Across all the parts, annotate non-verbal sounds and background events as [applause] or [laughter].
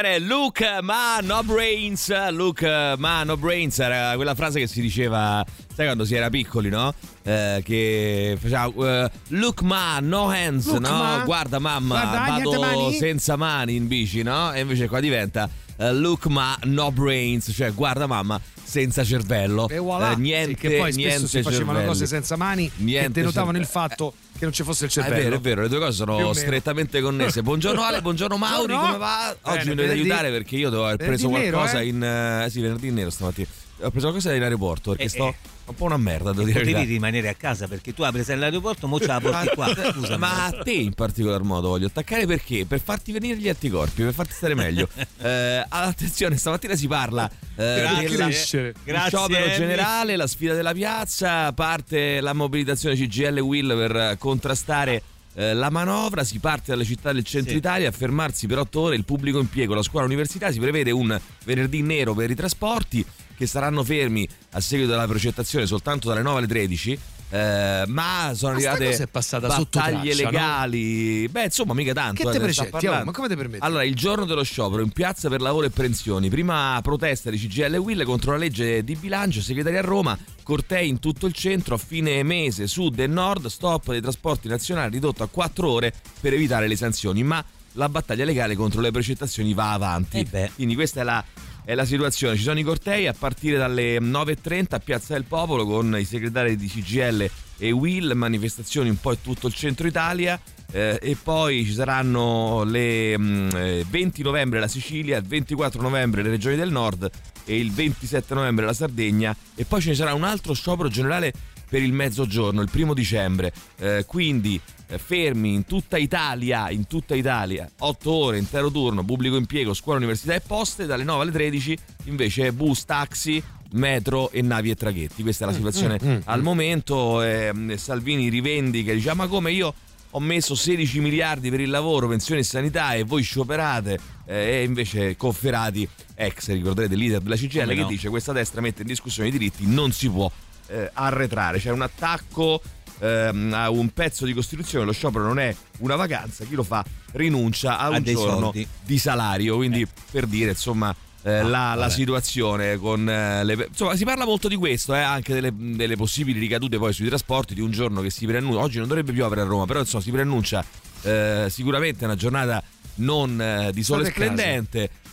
Bene, Luke ma no brains, Luke ma no brains era quella frase che si diceva, sai quando si era piccoli, no? Eh, che faceva eh, Look ma no hands, Look, no? ma. Guarda mamma, Guarda, vado mani. senza mani in bici, no? E invece qua diventa eh, Look ma no brains, cioè guarda mamma senza cervello. E voilà. Eh, niente, Sì, che poi spesso niente si facevano cose senza mani Niente che denotavano il cervello. fatto che non ci fosse il Ah, cervello. È vero, è vero, le due cose sono strettamente connesse. Buongiorno Ale, buongiorno Mauri, Buongiorno. come va? Oggi mi dovete venerdì. aiutare perché io devo aver preso nero, qualcosa eh? in... eh, sì, venerdì nero stamattina. Ho preso qualcosa in aeroporto perché Eh, sto eh. Un po' una merda, devo dire. la Potevi rimanere a casa perché tu hai presa all'aeroporto, mo ce la porti qua. Scusa, Ma a te in particolar modo voglio attaccare perché? Per farti venire gli anticorpi, per farti stare meglio. [laughs] Eh, attenzione, stamattina si parla eh, Grazie. della- sciopero Andy. generale, la sfida della piazza, parte la mobilitazione CGL Will per contrastare eh, la manovra, si parte dalle città del centro Sì. Italia a fermarsi per otto ore il pubblico impiego, la scuola università, si prevede un venerdì nero per i trasporti che saranno fermi a seguito della progettazione soltanto dalle 9 alle 13. Eh, ma sono Ma arrivate è passata sotto battaglie no? legali. Beh, insomma, mica tanto. Che eh, te sta precetti? Oh, ma come te permetti? Allora, il giorno dello sciopero in piazza per lavoro e pensioni. Prima protesta di CGL e Will contro la legge di bilancio, segretaria a Roma, cortei in tutto il centro a fine mese, sud e nord, stop dei trasporti nazionali ridotto a 4 ore per evitare le sanzioni. Ma la battaglia legale contro le precettazioni va avanti. Eh. Quindi questa è la, è la situazione. Ci sono i cortei a partire dalle 9.30 a Piazza del Popolo con i segretari di CGL e Will, manifestazioni un po' in tutto il centro Italia. eh, e poi ci saranno le mm, eh, 20 novembre la Sicilia, il 24 novembre le regioni del nord e il 27 novembre la Sardegna e poi ce ne sarà un altro sciopero generale per il mezzogiorno, il primo dicembre. Eh, quindi fermi in tutta Italia, in tutta Italia, 8 ore, intero turno, pubblico impiego, scuola, università e poste, dalle 9 alle 13 invece bus, taxi, metro e navi e traghetti. Questa è la situazione al momento. ehm, Salvini rivendica, dice "Ah, ma come io ho messo 16 miliardi per il lavoro, pensioni e sanità e voi scioperate eh, e invece Cofferati, ex ricorderete leader della CGL, Come che no. dice questa destra mette in discussione i diritti, non si può eh, arretrare. C'è un attacco ehm, a un pezzo di Costituzione, lo sciopero non è una vacanza, chi lo fa rinuncia a A un giorno soldi. di salario, quindi per dire insomma... eh, la, la vabbè. situazione con eh, le, insomma si parla molto di questo eh, anche delle, delle possibili ricadute poi sui trasporti di un giorno che si preannuncia oggi non dovrebbe piovere a Roma però insomma si preannuncia eh, sicuramente una giornata non eh, di sole State a casa.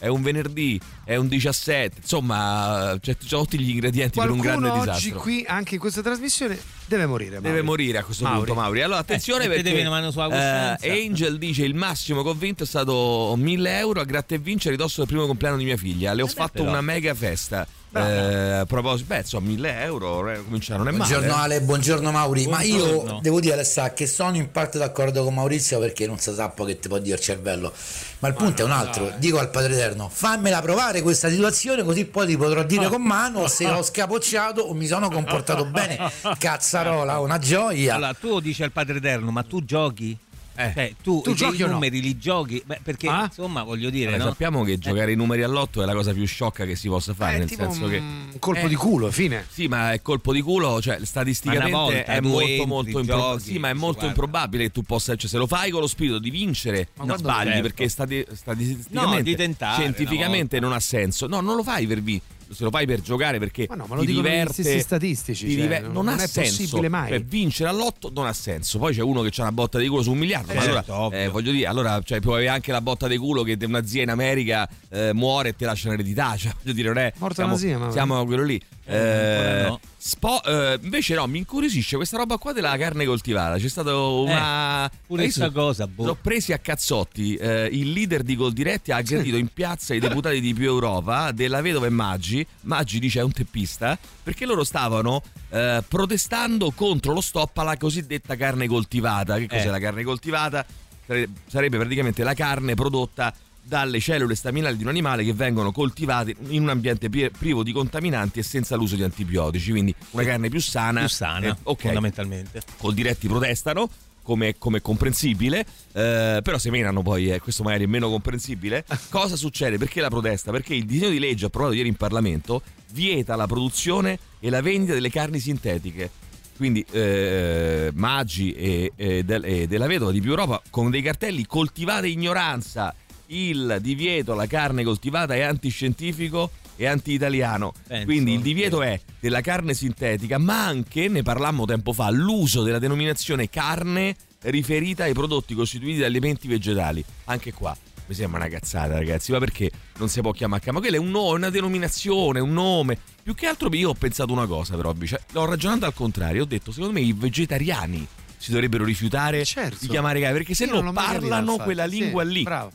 È un venerdì è un 17 insomma c'è, c'è tutti gli ingredienti per un Qualcuno grande oggi disastro qui, anche in questa trasmissione, deve morire. Deve Mauri. morire a questo Mauri. punto Mauri. Allora attenzione Eh, perché una mano sulla eh, Angel dice il massimo che ho vinto è stato 1000 euro a gratta e vince a ridosso del primo compleanno di mia figlia. Le ho fatto però. una mega festa. Eh, a proposito, beh, insomma, 1000 euro eh, cominciare non è male. Buongiorno eh. Ale, buongiorno Mauri. Ma Buongiorno. io devo dire Alessà che sono in parte d'accordo con Maurizio perché non si sa po' che ti può dire il cervello. Ma il punto è un altro. Dico al Padre Eterno, fammela provare questa situazione così poi ti potrò dire con mano se ho [laughs] scapocciato o mi sono comportato bene. [laughs] Cazzarola, una gioia. Allora, tu dici al Padre Eterno, ma tu giochi? Eh. Cioè, tu, Tu i giochi no? numeri li giochi? Beh, perché Ah? insomma, voglio dire, Allora, no? Sappiamo che giocare i numeri all'otto è la cosa più sciocca che si possa fare, È nel tipo senso che un colpo Eh, di culo, fine. Sì, ma è colpo di culo, cioè statisticamente volta è molto entri, molto improbabile. Sì, ma è molto guarda. improbabile che tu possa, cioè se lo fai con lo spirito di vincere, Ma non quando- sbagli certo. perché stati- No, statisticamente di tentare scientificamente non ha senso. No, non lo fai per vi- se lo fai per giocare perché Ma no, ma lo ti diverte stessi statistici, ti cioè, diver- non- non, non ha è senso possibile mai. Cioè, vincere all'otto non ha senso. Poi c'è uno che ha una botta di culo su un miliardo, ma Certo, allora eh, voglio dire, allora cioè, puoi avere anche la botta di culo che una zia in America eh, muore e te lascia un'eredità, [laughs] cioè voglio dire, non è Morta siamo, una zia, ma- siamo quello lì. Eh, Eh, no. spo- eh, invece no, mi incuriosisce questa roba qua della carne coltivata. C'è stato una. Eh, pure questa visto? cosa, boh. L'ho presi a cazzotti. eh, il leader di Goldiretti ha aggredito in piazza i [laughs] deputati di Più Europa della vedova e Maggi. Maggi dice è un teppista perché loro stavano eh, protestando contro lo stop alla cosiddetta carne coltivata. Che cos'è Eh. la carne coltivata? Sare- Sarebbe praticamente la carne prodotta dalle cellule staminali di un animale che vengono coltivate in un ambiente pri- privo di contaminanti e senza l'uso di antibiotici, quindi una carne più sana. più sana, Eh, ok, fondamentalmente. col diretti protestano. come, come comprensibile, eh, però se menano poi eh, questo magari è meno comprensibile. [laughs] Cosa succede? Perché la protesta? Perché il disegno di legge approvato ieri in Parlamento vieta la produzione e la vendita delle carni sintetiche. Quindi eh, Maggi e, e del- e della Vedova di più Europa con dei cartelli coltivate ignoranza, il divieto alla carne coltivata è antiscientifico e anti-italiano. Penso, Quindi il divieto è della carne sintetica, ma anche, ne parlammo tempo fa, l'uso della denominazione carne riferita ai prodotti costituiti da alimenti vegetali. Anche qua mi sembra una cazzata, ragazzi. Ma perché non si può chiamare carne? Ma quella è un nome, una denominazione, un nome. Più che altro io ho pensato una cosa, però, cioè, l'ho ragionato al contrario. Ho detto, secondo me i vegetariani si dovrebbero rifiutare Certo. di chiamare carne perché se Io no parlano quella Sì, lingua lì. Bravo.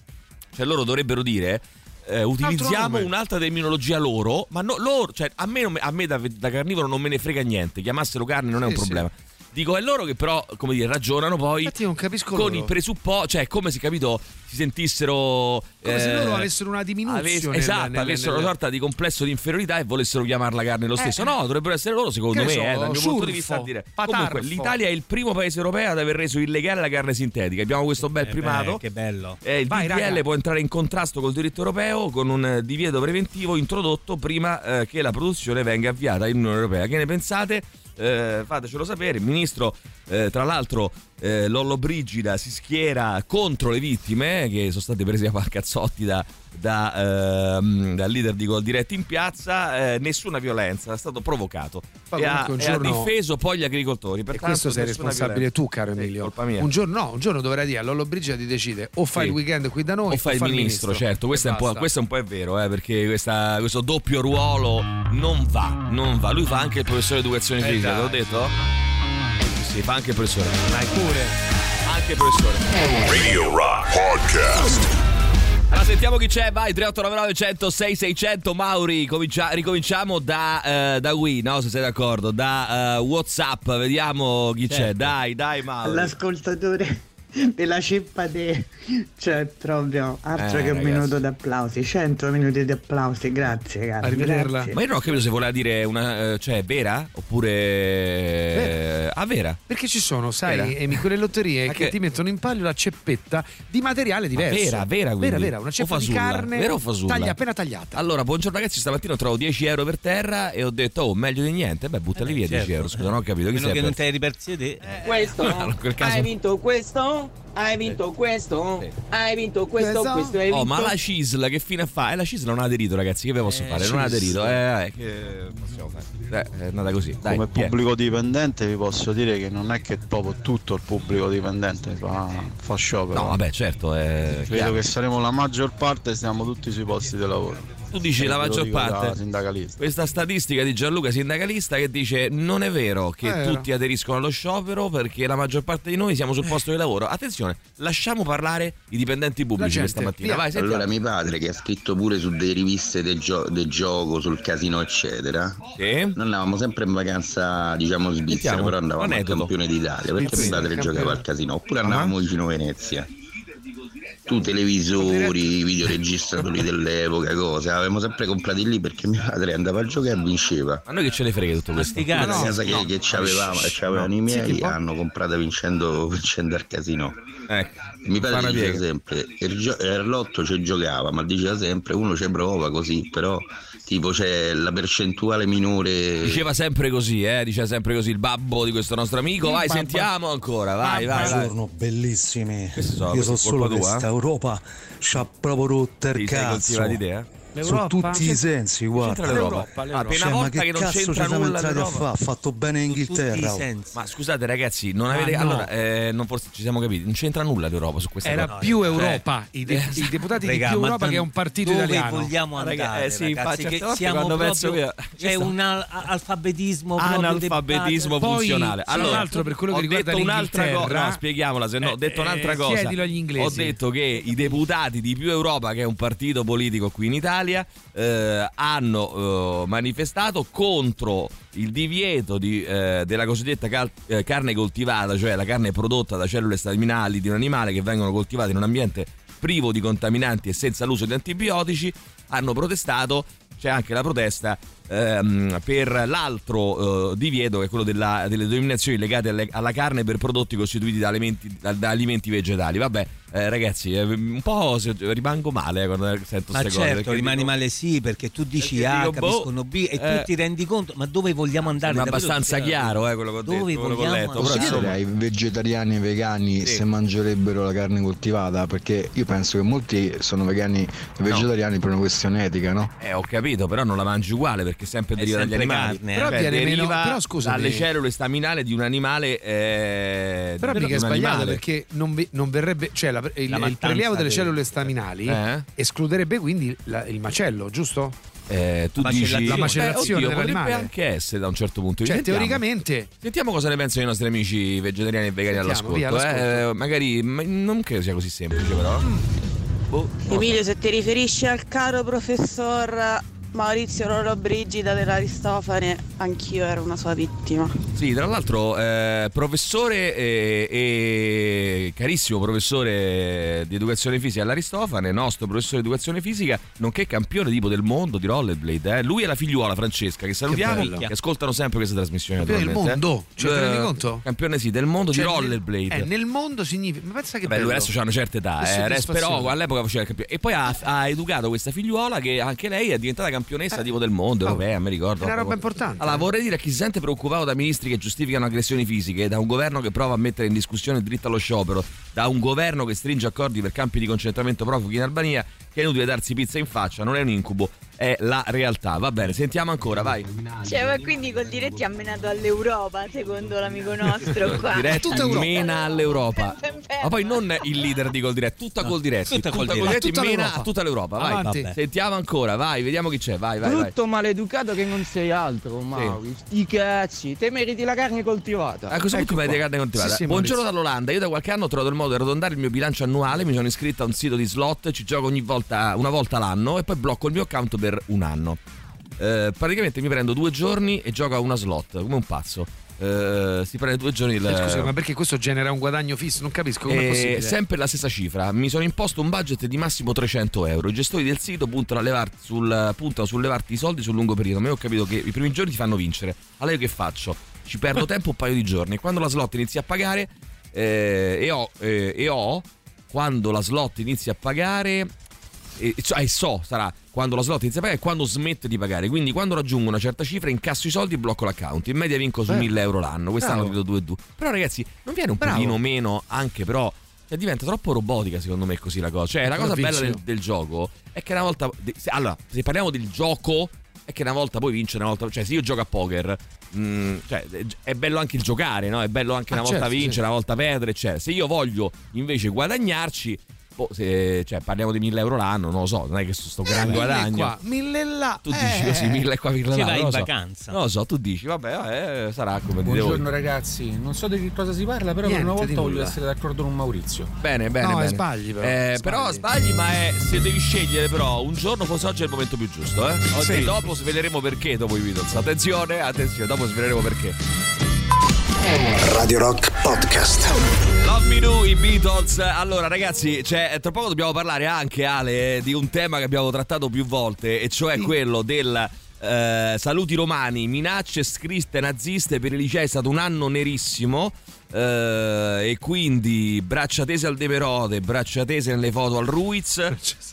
Cioè loro dovrebbero dire eh, utilizziamo un'altra terminologia loro, ma no, loro, cioè a me, me- a me da, da carnivoro non me ne frega niente, chiamassero carne non è un Sì, sì. Dico, è loro che però, come dire, ragionano poi Infatti non capisco con loro. il presupposto, cioè come si capito, si sentissero... Come se eh, loro avessero una diminuzione avess- nel- esatto, nel- avessero nel- una sorta di complesso di inferiorità e volessero chiamarla carne lo stesso. Eh, no, dovrebbero essere loro, secondo me, so, eh, dal mio punto di surfo, vista. a dire. patarfo. Comunque, l'Italia è il primo paese europeo ad aver reso illegale la carne sintetica. Abbiamo questo bel Eh, primato. beh, che bello. Eh, il Vai, DDL raga. può entrare in contrasto col diritto europeo con un eh, divieto preventivo introdotto prima eh, che la produzione venga avviata in Unione Europea. Che ne pensate? Eh, fatecelo sapere. Il ministro, eh, tra l'altro, eh, Lollo Brigida si schiera contro le vittime eh, che sono state prese a cazzotti da, da, ehm, dal leader di Gol Diretti in piazza. Eh, nessuna violenza, è stato provocato. Poi E ha, e ha difeso poi gli agricoltori. Pertanto questo sei responsabile violenza. tu, caro Sì, Emilio. colpa mia. Un giorno, no, un giorno dovrai dire a Lollo Brigida di decide o fai Sì. il weekend qui da noi o fa il ministro, certo, questo è, un po', basta. questo è un po' è vero, eh, perché questa- questo doppio ruolo non va, non va. Lui fa anche il professore di educazione Eh, fisica, te l'ho detto? Sì, Sì, fa anche il professore. Dai, pure. Anche il professore. Radio Rock Podcast. Allora sentiamo chi c'è, vai 3899 106 600 Mauri, comincia- ricominciamo da, eh, da Wii, no? Se sei d'accordo, da eh, Whatsapp, vediamo chi c'è. Certo. Dai, dai Mauri. L'ascoltatore [laughs] della ceppa de cioè proprio altro Eh, che un ragazzi. minuto d'applausi 100 minuti di applausi grazie cari Arrivederla. grazie. Ma io non ho capito se voleva dire una, eh, cioè vera? Oppure... Vera. Ah, vera? Perché ci sono, sai? Emi, quelle lotterie [laughs] Ma che che- ti mettono in palio la ceppetta di materiale diverso. vera, vera, quindi. Vera, vera, una ceppa di carne Vera o fasulla? taglia, appena tagliata. Allora, buongiorno ragazzi, stamattina trovo 10 euro per terra e ho detto, oh, meglio di niente. Beh, buttali Eh, via 10 certo. euro, scusa, non ho capito. Chi Meno sei che per- non te li ripersi te. Questo? [laughs] No, quel caso- Hai vinto questo? Hai vinto questo? Sì. Hai vinto questo? Questo? Questo hai vinto? Oh, ma la CISL che fine fa? Eh, la CISL non ha aderito, ragazzi. Che ve posso Eh, fare? Non ha aderito. Eh, eh, che possiamo fare? Eh, è andata così. Dai, Come pubblico dipendente vi posso dire che non è che proprio tutto il pubblico dipendente fa, fa sciopero. No, vabbè, certo. Credo chiaro. che saremo la maggior parte, siamo tutti sui posti di lavoro. Tu dici la lo maggior parte. sindacalista. Questa statistica di Gianluca sindacalista che dice non è vero che Vero. tutti aderiscono allo sciopero perché la maggior parte di noi siamo sul posto di lavoro. Attenzione, lasciamo parlare i dipendenti pubblici questa mattina. Vai. Allora, mio padre che ha scritto pure su delle riviste del, gio- del gioco, sul casino, eccetera. Sì? Noi andavamo sempre in vacanza, diciamo, svizzera, però andavamo al campione d'Italia, perché mio padre giocava al casino, oppure andavamo vicino Venezia. Tu televisori, videoregistratori dell'epoca, cose, avevamo sempre comprati lì perché mio padre andava a giocare e vinceva. A noi che ce ne frega tutto questo? La no, casa che, no. che c'avevamo, c'avevano i Sì, miei tipo? hanno comprata vincendo, vincendo al casino. Ecco. Mi padre diceva sempre, il gio- il lotto ci giocava, ma diceva sempre uno ci prova così, però tipo c'è la percentuale minore. Diceva sempre così, eh? Diceva sempre così il babbo di questo nostro amico. Vai, babbo. sentiamo ancora. Vai, vai, vai. Buongiorno, bellissimi. Sono- Io questa so è solo tua, questa Europa c'ha proprio rotto il Ti sei cazzo. coltivati idea? Su tutti i sensi, guarda. C'entra l'Europa. Ah, per Cioè, volta che, che non cazzo ci c'entra nulla entrati a l'Europa. fare? Ha fatto bene Inghilterra. oh. Ma scusate ragazzi, non avete. Ah, no. Allora, eh, non forse ci siamo capiti. Non c'entra nulla l'Europa su questa Era cosa. più Cioè, Europa, i, de- eh, i [laughs] deputati Raga, di più Europa che è un partito dove italiano. vogliamo andare, Raga, eh sì, infatti, ragazzi, che siamo quando proprio, penso che- c'è un al- alfabetismo analfabetismo. Poi, funzionale. tra Allora, l'altro, per quello ho che riguarda detto un'altra cosa, l'Inghilterra- no, spieghiamola, se no, ho Eh, detto un'altra eh, cosa. chiedilo agli inglesi. Ho detto che i deputati di Più Europa, che è un partito politico qui in Italia, eh, hanno eh, manifestato contro il divieto di, eh, della cosiddetta cal- eh, carne coltivata, cioè la carne prodotta da cellule staminali di un animale che vengono coltivate in un ambiente privo di contaminanti e senza l'uso di antibiotici, hanno protestato c'è anche la protesta ehm, per l'altro eh, divieto che è quello della- delle denominazioni legate alle- alla carne per prodotti costituiti da alimenti, da- da alimenti vegetali. Vabbè, eh, ragazzi, eh, un po' se- rimango male eh, quando sento Ma queste cose. certo, perché rimani dico- male sì, perché tu dici Perché A, dico, boh, capiscono B e eh. tu ti rendi conto, ma dove vogliamo andare? Davvero abbastanza chiaro eh, quello che ho Dove detto, quello che ho vogliamo letto. Insomma, ai vegetariani e vegani Sì. se mangerebbero la carne coltivata perché io penso che molti sono vegani e vegetariani per una questione etica no? Eh, ho capito, però non la mangi uguale perché sempre deriva dagli sempre animali. carne, eh. Però Cioè, viene meno- però scusami. dalle cellule staminali di un animale. Eh, Però mica è sbagliato animale. perché non, vi- non verrebbe, cioè la- il, il mattanza prelievo delle cellule staminali Eh? escluderebbe quindi la- il macello, giusto? Eh, tu La dici. La macellazione Eh, oddio, dell'animale. anche essere da un certo punto di Cioè, vista. Teoricamente Sentiamo cosa ne pensano i nostri amici vegetariani e vegani Sentiamo, all'ascolto. via, eh. magari ma non credo sia così semplice, però. Boh, lo so. Emilio, se ti riferisci al caro professor Maurizio Lollobrigida dell'Aristofane, anch'io ero una sua vittima. Sì, tra l'altro, eh, professore e, e carissimo professore di educazione fisica all'Aristofane, nostro professore di educazione fisica, nonché campione tipo del mondo di rollerblade. eh. Lui e la figliuola Francesca, che salutiamo, bello. che, ascoltano sempre questa trasmissione. Campione del mondo, eh. cioè, ne rendi Eh, conto? Campione sì, del mondo Cioè, di rollerblade. eh, nel mondo significa. Ma pensa che Beh, lui adesso c'ha una certa età, Che eh, però all'epoca faceva il campione. E poi ha, ha educato questa figliuola che anche lei è diventata campionessa tipo del mondo, oh, europea, mi ricordo. è una roba importante. Allora, vorrei dire a chi si sente preoccupato da ministri che giustificano aggressioni fisiche, da un governo che prova a mettere in discussione il diritto allo sciopero, da un governo che stringe accordi per campi di concentramento profughi in Albania, che è inutile darsi pizza in faccia, non è un incubo, è la realtà. Va bene, sentiamo ancora, vai. Cioè, ma quindi col diretti ha menato all'Europa, secondo l'amico nostro [laughs] qua. Diretti mena all'Europa. [laughs] Ma poi non il leader di Col Diretti, tutta Col Diretti. Tutta Col Col Diretti. Diretti mena a tutta l'Europa. Vai. Sentiamo ancora, vai, vediamo chi c'è. Vai, vai, vai. Brutto maleducato che non sei altro, Mauri. Sti cazzi, te meriti la carne coltivata. A questo punto Ecco vai di qua. carne coltivata. Sì, sì, Buongiorno Maurizio. dall'Olanda. Io da qualche anno ho trovato il modo di arrotondare il mio bilancio annuale. Mi sono iscritto a un sito di slot, ci gioco ogni volta, una volta l'anno e poi blocco il mio account per un anno. Eh, praticamente mi prendo due giorni e gioco a una slot come un pazzo. Eh, si prende due giorni il. Eh, Scusa, ma perché questo genera un guadagno fisso? Non capisco come è Eh, possibile. sempre la stessa cifra. Mi sono imposto un budget di massimo 300 euro. I gestori del sito puntano, a levarti sul, puntano sul levarti i soldi sul lungo periodo. Ma io ho capito che i primi giorni ti fanno vincere. Allora io che faccio? Ci perdo [laughs] tempo un paio di giorni. Quando la slot inizia a pagare, eh, e, ho, eh, e ho, quando la slot inizia a pagare, e, so sarà quando la slot inizia a pagare e quando smette di pagare. Quindi quando raggiungo una certa cifra incasso i soldi e blocco l'account. In media vinco su Beh, 1000 euro l'anno. Quest'anno bravo. vedo 2 Però ragazzi, non viene un Bravo. pochino meno anche però... Cioè, diventa troppo robotica secondo me così la cosa. Cioè, la cosa bella del, del gioco è che una volta... allora, se parliamo del gioco, è che una volta poi vince, una volta... Cioè, se io gioco a poker, mm, cioè, è bello anche il giocare, no? È bello anche Ah, una volta certo, vincere, sì. una volta perdere, eccetera. Se io voglio invece guadagnarci... boh, se, cioè, parliamo di 1000 euro l'anno, non lo so, non è che sto, gran Mille guadagno. qua, mille là. Tu dici Eh. così, mille qua, mille Ci là. vai non in lo so. vacanza. Non lo so, tu dici, vabbè, vabbè, sarà come dite voi. Buongiorno ragazzi, non so di che cosa si parla, però Niente per una volta voglio essere d'accordo con Maurizio. Bene, bene, No, bene. sbagli, però. Eh, Sbagli. Però sbagli, ma è, se devi scegliere però un giorno, forse oggi è il momento più giusto, eh? Oggi Sì. dopo sveleremo perché dopo i Beatles. Attenzione, attenzione, dopo sveleremo perché. Radio Rock Podcast. Love Me Do, i Beatles. Allora, ragazzi, cioè, tra poco dobbiamo parlare anche, Ale, di un tema che abbiamo trattato più volte, e cioè quello del. eh, saluti romani, minacce scritte naziste per i licei è stato un anno nerissimo eh, e quindi braccia tese al Demerode, braccia tese nelle foto al Ruiz.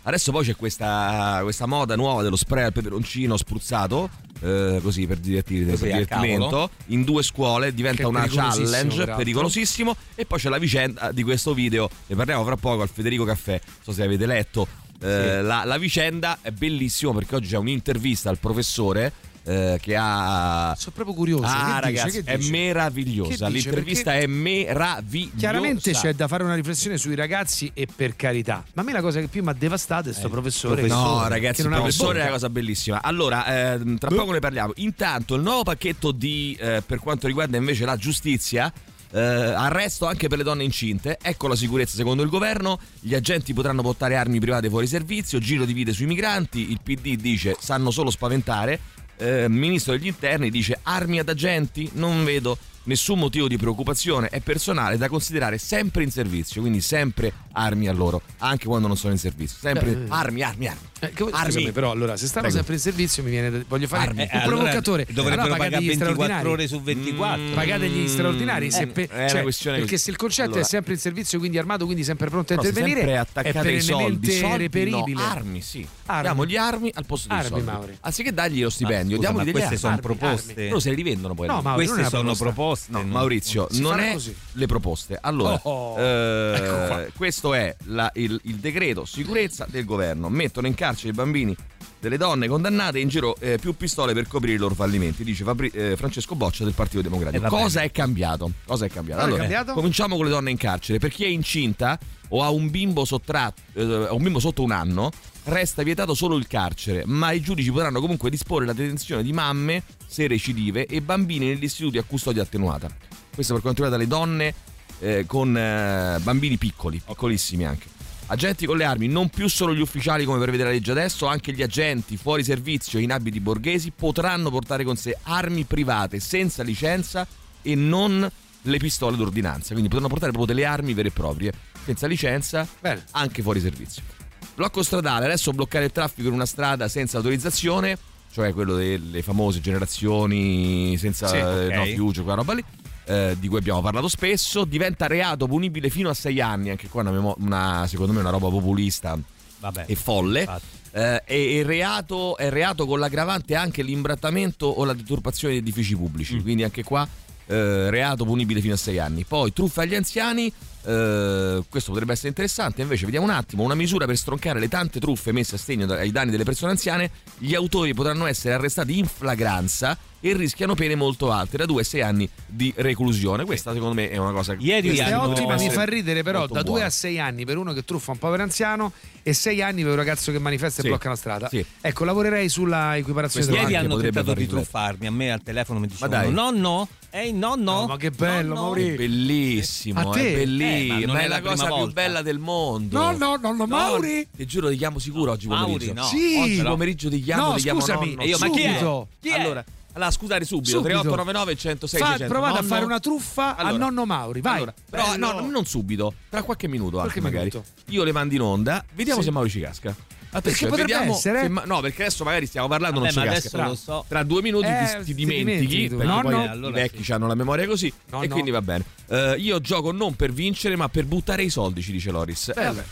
Adesso poi c'è questa, questa moda nuova dello spray al peperoncino spruzzato, eh, così per, divertir- per Così, divertimento, in due scuole, diventa Che una challenge pericolosissimo e poi c'è la vicenda di questo video, ne parliamo fra poco al Federico Caffè, non so se avete letto. Eh, la, la vicenda è bellissima perché oggi c'è un'intervista al professore eh, che ha Sono proprio curioso. Ah, che dice? ragazzi, Che è dice? meravigliosa. Dice? L'intervista Perché è meravigliosa. Chiaramente c'è da fare una riflessione sui ragazzi e per carità. Ma a me la cosa che più mi ha devastato è sto professore. che- No, ragazzi, il professore è una cosa bellissima. Allora, ehm, tra poco ne parliamo. Intanto, il nuovo pacchetto di eh, per quanto riguarda invece la giustizia. eh, arresto anche per le donne incinte. Ecco la sicurezza secondo il governo. Gli agenti potranno portare armi private fuori servizio. Giro di vite sui migranti. Il PD dice sanno solo spaventare. Eh, ministro degli interni dice armi ad agenti. Non vedo nessun motivo di preoccupazione, è personale da considerare sempre in servizio, quindi sempre armi a loro, anche quando non sono in servizio. Sempre Beh, armi, armi, armi. Eh, che- Armi. scusami, però allora se stanno Prego. sempre in servizio mi viene da- voglio fare Armi. un Eh, allora provocatore dovrebbero Allora pagare pagate gli 24 straordinari. ore su 24. Mm, Pagate gli straordinari se eh, pe- è una cioè, questione perché così. se il concetto Allora. è sempre in servizio quindi armato quindi sempre pronto a intervenire sempre è attaccate ai soldi, soldi reperibile no, armi sì. Armi. Diamo gli armi al posto dei Armi, soldi. Mauri. Anziché dargli lo stipendio, scusa, diamogli ma degli queste armi. sono proposte. armi. Loro se li rivendono poi. No. Mauri, è Queste sono proposta. Proposte. No? Maurizio, non farà è così. le proposte. Allora, Oh. eh, Ecco questo è la- il, il decreto sicurezza del governo. Mettono in carcere i bambini delle donne condannate e in giro eh, più pistole per coprire i loro fallimenti, dice Fabri- eh, Francesco Boccia del Partito Democratico. Eh, Cosa è cambiato? Cosa è cambiato? Cosa è Allora, cambiato? cominciamo con le donne in carcere. Per chi è incinta o ha un bimbo sottratto, eh, un bimbo sotto un anno, resta vietato solo il carcere, ma i giudici potranno comunque disporre la detenzione di mamme se recidive e bambini negli istituti a custodia attenuata. Questo per quanto riguarda le donne eh, con eh, bambini piccoli, piccolissimi anche. Agenti con le armi, non più solo gli ufficiali come prevede la legge adesso, anche gli agenti fuori servizio in abiti borghesi potranno portare con sé armi private senza licenza e non le pistole d'ordinanza. Quindi potranno portare proprio delle armi vere e proprie, senza licenza, Bene. anche fuori servizio. Blocco stradale, adesso bloccare il traffico in una strada senza autorizzazione, cioè quello delle famose generazioni senza Sì, eh, ok. no future, quella roba lì. eh, di cui abbiamo parlato spesso, diventa reato punibile fino a sei anni, anche qua una, una- secondo me una roba populista Vabbè. e folle. Eh, e e reato, è reato con l'aggravante anche l'imbrattamento o la deturpazione di edifici pubblici, Mm. quindi anche qua eh, reato punibile fino a sei anni. Poi truffa agli anziani, eh, questo potrebbe essere interessante, invece vediamo un attimo, una misura per stroncare le tante truffe messe a stegno ai danni delle persone anziane, gli autori potranno essere arrestati in flagranza e rischiano pene molto alte, da 2 a 6 anni di reclusione. Questa secondo me è una cosa Ieri Questa è ottima, mi fa ridere però da 2 buona. a 6 anni per uno che truffa un povero anziano e 6 anni per un ragazzo che manifesta Sì. e blocca la strada. Sì. Ecco, lavorerei sulla equiparazione Ieri hanno tentato di truffarmi. A me al telefono mi dicevano: Nonno? Ehi, nonno? No, ma che bello, Nonno? Mauri. È bellissimo, A è bellissimo, Eh, ma non ma è è la la cosa prima più volta. bella del mondo. No, no, nonno Mauri. Ti giuro, ti chiamo sicuro oggi Mauri, pomeriggio. no. Sì. Oggi pomeriggio ti chiamo, No, ti chiamo scusami, nonno. E io, ma chi è? Chi è? Allora, allora, scusate subito, Subito. 3899 106 Fa- 600. provate a Nonno? fare una truffa a Allora, nonno Mauri, vai. Allora, però no, non subito, tra qualche minuto Qualche anche magari. minuto. Io le mando in onda, vediamo Sì. se Mauri ci casca. Attenzione, potrebbe vediamo essere? se Ma- no, perché adesso magari stiamo parlando Vabbè, non ci casca. lo so. Tra due minuti Eh, ti, ti ti dimentichi, perché No, poi no. i vecchi sì. hanno la memoria così No, e no. quindi va bene. Eh, io gioco non per vincere, ma per buttare i soldi, ci dice Loris. Eh, vabbè,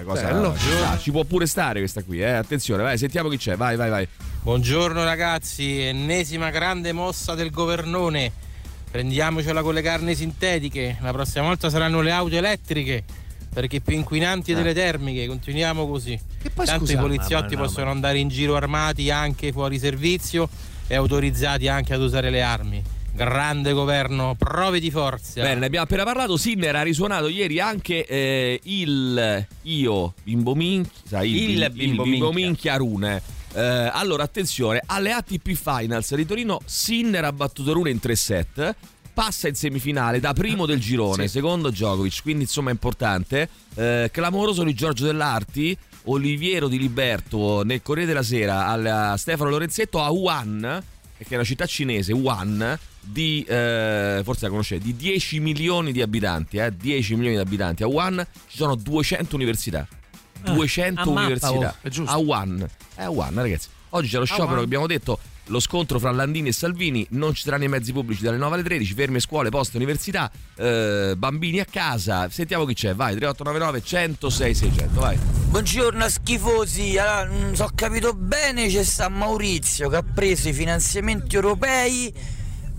eh, cosa Bello. ci sta, ci può pure stare questa qui, eh. Attenzione, vai, sentiamo chi c'è. Vai, vai, vai. Buongiorno ragazzi, ennesima grande mossa del governone. Prendiamocela con le carni sintetiche, la prossima volta saranno le auto elettriche, perché più inquinanti Eh. delle termiche, continuiamo così. Che poi Tanto scusa, i poliziotti ma no, possono ma- andare in giro armati anche fuori servizio e autorizzati anche ad usare le armi. Grande governo, prove di forza. Bene, ne abbiamo appena parlato. Sinner ha risuonato ieri anche eh, il io bimbo minchia, il, Il bim- bimbo minchia. minchia Rune. Eh, allora, attenzione, alle ATP Finals di Torino, Sinner ha battuto Rune in 3 set. Passa in semifinale da primo del girone, secondo Djokovic, quindi insomma è importante. Eh, clamoroso di Giorgio Dell'Arti, Oliviero di Liberto nel Corriere della Sera al Stefano Lorenzetto a Wuhan, che è una città cinese, Wuhan, di, eh, forse la conoscete, di 10 milioni di abitanti, eh, 10 milioni di abitanti. A Wuhan ci sono 200 università. 200 a mappa, università. oh, è giusto. A Wuhan. È a Wuhan, ragazzi. Oggi c'è lo sciopero che abbiamo detto. Lo scontro fra Landini e Salvini, non ci saranno i mezzi pubblici dalle 9 alle 13, ferme scuole, poste, università, eh, bambini a casa. Sentiamo chi c'è, vai, 3899 106 600, vai. Buongiorno schifosi, allora, non so capito bene c'è sta Maurizio che ha preso i finanziamenti europei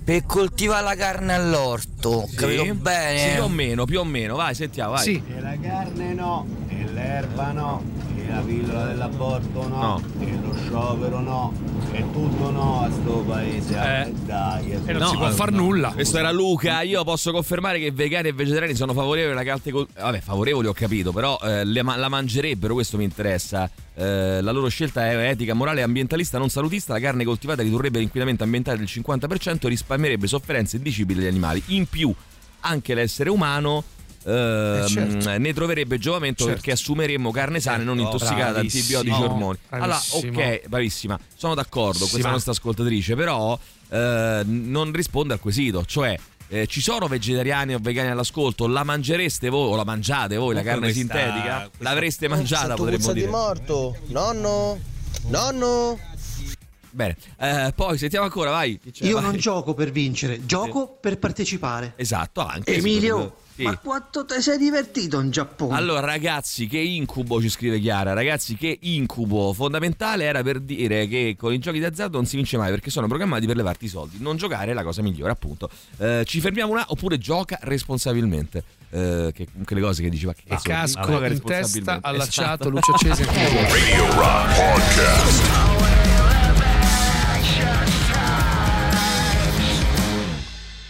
per coltivare la carne all'orto, ho capito Sì? bene? Sì, più o meno, più o meno, vai, sentiamo, vai. Sì. E la carne no, e l'erba no, e la pillola dell'aborto no, No. e lo sciopero no, e tutto no a sto paese. Eh. Eh. Dai, E non No, si può eh, far nulla. Questo era Luca, io posso confermare che vegani e vegetariani sono favorevoli alla carne col- Vabbè, favorevoli ho capito, però eh, ma- la mangerebbero, questo mi interessa. Eh, la loro scelta è etica, morale e ambientalista, non salutista. La carne coltivata ridurrebbe l'inquinamento ambientale del 50% e risparmierebbe sofferenze indicibili agli animali. In più, anche l'essere umano Eh, certo. ne troverebbe giovamento Certo. perché assumeremmo carne sana e non Certo. intossicata da antibiotici e ormoni. Allora, ok, bravissima, sono d'accordo, questa nostra ascoltatrice, però eh, non risponde al quesito, cioè eh, ci sono vegetariani o vegani all'ascolto? La mangereste voi o la mangiate voi la carne questa- sintetica? questa- L'avreste mangiata potremmo puzza di dire. morto. Nonno? Nonno? Bene, eh, poi sentiamo ancora, vai. Io Vai. non gioco per vincere, gioco per partecipare. Esatto, anche. Emilio, Sì. ma quanto ti sei divertito in Giappone? Allora, ragazzi, che incubo ci scrive Chiara. Ragazzi, che incubo fondamentale era per dire che con i giochi d'azzardo non si vince mai perché sono programmati per levarti i soldi. Non giocare è la cosa migliore, appunto. Eh, ci fermiamo una oppure gioca responsabilmente. Eh, che comunque le cose che diceva che E sono- casco in testa, allacciato, Esatto. luce accesa e Radio Rock Podcast.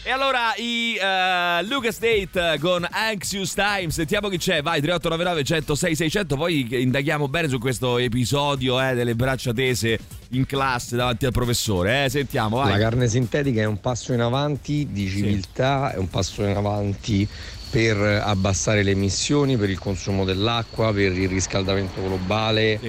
E allora i eh, Lucas Date con Anxious Time, sentiamo chi c'è, vai 3899 106 600, poi indaghiamo bene su questo episodio eh, delle braccia tese in classe davanti al professore, eh, sentiamo, vai. La carne sintetica è un passo in avanti di civiltà, è un passo in avanti per abbassare le emissioni, per il consumo dell'acqua, per il riscaldamento globale.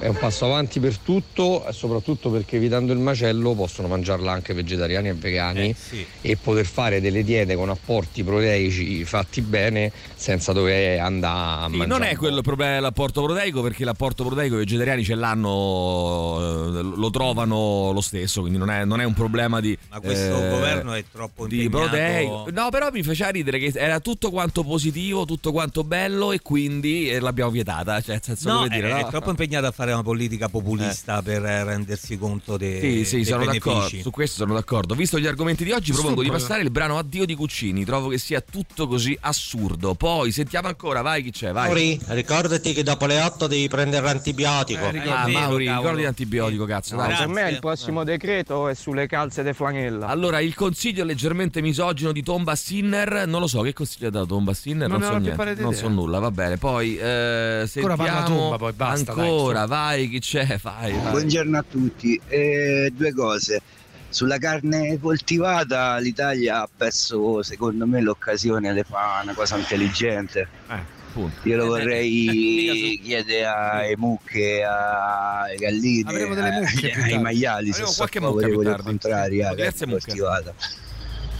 È un passo avanti per tutto e soprattutto perché evitando il macello possono mangiarla anche vegetariani e vegani e poter fare delle diete con apporti proteici fatti bene senza dover andare a Sì, mangiare. non è quello il problema dell'apporto proteico perché l'apporto proteico i vegetariani ce l'hanno, eh, lo trovano lo stesso, quindi non è, non è un problema di... Ma questo eh, governo è troppo di proteico. No, però mi faceva ridere che era tutto quanto positivo, tutto quanto bello e quindi eh, l'abbiamo vietata. Cioè, nel senso, No, come è, dire, è no? troppo impegnato a fare una politica populista per eh, rendersi conto dei, Sì, sì, dei sono d'accordo. benefici. Su questo sono d'accordo. Visto gli argomenti di oggi, propongo di passare il brano Addio di Cuccini. Trovo che sia tutto così assurdo. Poi sentiamo ancora, vai chi c'è, vai. Mauri, ricordati che dopo le 8 devi prendere l'antibiotico. ah, Mauri, ricordi l'antibiotico, cazzo. dai. per me il prossimo decreto è sulle calze de flanella. Allora, il consiglio leggermente misogino di Tomba Sinner, non lo so, che consiglio ha dato Tomba Sinner? Non Non, so niente, non idea. so nulla, va bene. Poi eh, Ancora parla sentiamo Tomba, poi basta, dai, Ancora, su. Vai, chi c'è? Vai, vai. Buongiorno a tutti. Eh, due cose. Sulla carne coltivata l'Italia ha perso secondo me l'occasione di fare una cosa intelligente. Io lo vorrei chiedere alle mucche, alle galline, mucche ai- ai maiali se Avremo sono qualche mucca più favorevoli al contrario carne mucche. coltivata.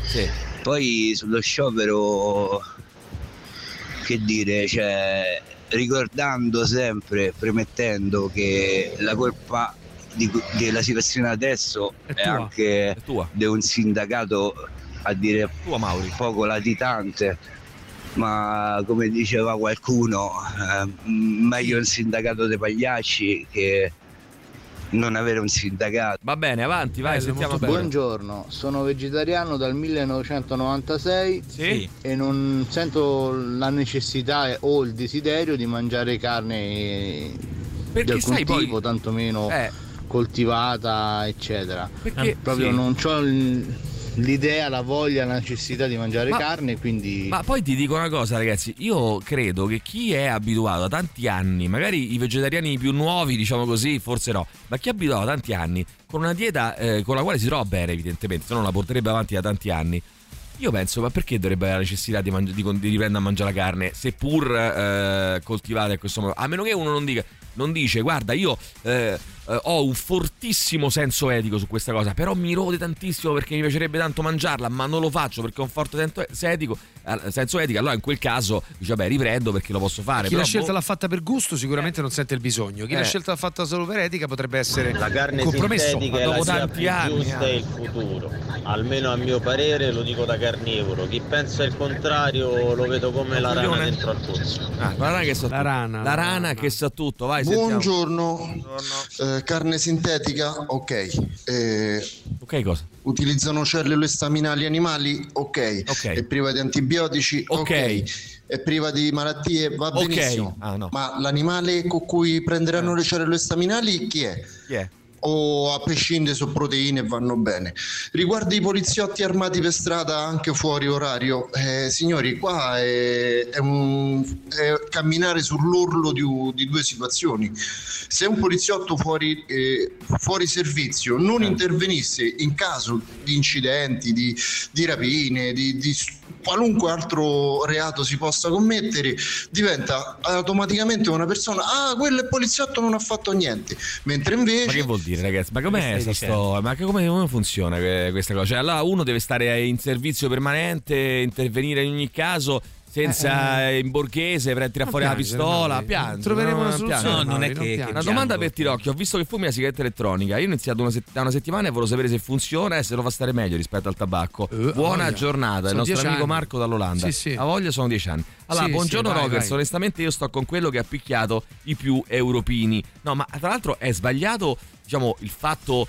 Sì. Poi sullo sciopero che dire, cioè ricordando sempre, premettendo che la colpa di- della situazione adesso è, tua, anche di un sindacato a dire poco latitante. Ma come diceva qualcuno eh, meglio un sindacato dei pagliacci che non avere un sindacato va bene avanti vai sentiamo ancora. Buongiorno, sono vegetariano dal 1996 Sì. e non sento la necessità o il desiderio di mangiare carne Perché di alcun sai, poi- tipo, tantomeno Eh. coltivata, eccetera. Perché- proprio sì. non ho l'idea, la voglia, la necessità di mangiare Ma- carne, quindi Ma poi ti dico una cosa, ragazzi. Io credo che chi è abituato da tanti anni, magari i vegetariani più nuovi, diciamo così, forse no, ma chi è abituato da tanti anni con una dieta eh, con la quale si trova bene, evidentemente, se no la porterebbe avanti da tanti anni. Io penso, ma perché dovrebbe avere la necessità di, mangi- di di riprendere a mangiare la carne, seppur eh, coltivata in questo modo? A meno che uno non dica, non dice, guarda, io eh, eh, ho un fortissimo senso etico su questa cosa, però mi rode tantissimo perché mi piacerebbe tanto mangiarla, ma non lo faccio perché ho un forte senso- senso, eh, senso etico. Allora in quel caso dice, vabbè, riprendo perché lo posso fare. Chi però, la scelta boh, l'ha fatta per gusto sicuramente non sente il bisogno. Chi Eh. la scelta l'ha fatta solo per etica potrebbe essere La carne compromesso. sintetica Ma è la dopo tanti anni. giusta e il futuro. Almeno a mio parere lo dico da carnivoro. Chi pensa il contrario lo vedo come la rana dentro al pozzo. Ah, la rana che sa La tutto. rana, La rana che sa tutto, vai, sentiamo. Buongiorno, Eh, carne sintetica, ok. Eh, ok, cosa? Utilizzano cellule staminali animali, ok. Ok. È priva di antibiotici, ok. È priva di malattie, va Ok. benissimo. Ah, no. Ma l'animale con cui prenderanno le cellule staminali chi è? Chi è? O a prescindere sono proteine vanno bene. Riguardo i poliziotti armati per strada anche fuori orario, eh, signori, qua è, è un- è- camminare sull'orlo di, di due situazioni. Se un poliziotto fuori, eh, fuori servizio non intervenisse in caso di incidenti, di, di rapine, di, di qualunque altro reato si possa commettere, diventa automaticamente una persona, ah, quello è poliziotto non ha fatto niente, mentre invece... Ma che vuol dire, ragazzi? Ma com'è sto- Ma come, come funziona que- questa cosa? Cioè, allora uno deve stare in servizio permanente, intervenire in ogni caso. Senza Eh, in borghese per tirare fuori la pistola, piangere. Troveremo no, una soluzione. No, non è che- non che. Una domanda per Tirocchio: ho visto che fumi la sigaretta elettronica. Io ho iniziato una sett- da una settimana e volevo sapere se funziona e se lo fa stare meglio rispetto al tabacco. Buona voglia. giornata, il Sono nostro dieci amico anni. Marco dall'Olanda. Sì, sì. La voglia sono dieci anni. Allora, Sì, buongiorno sì, vai, Rockers. vai. Onestamente, io sto con quello che ha picchiato i più europini. No, ma tra l'altro è sbagliato, diciamo, il fatto.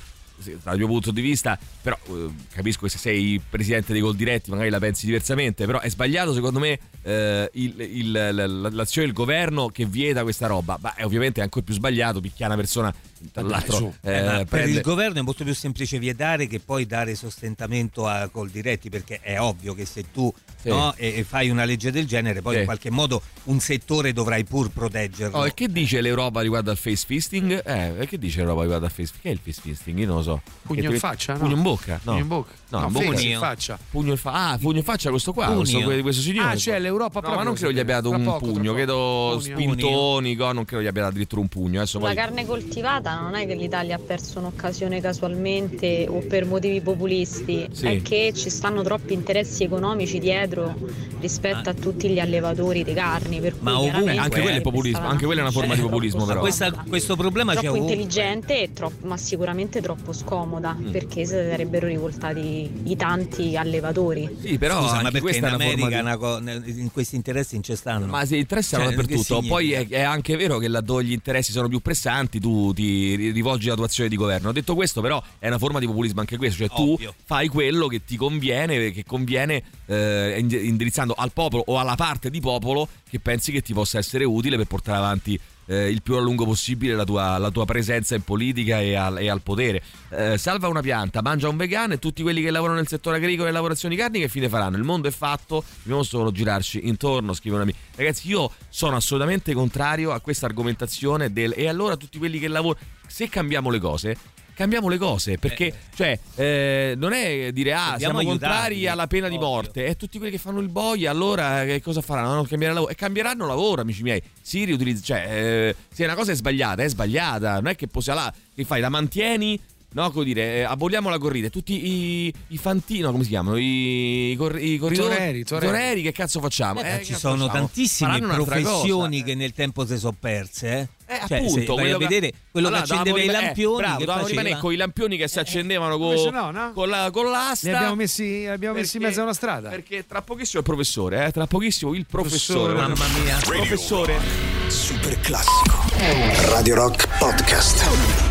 Dal mio punto di vista, però eh, capisco che se sei presidente dei gol diretti magari la pensi diversamente, però è sbagliato secondo me eh, il- il- l'azione del governo che vieta questa roba. Ma è ovviamente ancora più sbagliato picchiare una persona, l'altro, Eh, eh, ma per prende- il governo è molto più semplice vietare che poi dare sostentamento a col diretti perché è ovvio che se tu Sì. no, e, e fai una legge del genere poi Sì. in qualche modo un settore dovrai pur proteggerlo. Oh, e che dice l'Europa riguardo al face fisting? Eh, e che dice l'Europa riguardo al face fisting? Che è il face fisting? Io non lo so. Pugno in faccia, no? Pugno in bocca? No. Pugno in bocca. No, No, face in faccia. Pugno in fa- ah, pugno in faccia questo qua, Pugno. questo, questo signore. Ah, cioè l'Europa No, ma non credo gli abbia dato un poco, pugno, credo Pugno. spintoni, go, non credo gli abbia dato addirittura un pugno. Adesso La poi... carne coltivata non è che l'Italia ha perso un'occasione casualmente o per motivi populisti, Sì. è che ci stanno troppi interessi economici dietro rispetto a tutti gli allevatori di carni. Per cui Ma ovunque, anche quello è populismo, anche quella è una [laughs] forma di populismo però. Questa- questo problema c'è troppo ovunque. intelligente, troppo- ma sicuramente troppo scomoda Mm. perché si sarebbero rivoltati i tanti allevatori. Sì, però Scusa, anche ma perché questa in è una forma America di- una co- questi interessi non ci stanno? Ma si interessano Cioè, dappertutto. Poi è, è anche vero che laddove gli interessi sono più pressanti, tu ti ri- rivolgi alla tua azione di governo. Detto questo, però, è una forma di populismo anche questo. Cioè, Ovvio. tu fai quello che ti conviene, che conviene eh, ind- indirizzando al popolo o alla parte di popolo che pensi che ti possa essere utile per portare avanti. Eh, il più a lungo possibile la tua, la tua presenza in politica e al, e al potere. Eh, salva una pianta, mangia un vegano e tutti quelli che lavorano nel settore agricolo e lavorazioni carni che fine faranno? Il mondo è fatto, dobbiamo solo girarci intorno, scrivono amici. Ragazzi, io sono assolutamente contrario a questa argomentazione del e allora tutti quelli che lavorano, se cambiamo le cose, cambiamo le cose, perché cioè eh, non è dire ah, Dobbiamo siamo aiutarli, contrari alla pena di morte, e tutti quelli che fanno il boia, allora che cosa faranno? Cambiare lavoro? E cambieranno lavoro, amici miei. Si riutilizza, cioè, eh, se una cosa è sbagliata, è sbagliata, non è che possiamo là, che fai, la mantieni No, come dire, eh, aboliamo la corrida. Tutti i, i fantini, no, come si chiamano? I, i, cor- i corridori. toreri, toreri. toreri, che cazzo facciamo? Eh, Eh, che ci cazzo sono facciamo? tantissime professioni cosa. che nel tempo si sono perse. Eh, Eh, Cioè, appunto, vai a quello che- vedere quello Allora, che accendeva i rim- eh, lampioni. bravo, che dovevamo faceva? rimanere con i lampioni che si accendevano con, Invece no, no? con, la, con l'asta. Li abbiamo messi, li abbiamo messi in Perché- mezzo a una strada. Perché tra pochissimo il professore, eh, tra pochissimo il professore. Professore, mamma mia. Professore. Super classico. Radio Rock Podcast.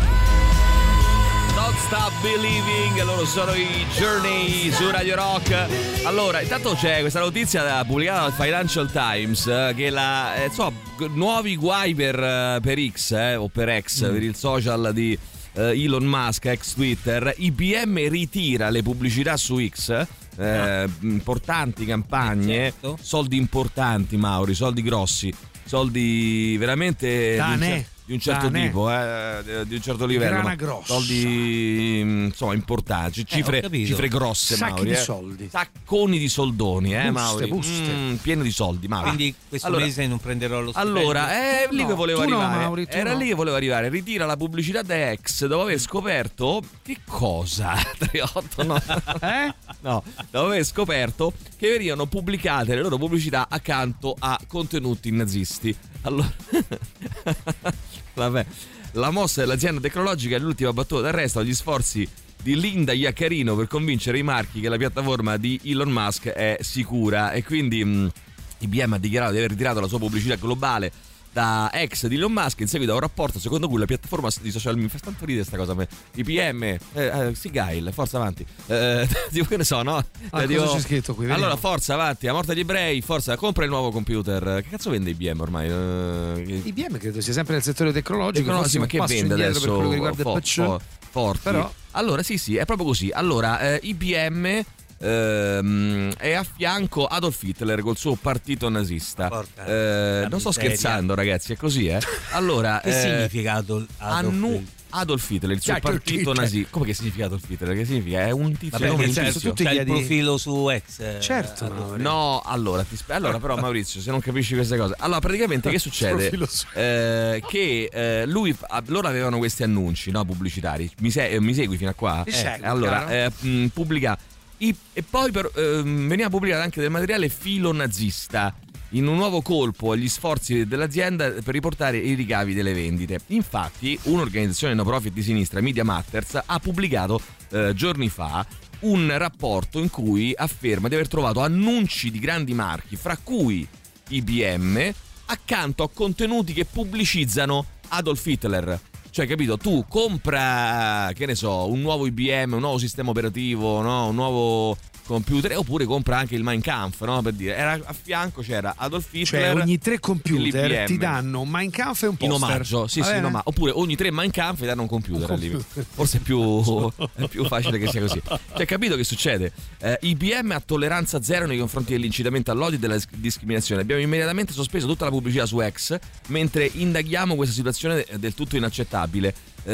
Stop Believing, loro sono i Journey su Radio Rock. Allora, intanto c'è questa notizia pubblicata dal Financial Times eh, che la, eh, insomma, g- nuovi guai per, eh, per X eh, o per X, Mm. per il social di eh, Elon Musk, ex Twitter. IBM ritira le pubblicità su X. eh, importanti campagne, Eh, certo. soldi importanti, Mauri, soldi grossi, soldi veramente Tane. Di un certo Tane. tipo, eh, di un certo livello. Grana ma grossa. Soldi mm, insomma importanti, cifre, ho capito. cifre grosse, Sacchi Mauri. di eh. soldi. Sacconi di soldoni, eh, Buste, Mauri. buste. Mm, pieno di soldi, Mauri. Quindi questo Allora- mese non prenderò lo stipendio. Allora, è lì No, che volevo tu no, arrivare. Mauri, Era no. lì che volevo arrivare. Ritira la pubblicità da ex dopo aver scoperto che cosa? [laughs] 38 no. Eh? No, dopo aver scoperto che venivano pubblicate le loro pubblicità accanto a contenuti nazisti. Allora, [laughs] vabbè, la mossa dell'azienda tecnologica è l'ultima battuta d'arresto agli sforzi di Linda Iaccarino per convincere i marchi che la piattaforma di Elon Musk è sicura. E quindi mh, IBM ha dichiarato di aver ritirato la sua pubblicità globale da ex di Elon Musk in seguito a un rapporto secondo cui la piattaforma di social media fa tanto ridere sta cosa. IBM eh, eh, sì Gail forza avanti eh, [laughs] tipo che ne so no Ah, Eh, cosa c'è scritto qui? Vediamo. allora forza avanti a morte agli ebrei forza compra il nuovo computer che cazzo vende IBM ormai Eh, IBM credo sia sempre nel settore tecnologico. Tecnologico, ma che vende adesso? per quello che riguarda Fo- il PC. fo- forti. Però- Allora, sì, sì, è proprio così. Allora, eh, IBM ehm, e a fianco Adolf Hitler col suo partito nazista. Porca Eh, non sto miseria. scherzando, ragazzi, è così, eh? Allora, Che eh, significa Adol- Adolf annu- Hitler? Adolf Hitler, il suo Adolf partito Hitler. nazista. Come che significa Adolf Hitler? Che significa? È un tizio Vabbè, di c'è, tizio. c'è il profilo su ex. eh, Certo, Adolf- No, allora, ti spe- allora però Maurizio, se non capisci queste cose. Allora, praticamente che [laughs] succede? Su- Eh, che eh, lui ah, loro avevano questi annunci, no, pubblicitari. Mi, se- eh, mi segui fino a qua? Ti seguo, allora, eh, pubblica i- e poi per- ehm, veniva pubblicato anche del materiale filo nazista in un nuovo colpo agli sforzi dell'azienda per riportare i ricavi delle vendite. Infatti, un'organizzazione no profit di sinistra, Media Matters, ha pubblicato eh, giorni fa un rapporto in cui afferma di aver trovato annunci di grandi marchi, fra cui IBM, accanto a contenuti che pubblicizzano Adolf Hitler. Cioè, capito, tu compra, che ne so, un nuovo IBM, un nuovo sistema operativo, no? un nuovo computer, oppure compra anche il Mein Kampf, no? Per dire, era a fianco c'era Adolf Hitler. Cioè, ogni tre computer ti danno un Mein Kampf e un in poster. omaggio, sì, sì, in bene? omaggio. oppure ogni tre Mein Kampf ti danno un computer, Un computer. Forse è più, [laughs] è più facile che sia così. Cioè, capito che succede? Eh, IBM ha tolleranza zero nei confronti dell'incitamento all'odio e della dis- discriminazione. Abbiamo immediatamente sospeso tutta la pubblicità su X mentre indaghiamo questa situazione del tutto inaccettabile. Eh,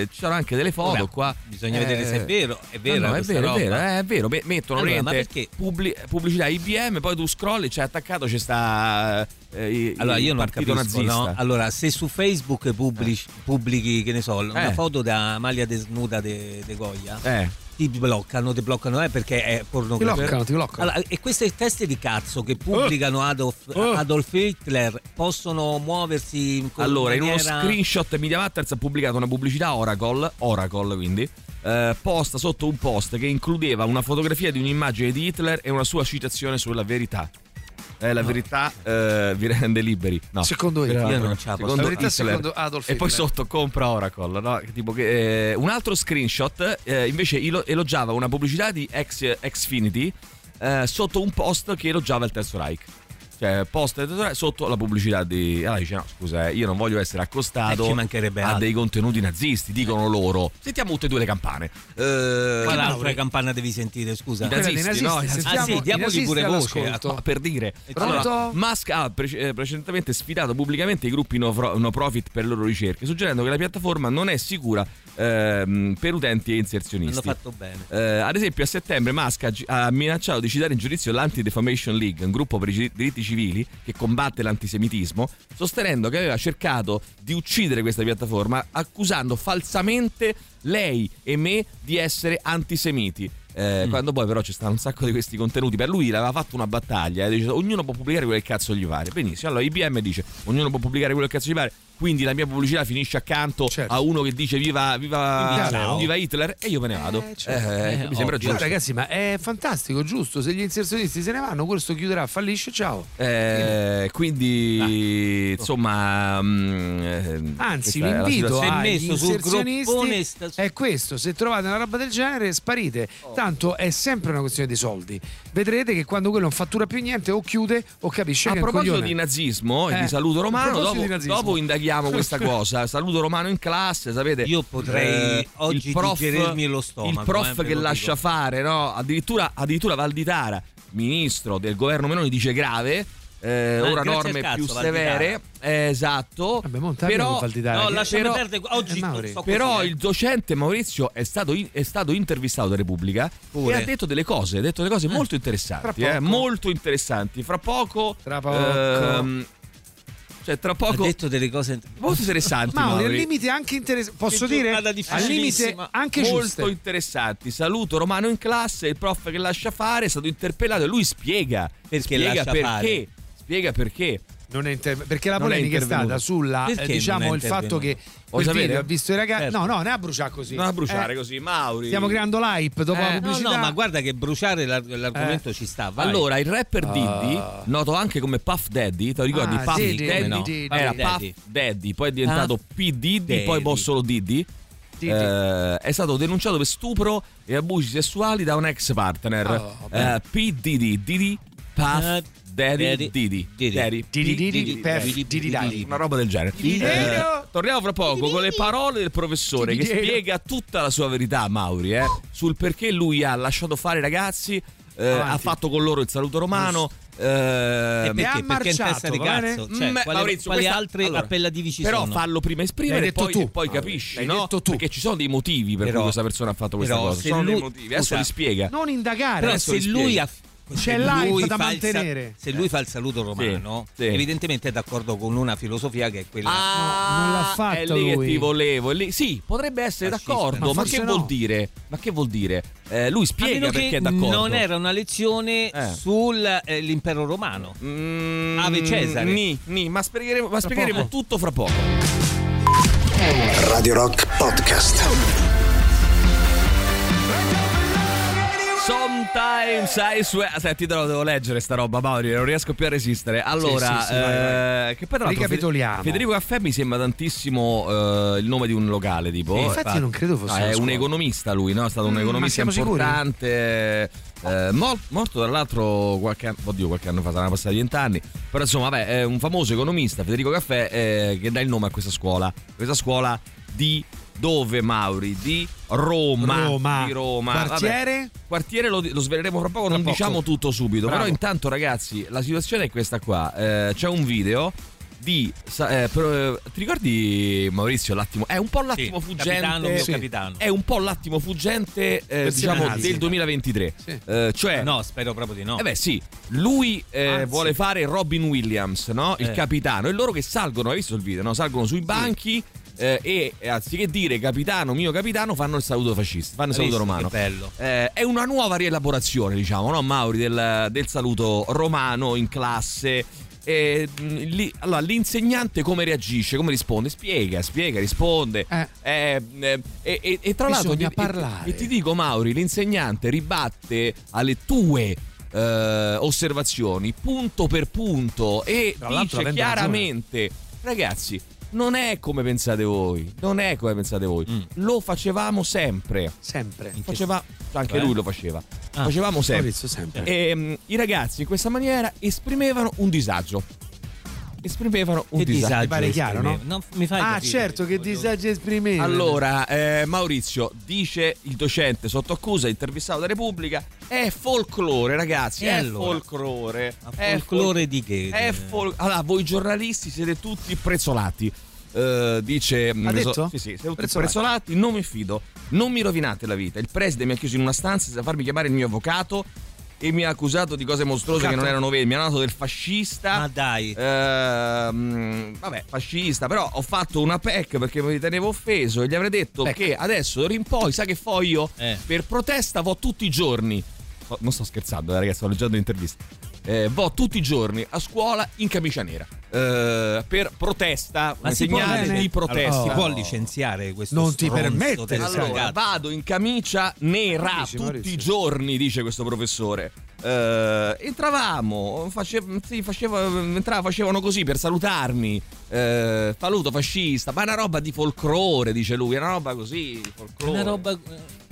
eh, ci sono anche delle foto Vabbè, qua. bisogna Eh, vedere se è vero, è vera no, no, è vero, è vero, eh, è vero. Me- Mettono Allora, ma niente perché? pubblic- pubblicità IBM, poi tu scrolli, c'è attaccato, c'è sta eh, Allora io non capisco, nazista. no? Allora, se su Facebook pubblici- pubblichi, che ne so, una Eh. foto da maglia desnuda de, de Goya, Eh. Ti bloccano, ti bloccano eh, perché è pornografia. Ti bloccano, ti bloccano. Allora, e queste teste di cazzo che pubblicano Adolf, Oh. Adolf Hitler possono muoversi in Allora, in uno maniera- screenshot Media Matters ha pubblicato una pubblicità Oracle, Oracle quindi, eh, posta sotto un post che includeva una fotografia di un'immagine di Hitler e una sua citazione sulla verità. Eh, la verità eh, vi rende liberi. No. Secondo io. Io non ce la posso. La verità Hitler. secondo Adolf E poi Hitler. sotto compra Oracle. no? Tipo che, eh, un altro screenshot eh, invece elogiava una pubblicità di X, Xfinity eh, sotto un post che elogiava il Terzo Reich. Cioè, post sotto la pubblicità di. Allora dice: No, scusa, eh, io non voglio essere accostato Eh, a altro. dei contenuti nazisti, dicono loro. Sentiamo tutte e due le campane. Eh, Quale che altra campana devi sentire, scusa? I nazisti, nazisti, no? Sentiamo Ah sì, diamogli pure voce. all'ascolto. No, per dire? Allora, Musk ha eh, precedentemente sfidato pubblicamente i gruppi no, fro- no profit per le loro ricerche suggerendo che la piattaforma non è sicura ehm, per utenti e Hanno inserzionisti fatto bene. Eh, ad esempio a settembre Musk ha, minacciato di citare in giudizio l'Anti-Defamation League un gruppo per i diritti civili che combatte l'antisemitismo sostenendo che aveva cercato di uccidere questa piattaforma accusando falsamente lei e me di essere antisemiti Eh, Quando poi però ci stanno un sacco di questi contenuti, per lui aveva fatto una battaglia e dice ognuno può pubblicare quello che cazzo gli pare. Benissimo, allora IBM dice ognuno può pubblicare quello che cazzo gli pare, quindi la mia pubblicità finisce accanto Certo. a uno che dice viva, viva, viva Hitler e io me ne vado. certo. Eh, Eh, mi sembra ovvio. giusto. Ragazzi, ma è fantastico, giusto? Se gli inserzionisti se ne vanno, questo chiuderà, fallisce, ciao. Eh, quindi insomma mm, eh, Anzi, l'invito è agli messo sul inserzionisti è questo: se trovate una roba del genere, sparite. Tanto è sempre una questione di soldi. Vedrete che quando quello non fattura più niente, o chiude o capisce a che è un proposito coglione. di nazismo e Eh, di saluto romano, dopo, di dopo indaghiamo questa [laughs] cosa. Saluto romano in classe, sapete? Io potrei eh, oggi il prof, lo stomaco, Il prof eh, che lo lascia dico. fare, no? Addirittura, addirittura Valditara, ministro del governo Meloni, dice grave. Eh, ora grazie norme cazzo, più severe, eh, esatto. Vabbè, Montagna però. No, però- perdere. Oggi Eh, Però eh. il docente Maurizio è stato, in- è stato intervistato da Repubblica Pure. e ha detto delle cose, ha detto delle cose molto interessanti, Fra eh, poco. molto interessanti. Fra poco, Tra poco. ehm, cioè tra ha poco, detto delle cose molto interessanti. Mauri, al limite anche interessante. Posso dire? Al limite anche molto giuste. interessanti. Saluto Romano in classe, il prof che lascia fare, è stato interpellato e lui spiega Perché spiega lascia perché, fare. Spiega perché. Non è inter- perché la Non è polemica è, stata sulla eh, Perché diciamo il fatto che quel sapere? video ha visto i ragazzi. Certo. No, no, non è a bruciare così. Non a bruciare Eh, così, Mauri. Stiamo creando l'hype dopo Eh, la No, pubblicità. no, ma guarda che bruciare l'ar- l'argomento ci sta. vai. Allora, il rapper Diddy, noto anche come Puff Daddy, te lo ricordi? Ah, Puff Diddy, Daddy, no? Diddy. era Puff Daddy. Poi è diventato Puff P. Diddy, Daddy. poi boh solo Diddy. Eh, è stato denunciato per stupro e abusi sessuali da un ex partner. Oh, Eh, P. Diddy, Diddy Puff Ah, Daddy, Didi. Daddy, Didi. Una roba del genere. Eh, torniamo fra poco con le parole del professore che spiega tutta la sua verità, Mauri, eh, sul perché lui ha lasciato fare i ragazzi, eh, ha fatto con loro il saluto romano. eh, E perché? Perché in testa di cazzo? Cioè, Mm, quali, Maurizio, quali questa- altri allora, appellativi ci però sono? fallo prima esprimere e poi, tu. e poi Allora, capisci, no? detto tu. Perché ci sono dei motivi per Però- cui questa persona ha fatto questa però cosa. se Sono lui- dei motivi. Adesso li spiega. Non indagare. Però se lui ha C'è se live lui da fa il sa- mantenere. se lui fa il saluto romano, Sì, sì. evidentemente è d'accordo con una filosofia che è quella. Ah, non l'ha fatto è lì che lui. ti volevo. lì- Sì, potrebbe essere Fascista. d'accordo, Ma ma, che no. vuol dire? Ma che vuol dire? Eh, lui spiega perché che è d'accordo. non era una lezione Eh. sull'impero romano. Mm, Ave Cesare. Ni, ni, ma spiegheremo, ma spiegheremo tutto fra poco. Radio Rock Podcast. Sometimes I swear. Senti, te lo devo leggere sta roba, Mauri, non riesco più a resistere. Allora, Sì, sì, sì, vai, eh, che poi tra l'altro Ricapitoliamo. Federico Caffè mi sembra tantissimo eh, il nome di un locale, tipo. Sì, infatti non credo fosse Ah, è un economista lui, no? È stato un Mm, economista importante. eh, mor- morto tra l'altro qualche anno, oddio, qualche anno fa, saranno passati vent'anni. Però insomma, vabbè, è un famoso economista, Federico Caffè, eh, che dà il nome a questa scuola. Questa scuola di dove, Mauri? Di Roma. Roma. Di Roma. Vabbè, Quartiere? Quartiere lo, lo sveleremo fra poco, non diciamo tutto subito. Bravo. Però intanto, ragazzi, la situazione è questa qua. Eh, c'è un video di. eh, ti ricordi, Maurizio, l'attimo? È un po' l'attimo Sì, fuggente. capitano, mio Sì. capitano. È un po' l'attimo fuggente, eh, diciamo, nazi. del 2023. Sì. Eh, cioè. No, spero proprio di no. Eh beh sì, lui eh, vuole fare Robin Williams, no? Il Eh. capitano. E loro che salgono, hai visto il video, no? Salgono sui banchi eh, e eh, anziché dire capitano, mio capitano, fanno il saluto fascista, fanno il saluto visto? romano. Bello. Eh, è una nuova rielaborazione, diciamo, no, Mauri, del, del saluto romano in classe. E, mh, lì- allora, l'insegnante come reagisce, come risponde? Spiega, spiega, risponde. Eh. Eh, eh, e, e- e tra l'altro Bisogna ti- parlare. E, ti dico, Mauri, l'insegnante ribatte alle tue eh, osservazioni punto per punto e Tra dice chiaramente, ragazzi. Non è come pensate voi, non è come pensate voi. Mm. Lo facevamo sempre. Sempre. Faceva, anche Cioè? lui lo faceva. Ah, Facevamo sempre. Sempre. E mm, i ragazzi in questa maniera esprimevano un disagio. Esprimevano un Che disagio. disagio chiaro, no? Non mi fai Ah, certo, che disagio esprimeva. Allora, eh, Maurizio dice il docente sotto accusa, intervistato da Repubblica, è folklore, ragazzi. È allora? folklore. Ma È folklore di che? È fol- allora, voi giornalisti siete tutti prezzolati. Eh, dice Ha so- detto? sì, sì, siete tutti prezzolati, non mi fido, non mi rovinate la vita. Il preside mi ha chiuso in una stanza senza farmi chiamare il mio avvocato e mi ha accusato di cose mostruose che non erano vere. Mi ha dato del fascista. Ma dai. Ehm, vabbè, fascista, però ho fatto una PEC perché mi ritenevo offeso e gli avrei detto PEC. che adesso d'ora in poi, sa che fo io? Eh. Per protesta vo tutti i giorni. Oh, Non sto scherzando, eh, ragazzi, sto leggendo l'intervista. Eh, vo tutti i giorni a scuola in camicia nera. Eh, per protesta, Ma un si può segnale di protesta. Allora, si può licenziare questo Non ti permette, Allora, ragazzo? vado in camicia nera Dici, tutti Maurizio? i giorni, dice questo professore. Eh, entravamo, face- sì, faceva- entrava- facevano così per salutarmi. Eh, saluto fascista, ma è una roba di folklore, dice lui, è una roba così, di folklore. Una roba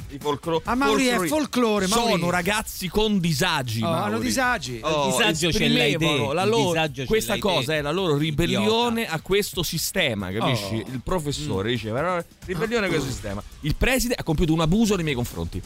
di folklore. Ah, Mauri, è folklore, Mauri. Sono ragazzi con disagi. Oh, hanno disagi. Oh, Il disagio ce l'hai te, la loro- questa cosa te. è la loro ribellione Idiota. a questo sistema, capisci? Oh. Il professore Mm. diceva, "No, ribellione a questo sistema. Il preside ha compiuto un abuso nei miei confronti.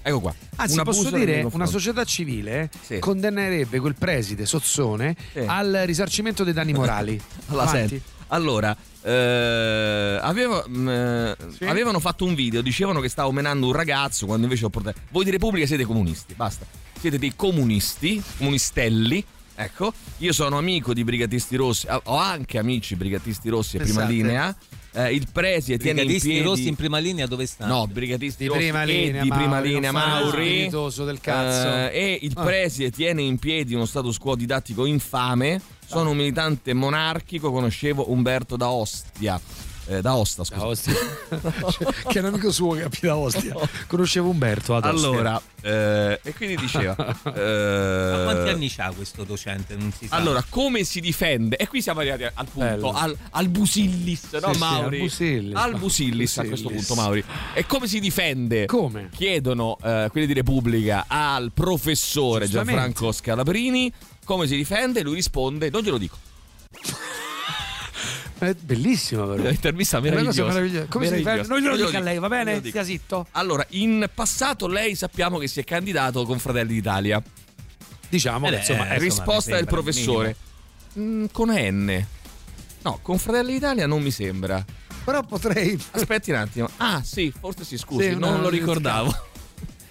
Ecco qua. Anzi, un abuso posso dire, una società civile Sì. condannerebbe quel preside Sozzone Sì. al risarcimento dei danni morali. [laughs] Allora, Avanti. senti, allora, eh, avevo- mh, eh, Sì. avevano fatto un video, dicevano che stavo menando un ragazzo quando invece ho portato... Voi di Repubblica siete comunisti, basta. Siete dei comunisti, comunistelli. Ecco, io sono amico di Brigatisti Rossi, ho anche amici Brigatisti Rossi a prima Pensate. linea. Eh, il preside tiene in Brigatisti piedi... rossi in prima linea dove stanno? No, Brigatisti Di Rossi prima e linea, di prima Mauri, linea Mauri. del cazzo. Eh, e il Ah. preside tiene in piedi uno status quo didattico infame. Sono un militante monarchico, conoscevo Umberto da Ostia. Eh, da Osta, scusa. Da Ostia. [laughs] che è un amico suo che abita a Ostia. Conoscevo Umberto ad Ostia. Allora, eh, e quindi diceva... [laughs] Ma eh, quanti anni c'ha questo docente? Non si sa. Allora, come si difende? E qui siamo arrivati al punto, al, al Busillis, no sì, Mauri? al Busillis. Al Busillis a questo punto, Mauri. E come si difende? Come? Chiedono eh, quelli di Repubblica al professore. Gianfranco Scalabrini Come si difende? Lui risponde, non glielo dico. È bellissima però. Cosa meravigliosa. meravigliosa. Come si difende? Meravigliosa. Non glielo dica a lei, va bene? Stia zitto. Allora, in passato lei sappiamo che si è candidato con Fratelli d'Italia. Diciamo Eh, che insomma, eh, risposta del professore. Mm, con N. No, con Fratelli d'Italia non mi sembra. Però potrei. Aspetti un attimo. Ah, sì, forse si scusi, Sì, non una- lo ricordavo.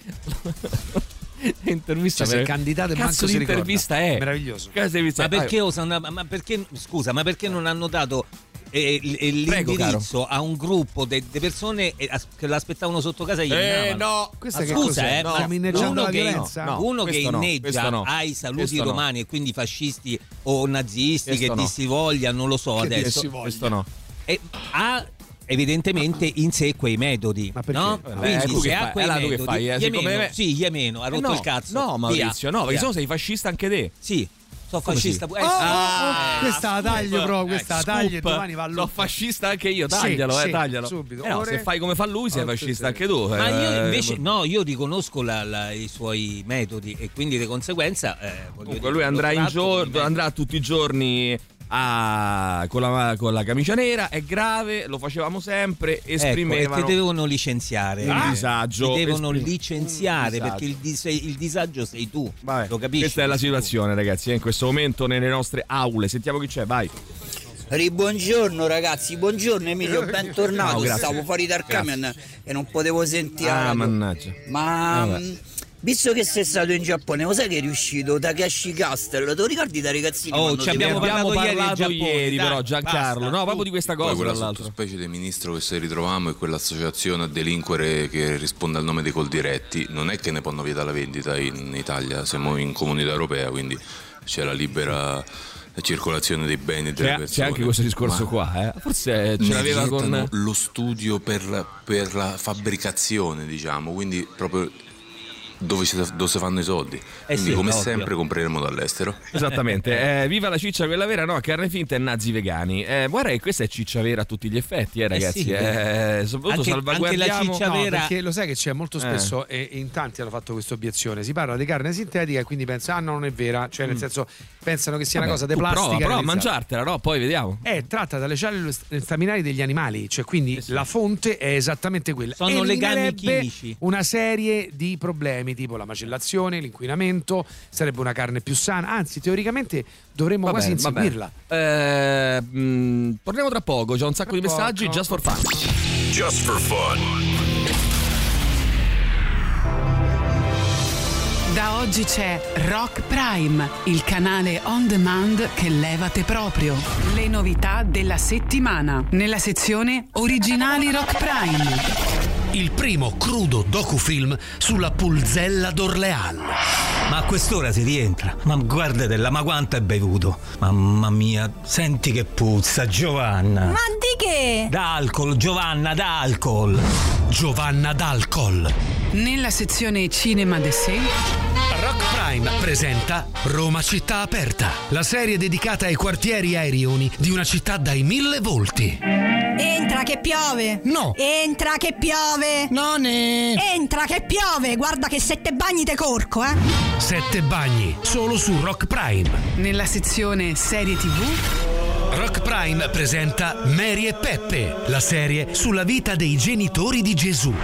[laughs] [laughs] intervista Cioè, mer- candidato e Cazzo di intervista è? Meraviglioso. Ma perché, Ah, osano- ma perché scusa, ma perché non hanno dato l- eh, Prego, l'indirizzo a un gruppo di persone eh, che l'aspettavano sotto casa e gli Eh, no. Questa che scusa, cos'è? eh, No, ma uno che, violenza? No, uno che inneggia no. ai saluti Questo romani e quindi fascisti o nazisti Questo che no. dir si voglia, non lo so Che adesso. si voglia. Questo no. E ha evidentemente in sé quei metodi, Ma perché? no? Eh, Quindi che se ha quei tu che metodi, fai? Eh, Iemeno, siccome- sì, Iemeno, ha Eh, rotto no, il cazzo. No, Via, Maurizio, no, perché via. se no sei fascista anche te. Sì, sono fascista. sì? eh, Oh, sì. oh, Ah, questa la taglio proprio, questa Eh, taglio e domani va Sono all'uopo. fascista anche io, Sì, taglialo, eh, sì, taglialo. subito. Eh no, se fai come fa lui, sei Otto, fascista sì. anche tu. Ma io eh, invece no, io riconosco la- la- i suoi metodi e quindi di conseguenza eh, Comunque dire, lui andrà, in giorno, andrà tutti i giorni a- con, la, con la camicia nera, è grave, lo facevamo sempre, Ecco, e esprimevano ti devono licenziare un disagio. ti devono esprim- licenziare perché il, dis- il disagio sei tu Vabbè, lo capisci? Questa è la situazione, ragazzi, eh, in questo momento nelle nostre aule. Sentiamo chi c'è, vai. Buongiorno ragazzi, buongiorno Emilio, bentornato. No. Stavo fuori dal Grazie. camion e non potevo sentire. Ah, mannaggia. Ma Vabbè. Visto che sei stato in Giappone, lo sai che è riuscito Takashi Castle? Te lo ricordi da ragazzini? Oh, ci abbiamo abbiamo parlato parlato, ieri ieri, dai, però, Giancarlo. basta. No, proprio di questa Poi cosa, quella tra l'altro. sottospecie del ministro che se ritrovammo è quell'associazione a delinquere che risponde al nome dei Coldiretti. Non è che ne possono vietare la vendita in Italia, siamo in comunità europea, quindi c'è la libera circolazione dei beni e delle C'è, persone. c'è anche questo discorso Ma qua, eh. Forse ce l'aveva con. lo studio per, per la fabbricazione, diciamo, quindi proprio dove, ci- dove si fanno i soldi. Quindi sì, come ovvio. sempre compreremo dall'estero. Esattamente, eh, viva la ciccia quella vera, no, carne finta e nazi vegani. Eh, guarda che questa è ciccia vera a tutti gli effetti, eh, ragazzi. sì, eh, soprattutto Anche- salvaguardiamo. anche la ciccia No, vera- perché lo sai che c'è molto Eh. spesso e in tanti hanno fatto questa obiezione. Si parla di carne sintetica e quindi pensa ah no, non è vera, cioè nel senso pensano che sia Vabbè, una cosa di plastica. Prova, prova a mangiartela, no? Poi vediamo. È tratta dalle cellule staminali degli animali, cioè quindi la fonte è esattamente quella. Sono legami chimici. Una serie di problemi tipo la macellazione, l'inquinamento, sarebbe una carne più sana, anzi teoricamente dovremmo Va quasi inseguirla. Eh, mh, torniamo tra poco, c'è un sacco di Tra messaggi, poco. just for fun. Just for fun. Da oggi c'è Rock Prime, il canale on demand che levate proprio. Le novità della settimana nella sezione Originali Rock Prime. Il primo crudo docufilm sulla Pulzella d'Orleans. Ma a quest'ora si rientra. Ma guardatela, ma quanto è bevuto. Mamma mia, senti che puzza, Giovanna. Ma di che? D'alcol, Giovanna, d'alcol. Giovanna d'Alcol. Nella sezione Cinema de Sé. Rock Prime presenta Roma città aperta, la serie dedicata ai quartieri e ai rioni di una città dai mille volti. Entra che piove! No. Entra che piove! Non è. Entra che piove! Guarda che se te bagni te corco, eh! Sette bagni, solo su Rock Prime. Nella sezione Serie TV. Rock Prime presenta Mary e Peppe, la serie sulla vita dei genitori di Gesù.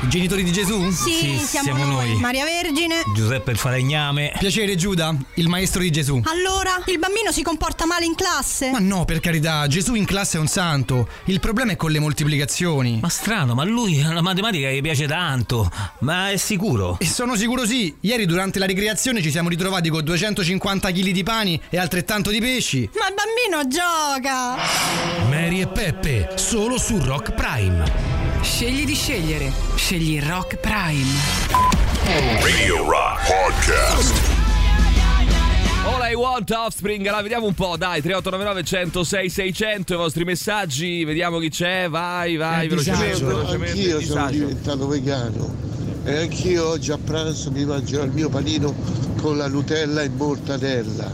I genitori di Gesù? Sì, siamo, noi. Maria Vergine. Giuseppe il falegname. Piacere Giuda, il maestro di Gesù. Allora, il bambino si comporta male in classe? Ma no, per carità, Gesù in classe è un santo. Il problema è con le moltiplicazioni. Ma strano, ma lui la matematica gli piace tanto. Ma è sicuro? E sono sicuro sì. Ieri durante la ricreazione ci siamo ritrovati con 250 kg di pani e altrettanto di pesci. Ma il bambino gioca! Mary e Peppe, solo su Rock Prime. Scegli di scegliere. Scegli Rock Prime. Radio Rock Podcast. All I Want Offspring, la vediamo un po', dai, 3899 106 600 i vostri messaggi, vediamo chi c'è, vai, vai, Eh, velocemente, disagio. velocemente, Anch'io sono diventato vegano e anch'io oggi a pranzo mi mangerò il mio panino con la Nutella e mortadella.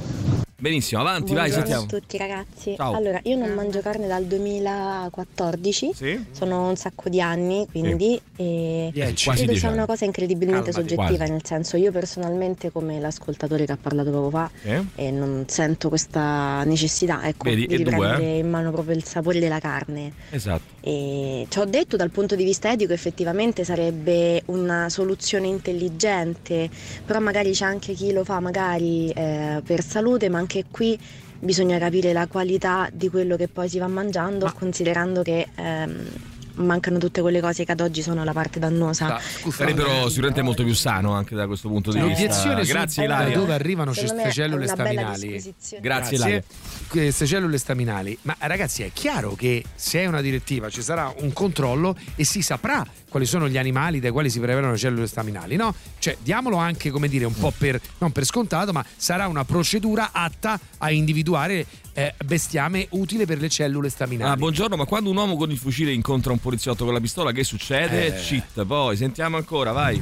Benissimo, avanti, vai, Buongiorno sentiamo. a tutti ragazzi. Ciao. Allora, io non mangio carne dal 2014, Sì? sono un sacco di anni, quindi e Dieci. Quasi credo dieci sia anni. una cosa incredibilmente Calmati. soggettiva, Quasi. nel senso io personalmente come l'ascoltatore che ha parlato poco fa Eh? e non sento questa necessità ecco, Vedi, di e due, riprendere eh? in mano proprio il sapore della carne. Esatto. E ci ho detto dal punto di vista etico effettivamente sarebbe una soluzione intelligente, però magari c'è anche chi lo fa magari eh, per salute, ma anche qui bisogna capire la qualità di quello che poi si va mangiando, considerando che ehm, mancano tutte quelle cose che ad oggi sono la parte dannosa. Sarebbero sicuramente molto più sano anche da questo punto di vista. L'obiezione Grazie su Ilaria. dove arrivano queste cellule staminali. Grazie, Ilaria. Queste cellule staminali. Ma ragazzi, è chiaro che se è una direttiva ci sarà un controllo e si saprà quali sono gli animali dai quali si prevedono le cellule staminali, no? Cioè, diamolo anche, come dire, un po' per non per scontato, ma sarà una procedura atta a individuare eh, bestiame utile per le cellule staminali. Ah, buongiorno, ma quando un uomo con il fucile incontra un poliziotto con la pistola, che succede? Eh. Cheat, poi sentiamo ancora, vai.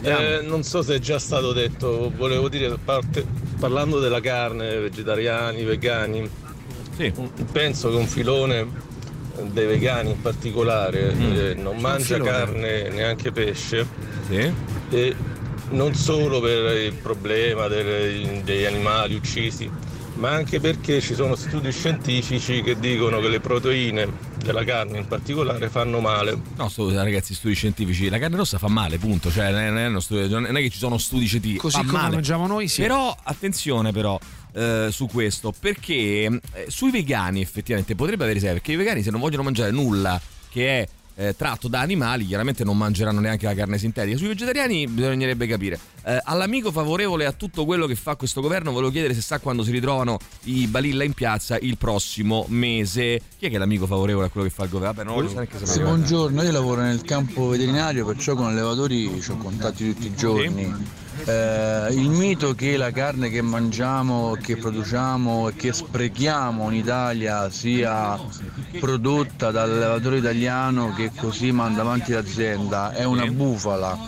Eh, non so se è già stato detto, volevo dire, parte- parlando della carne, vegetariani, vegani, penso che un filone dei vegani in particolare eh, non mangia carne neanche pesce e non solo per il problema del- degli animali uccisi, ma anche perché ci sono studi scientifici che dicono che le proteine della carne in particolare fanno male. No, ragazzi, studi scientifici. La carne rossa fa male, punto. Cioè, non è, uno studio- non è che ci sono studi scientifici. Così fa come male. mangiamo noi, sì. Però, attenzione, però. eh, su questo perché eh, sui vegani effettivamente potrebbe avere senso perché i vegani se non vogliono mangiare nulla che è eh, tratto da animali chiaramente non mangeranno neanche la carne sintetica. Sui vegetariani bisognerebbe capire. Eh, all'amico favorevole a tutto quello che fa questo governo volevo chiedere se sa quando si ritrovano i balilla in piazza il prossimo mese. Chi è che è l'amico favorevole a quello che fa il governo? Vabbè, non voglio neanche Sì, sapere buongiorno, io lavoro nel campo veterinario, perciò con allevatori ho contatti tutti i giorni. Eh, il mito che la carne che mangiamo, che produciamo e che sprechiamo in Italia sia prodotta dall'allevatore italiano che così manda avanti l'azienda è una bufala.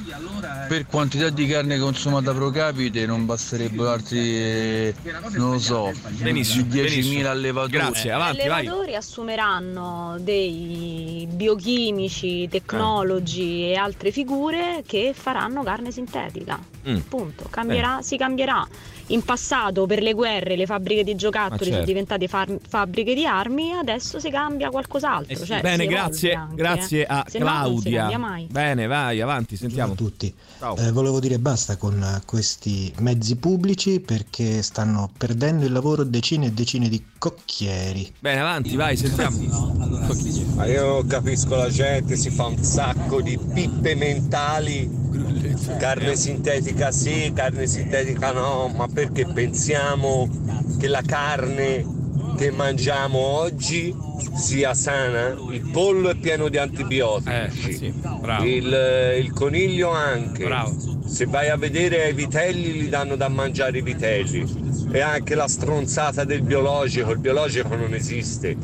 Per quantità di carne consumata pro capite non basterebbero altri, eh, non lo so, Benissimo, 10.000 benissimo. allevatori. Grazie, Gli allevatori assumeranno dei biochimici, tecnologi e altre figure che faranno carne sintetica. Mm. Punto. Cambierà, si cambierà. In passato per le guerre le fabbriche di giocattoli certo. sono diventate far- fabbriche di armi, adesso si cambia qualcos'altro. Cioè, Bene, grazie, anche, grazie eh. a Se no non si Claudia. mai. Bene, vai, avanti, sentiamo. tutti. Ciao. Eh, volevo dire basta con eh, questi mezzi pubblici perché stanno perdendo il lavoro decine e decine di cocchieri. Bene, avanti, vai, sentiamo. Ma io capisco la gente, si fa un sacco di pippe mentali. Carne sintetica sì, carne sintetica no, ma perché pensiamo che la carne che mangiamo oggi sia sana? Il pollo è pieno di antibiotici, il, il coniglio anche. Se vai a vedere ai vitelli li danno da mangiare i vitelli. E anche la stronzata del biologico, il biologico non esiste.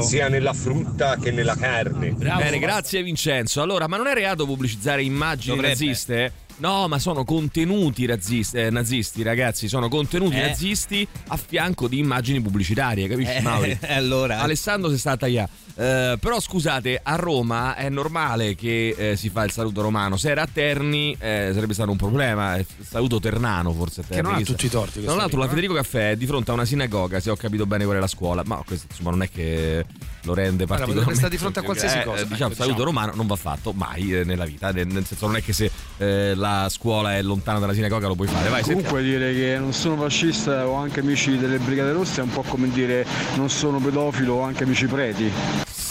Sia nella frutta che nella carne. Bene, grazie Vincenzo. Allora, ma non è reato pubblicizzare immagini Dovrebbe. naziste? No, ma sono contenuti razzisti, eh, nazisti, ragazzi. Sono contenuti Eh. nazisti a fianco di immagini pubblicitarie, capisci, Eh, Mauri? [laughs] allora. Alessandro si sta a tagliare. Eh, però scusate, a Roma è normale che eh, si fa il saluto romano. Se era a Terni eh, sarebbe stato un problema. Il saluto ternano, forse. a Terni, non ha tutti i torti Tra l'altro, la eh. Federico Caffè è di fronte a una sinagoga, se ho capito bene qual è la scuola. Ma questo insomma non è che lo rende particolarmente. potrebbe stare di fronte a qualsiasi Eh, cosa, eh, diciamo, ecco, saluto diciamo. romano non va fatto mai eh, nella vita. Nel, senso, non è che se eh, la scuola è lontana dalla sinagoga lo puoi fare. Vai, sentiamo. Comunque dire che non sono fascista o anche amici delle Brigate Rosse è un po' come dire non sono pedofilo o anche amici preti.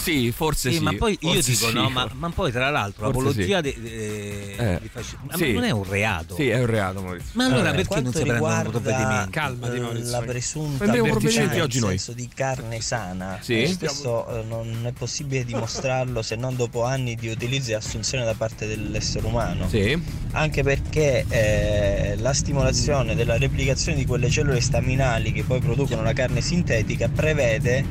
Sì, forse Sì, ma poi io dico, sì. no, ma, ma poi tra l'altro l'apologia sì. de- de- Eh, di fascismo ma sì. non è un reato. Sì, è un reato, Maurizio. Ma allora Per perché non si prendono riguarda, provvedimenti? Calmati, eh, Maurizio. La presunta provvedimenti oggi noi. senso di carne sana. Sì. Eh, Questo eh, non è possibile dimostrarlo se non dopo anni di utilizzo e assunzione da parte dell'essere umano. Sì. Anche perché eh, la stimolazione della replicazione di quelle cellule staminali che poi producono la carne sintetica prevede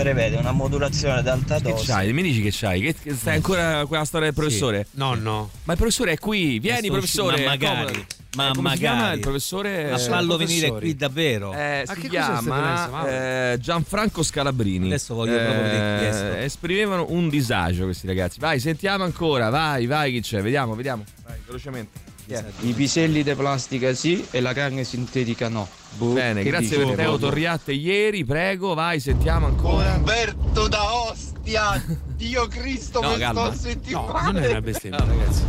prevede una modulazione ad alta Che dose. c'hai? Mi dici che c'hai? Che, che stai ancora con la storia del professore? No, no. Ma il professore è qui, vieni sto professore. ma magari, accomodati. ma Eh, come magari. il professore? Ma fallo venire qui davvero. Eh, Ma si che chiama eh, Gianfranco Scalabrini. Adesso voglio proprio vedere sto. Esprimevano un disagio questi ragazzi. Vai, sentiamo ancora. Vai, vai, chi c'è? Vediamo, vediamo. Vai, velocemente. È? I piselli di plastica sì e la carne sintetica no. Boh, Bene, grazie per Teo Torriatte ieri, prego, vai, sentiamo ancora. Umberto da Ostia, Dio Cristo, No, calma. sto sentendo No, non è una bestemmia, ragazzi.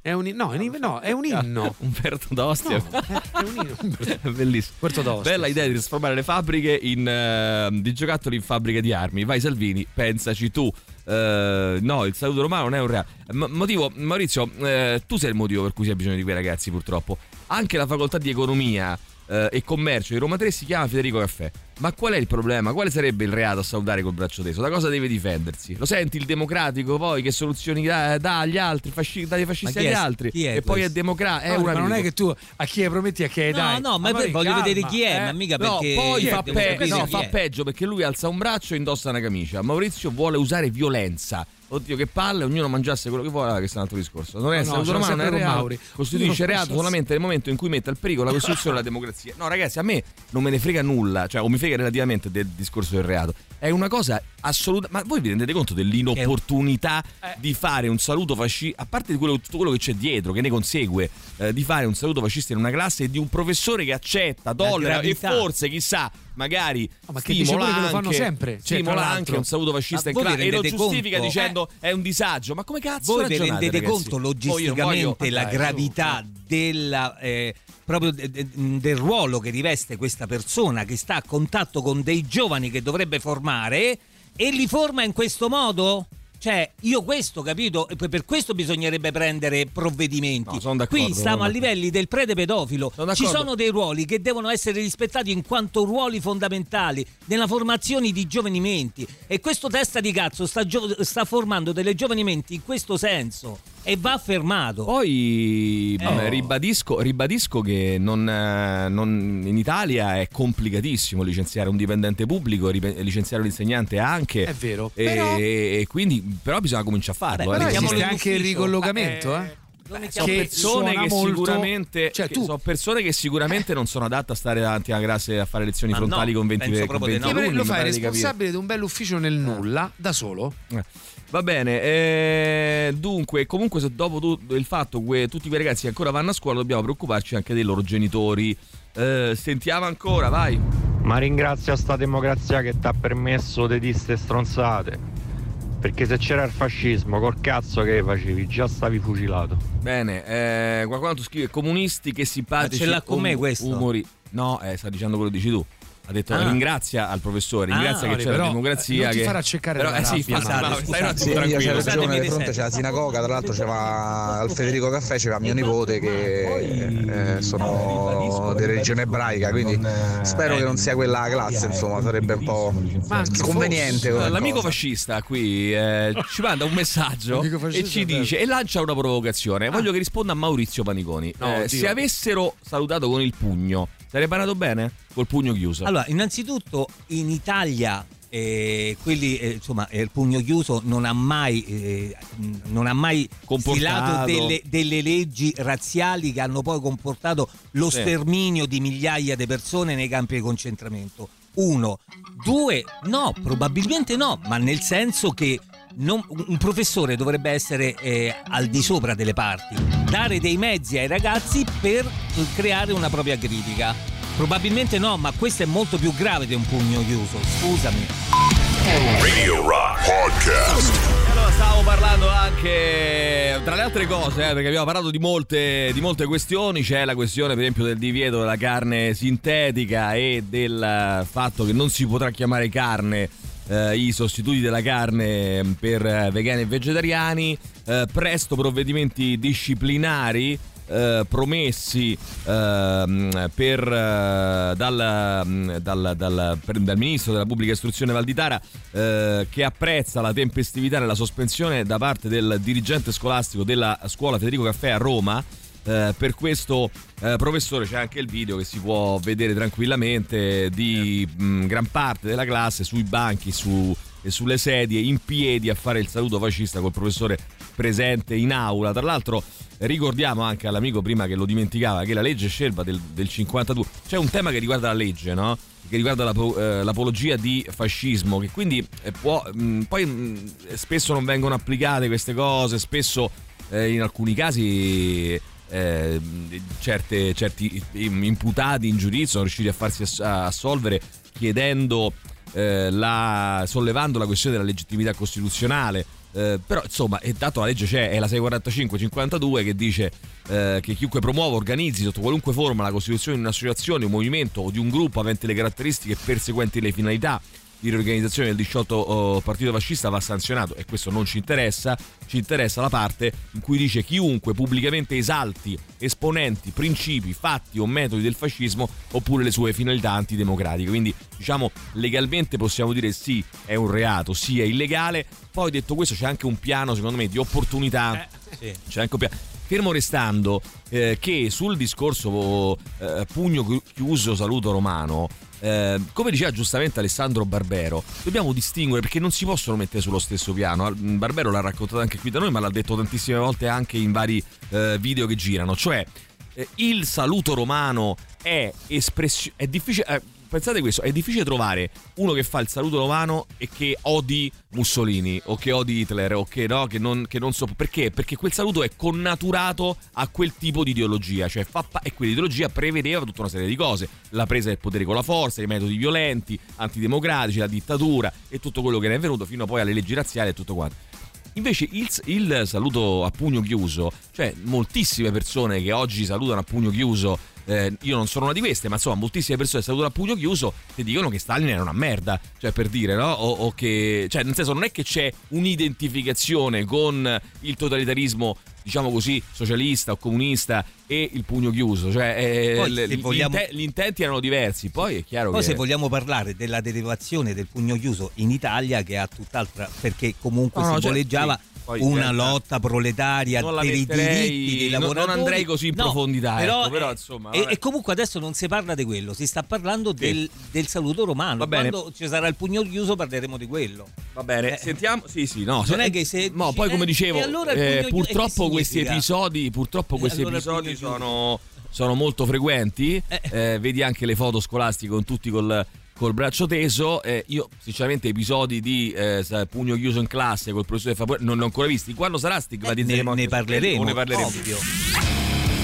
È un, no, è un- no, è un inno. [laughs] Umberto d'Ostia. È un inno. Bellissimo. Puerto d'Ostia. Bella idea di trasformare le fabbriche in, eh, di giocattoli in fabbriche di armi. Vai Salvini, pensaci tu. Eh, no, il saluto romano non è un reale. M- motivo, Maurizio, eh, tu sei il motivo per cui si ha bisogno di quei ragazzi, purtroppo. Anche la facoltà di economia eh, e commercio di Roma 3 si chiama Federico Caffè. Ma qual è il problema? Quale sarebbe il reato a salutare col braccio teso? Da cosa deve difendersi? Lo senti il democratico poi che soluzioni dà, dà agli altri, fasci- dà i fascisti Ma agli è- altri? chi è e poi è questo? democratico. È No, un ma non è amico. che tu a chi hai prometti a chi hai No, dai. no, ma poi voglio calma, vedere chi è, eh. ma mica No, perché poi fa, pe- no, fa è. peggio perché lui alza un braccio e indossa una camicia. Maurizio vuole usare violenza. Oddio, che palle, ognuno mangiasse quello che vuole, questo è un altro discorso. Non è No, no, romano, è reato. Mauri. Costituisce reato solamente nel momento in cui mette al pericolo la [laughs] Costituzione e la democrazia. No, ragazzi, a me non me ne frega nulla, cioè, o mi frega relativamente del discorso del reato. È una cosa assoluta. Ma voi vi rendete conto dell'inopportunità Eh. di fare un saluto fascista, a parte di quello, tutto quello che c'è dietro, che ne consegue, eh, di fare un saluto fascista in una classe e di un professore che accetta, tollera e forse, chissà, magari No, ma che stimola che lo fanno anche- sempre, cioè, stimola anche un saluto fascista in classe e lo giustifica conto? dicendo è un disagio. Ma come cazzo Voi vi rendete ragazzi? conto io logisticamente voglio- la Dai, gravità della, eh, proprio de- de- del ruolo che riveste questa persona che sta a contatto con dei giovani che dovrebbe formare e li forma in questo modo? Cioè, io questo, capito? Per questo bisognerebbe prendere provvedimenti. No, Qui stiamo a livelli del prete pedofilo. Ci sono dei ruoli che devono essere rispettati in quanto ruoli fondamentali nella formazione di giovani menti. E questo testa di cazzo sta, gio- sta formando delle giovani menti in questo senso. E va fermato. Poi Eh. ribadisco, ribadisco che non, eh, non- in Italia è complicatissimo licenziare un dipendente pubblico, licenziare un insegnante anche. È vero. E, Però- e quindi, però bisogna cominciare a farlo. Vabbè, eh, esiste anche il ricollocamento, Eh, eh. Lo sono persone che molto- sicuramente cioè, che tu- sono persone che sicuramente non sono adatte a stare davanti alla classe a fare lezioni Ma frontali no, con 20, penso con proprio di 20 no. Lo fai di capire. responsabile di un bell'ufficio nel nulla, da solo. Eh. Va bene, eh, dunque, comunque se dopo tu- il fatto che tutti quei ragazzi che ancora vanno a scuola dobbiamo preoccuparci anche dei loro genitori. Eh, sentiamo ancora, vai. Ma ringrazio sta democrazia che ti ha permesso di dire ste stronzate. Perché se c'era il fascismo, col cazzo che facevi? Già stavi fucilato. Bene, eh, qualcuno tu scrive comunisti che simpatici. Ma ce l'ha con me questo? Umori. No, eh, sta dicendo quello che dici tu. Ha detto Ah. ringrazia al professore, ringrazia Ah, che c'è la democrazia. eh, non ti che... farà cercare però, dalla eh sì, rabbia, ma stai un attimo io c'è tranquillo. ragione, di fronte c'è la sinagoga, tra l'altro c'era al Federico Caffè, c'era mio nipote che eh, sono di religione ebraica, quindi spero che non sia quella la classe, insomma, sarebbe un po' conveniente. L'amico fascista qui eh, ci manda un messaggio e ci dice e lancia una provocazione. Voglio che risponda a Maurizio Paniconi. No, Eh, se avessero salutato con il pugno, sarebbe andato bene? Col pugno chiuso. Allora, innanzitutto in Italia eh, quelli, eh, insomma, eh, il pugno chiuso non ha mai, eh, non ha mai Comportato. stilato delle, delle leggi razziali che hanno poi comportato lo Sì. sterminio di migliaia di persone nei campi di concentramento. Uno. Due, no, probabilmente no, ma nel senso che non- un professore dovrebbe essere eh, al di sopra delle parti, dare dei mezzi ai ragazzi per creare una propria critica. Probabilmente no, ma questo è molto più grave di un pugno chiuso, scusami. Radio Rock Podcast. Allora, stavo parlando anche, tra le altre cose, eh, perché abbiamo parlato di molte, di molte questioni. C'è la questione, per esempio, del divieto della carne sintetica e del eh, fatto che non si potrà chiamare carne eh, i sostituti della carne per eh, vegani e vegetariani. Eh, presto provvedimenti disciplinari. eh, promessi ehm, per, eh, dal, mm, dal- dal- per- dal ministro della pubblica istruzione Valditara eh, che apprezza la tempestività nella sospensione da parte del dirigente scolastico della scuola Federico Caffè a Roma eh, per questo eh, professore c'è anche il video che si può vedere tranquillamente di mh, gran parte della classe sui banchi su, e sulle sedie in piedi a fare il saluto fascista col professore presente in aula. Tra l'altro ricordiamo anche all'amico prima che lo dimenticava che la legge Scelba del, del 52 c'è un tema che riguarda la legge, no? che riguarda l'apo- eh, l'apologia di fascismo, che quindi eh, può, mh, poi mh, spesso non vengono applicate queste cose, spesso eh, in alcuni casi eh, certe- certi imputati in giudizio sono riusciti a farsi assolvere chiedendo eh, la, sollevando la questione della legittimità costituzionale. Eh, però insomma, è dato la legge c'è, è la 645-52 che dice eh, che chiunque promuova, organizzi sotto qualunque forma la costituzione di un'associazione, un movimento o di un gruppo avente le caratteristiche perseguenti le finalità di riorganizzazione del 18 oh, partito fascista va sanzionato e questo non ci interessa, ci interessa la parte in cui dice chiunque pubblicamente esalti esponenti, principi, fatti o metodi del fascismo oppure le sue finalità antidemocratiche. Quindi diciamo legalmente possiamo dire sì, è un reato, sì, è illegale. Poi detto questo c'è anche un piano secondo me di opportunità. Sì. C'è anche un piano. Fermo restando eh, che sul discorso eh, pugno chiuso saluto romano, eh, come diceva giustamente Alessandro Barbero, dobbiamo distinguere perché non si possono mettere sullo stesso piano. Barbero l'ha raccontato anche qui da noi, ma l'ha detto tantissime volte anche in vari eh, video che girano. Cioè, eh, il saluto romano è espressione. È difficile. Pensate questo: è difficile trovare uno che fa il saluto romano e che odi Mussolini o che odi Hitler o che no, che non, che non so. Perché? Perché quel saluto è connaturato a quel tipo di ideologia, cioè fa e quell'ideologia prevedeva tutta una serie di cose: la presa del potere con la forza, i metodi violenti, antidemocratici, la dittatura e tutto quello che ne è venuto fino poi alle leggi razziali e tutto quanto. Invece il, il saluto a pugno chiuso, cioè moltissime persone che oggi salutano a pugno chiuso, eh, io non sono una di queste, ma insomma moltissime persone che salutano a pugno chiuso ti dicono che Stalin era una merda, cioè per dire, no? O, o che, cioè nel senso non è che c'è un'identificazione con il totalitarismo diciamo così, socialista o comunista e il pugno chiuso, cioè eh, Poi, l- gli, vogliamo- inte- gli intenti erano diversi, poi è chiaro Poi che... se vogliamo parlare della derivazione del pugno chiuso in Italia che ha tutt'altra perché comunque No, cioè, simboleggiava sì, poi una diventa- lotta proletaria per i metterei- diritti dei non- non lavoratori. andrei così in No, profondità, Però, ecco, però, eh, insomma, e, e comunque adesso non si parla di quello, si sta parlando del, del saluto romano. Va bene. Quando ci sarà il pugno chiuso parleremo di quello. Va bene, sentiamo. Sì, sì, no. Non è che se. No, poi eh, come dicevo, e allora eh, purtroppo questi episodi, purtroppo questi allora episodi sono, sono molto frequenti. Eh, vedi anche le foto scolastiche con tutti col, col braccio teso. Eh, io, sinceramente, episodi di eh, pugno chiuso in classe col professore Favore non ne ho ancora visti. Quando sarà stigmatizzeremo Eh, ne- ne parleremo, o ne parleremo. ovvio.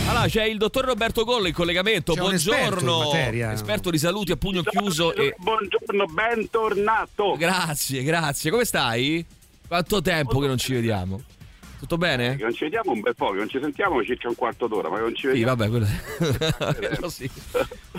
Allora, c'è il dottor Roberto Collo in collegamento. C'è esperto Buongiorno, materia. esperto di saluti a pugno chiuso. E... Buongiorno, bentornato. Grazie, grazie. Come stai? Quanto tempo che non ci vediamo? Tutto bene? Non ci vediamo un bel po', non ci sentiamo circa un quarto d'ora, ma non ci Sì, vediamo. vabbè, quello... quello [laughs] sì.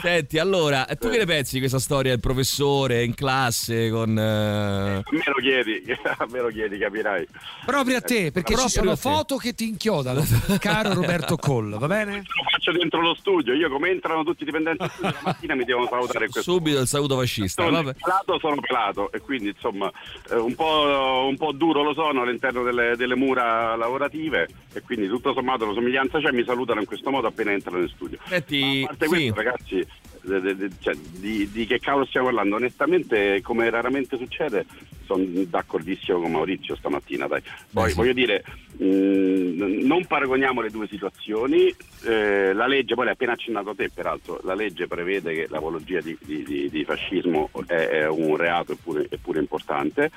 Senti, allora, tu che ne pensi di questa storia del professore in classe con... eh, me lo chiedi, [laughs] me lo chiedi, capirai. Proprio a te, perché Proprio ci sono foto che ti inchiodano, caro Roberto Coll, va bene? Lo faccio dentro lo studio, io come entrano tutti i dipendenti studio, la mattina mi devono salutare questo Subito il saluto fascista. Sono Vabbè. pelato, sono pelato e quindi insomma eh, un, po', un po' duro lo sono all'interno delle, delle mura lavorative e quindi tutto sommato la somiglianza c'è, mi salutano in questo modo appena entrano in studio. Senti, A parte sì. questo ragazzi, de- de- de- cioè, di, di che cavolo stiamo parlando? Onestamente come raramente succede sono d'accordissimo con Maurizio stamattina. Dai. Poi Beh, sì. voglio dire, mh, non paragoniamo le due situazioni, eh, la legge, poi l'hai appena accennato a te peraltro, la legge prevede che l'apologia di, di- di- di fascismo è, è un reato eppure, eppure importante.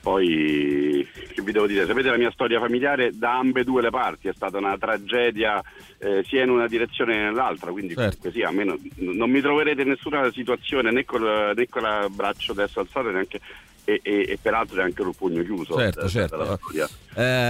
Poi, che vi devo dire, sapete la mia storia familiare da ambedue le parti, è stata una tragedia eh, sia in una direzione che nell'altra, quindi Certo. comunque sia, a me non, non mi troverete in nessuna situazione né col, né con il braccio destro alzato neanche, e, e- e peraltro neanche col pugno chiuso. Certo, eh, certo. dalla.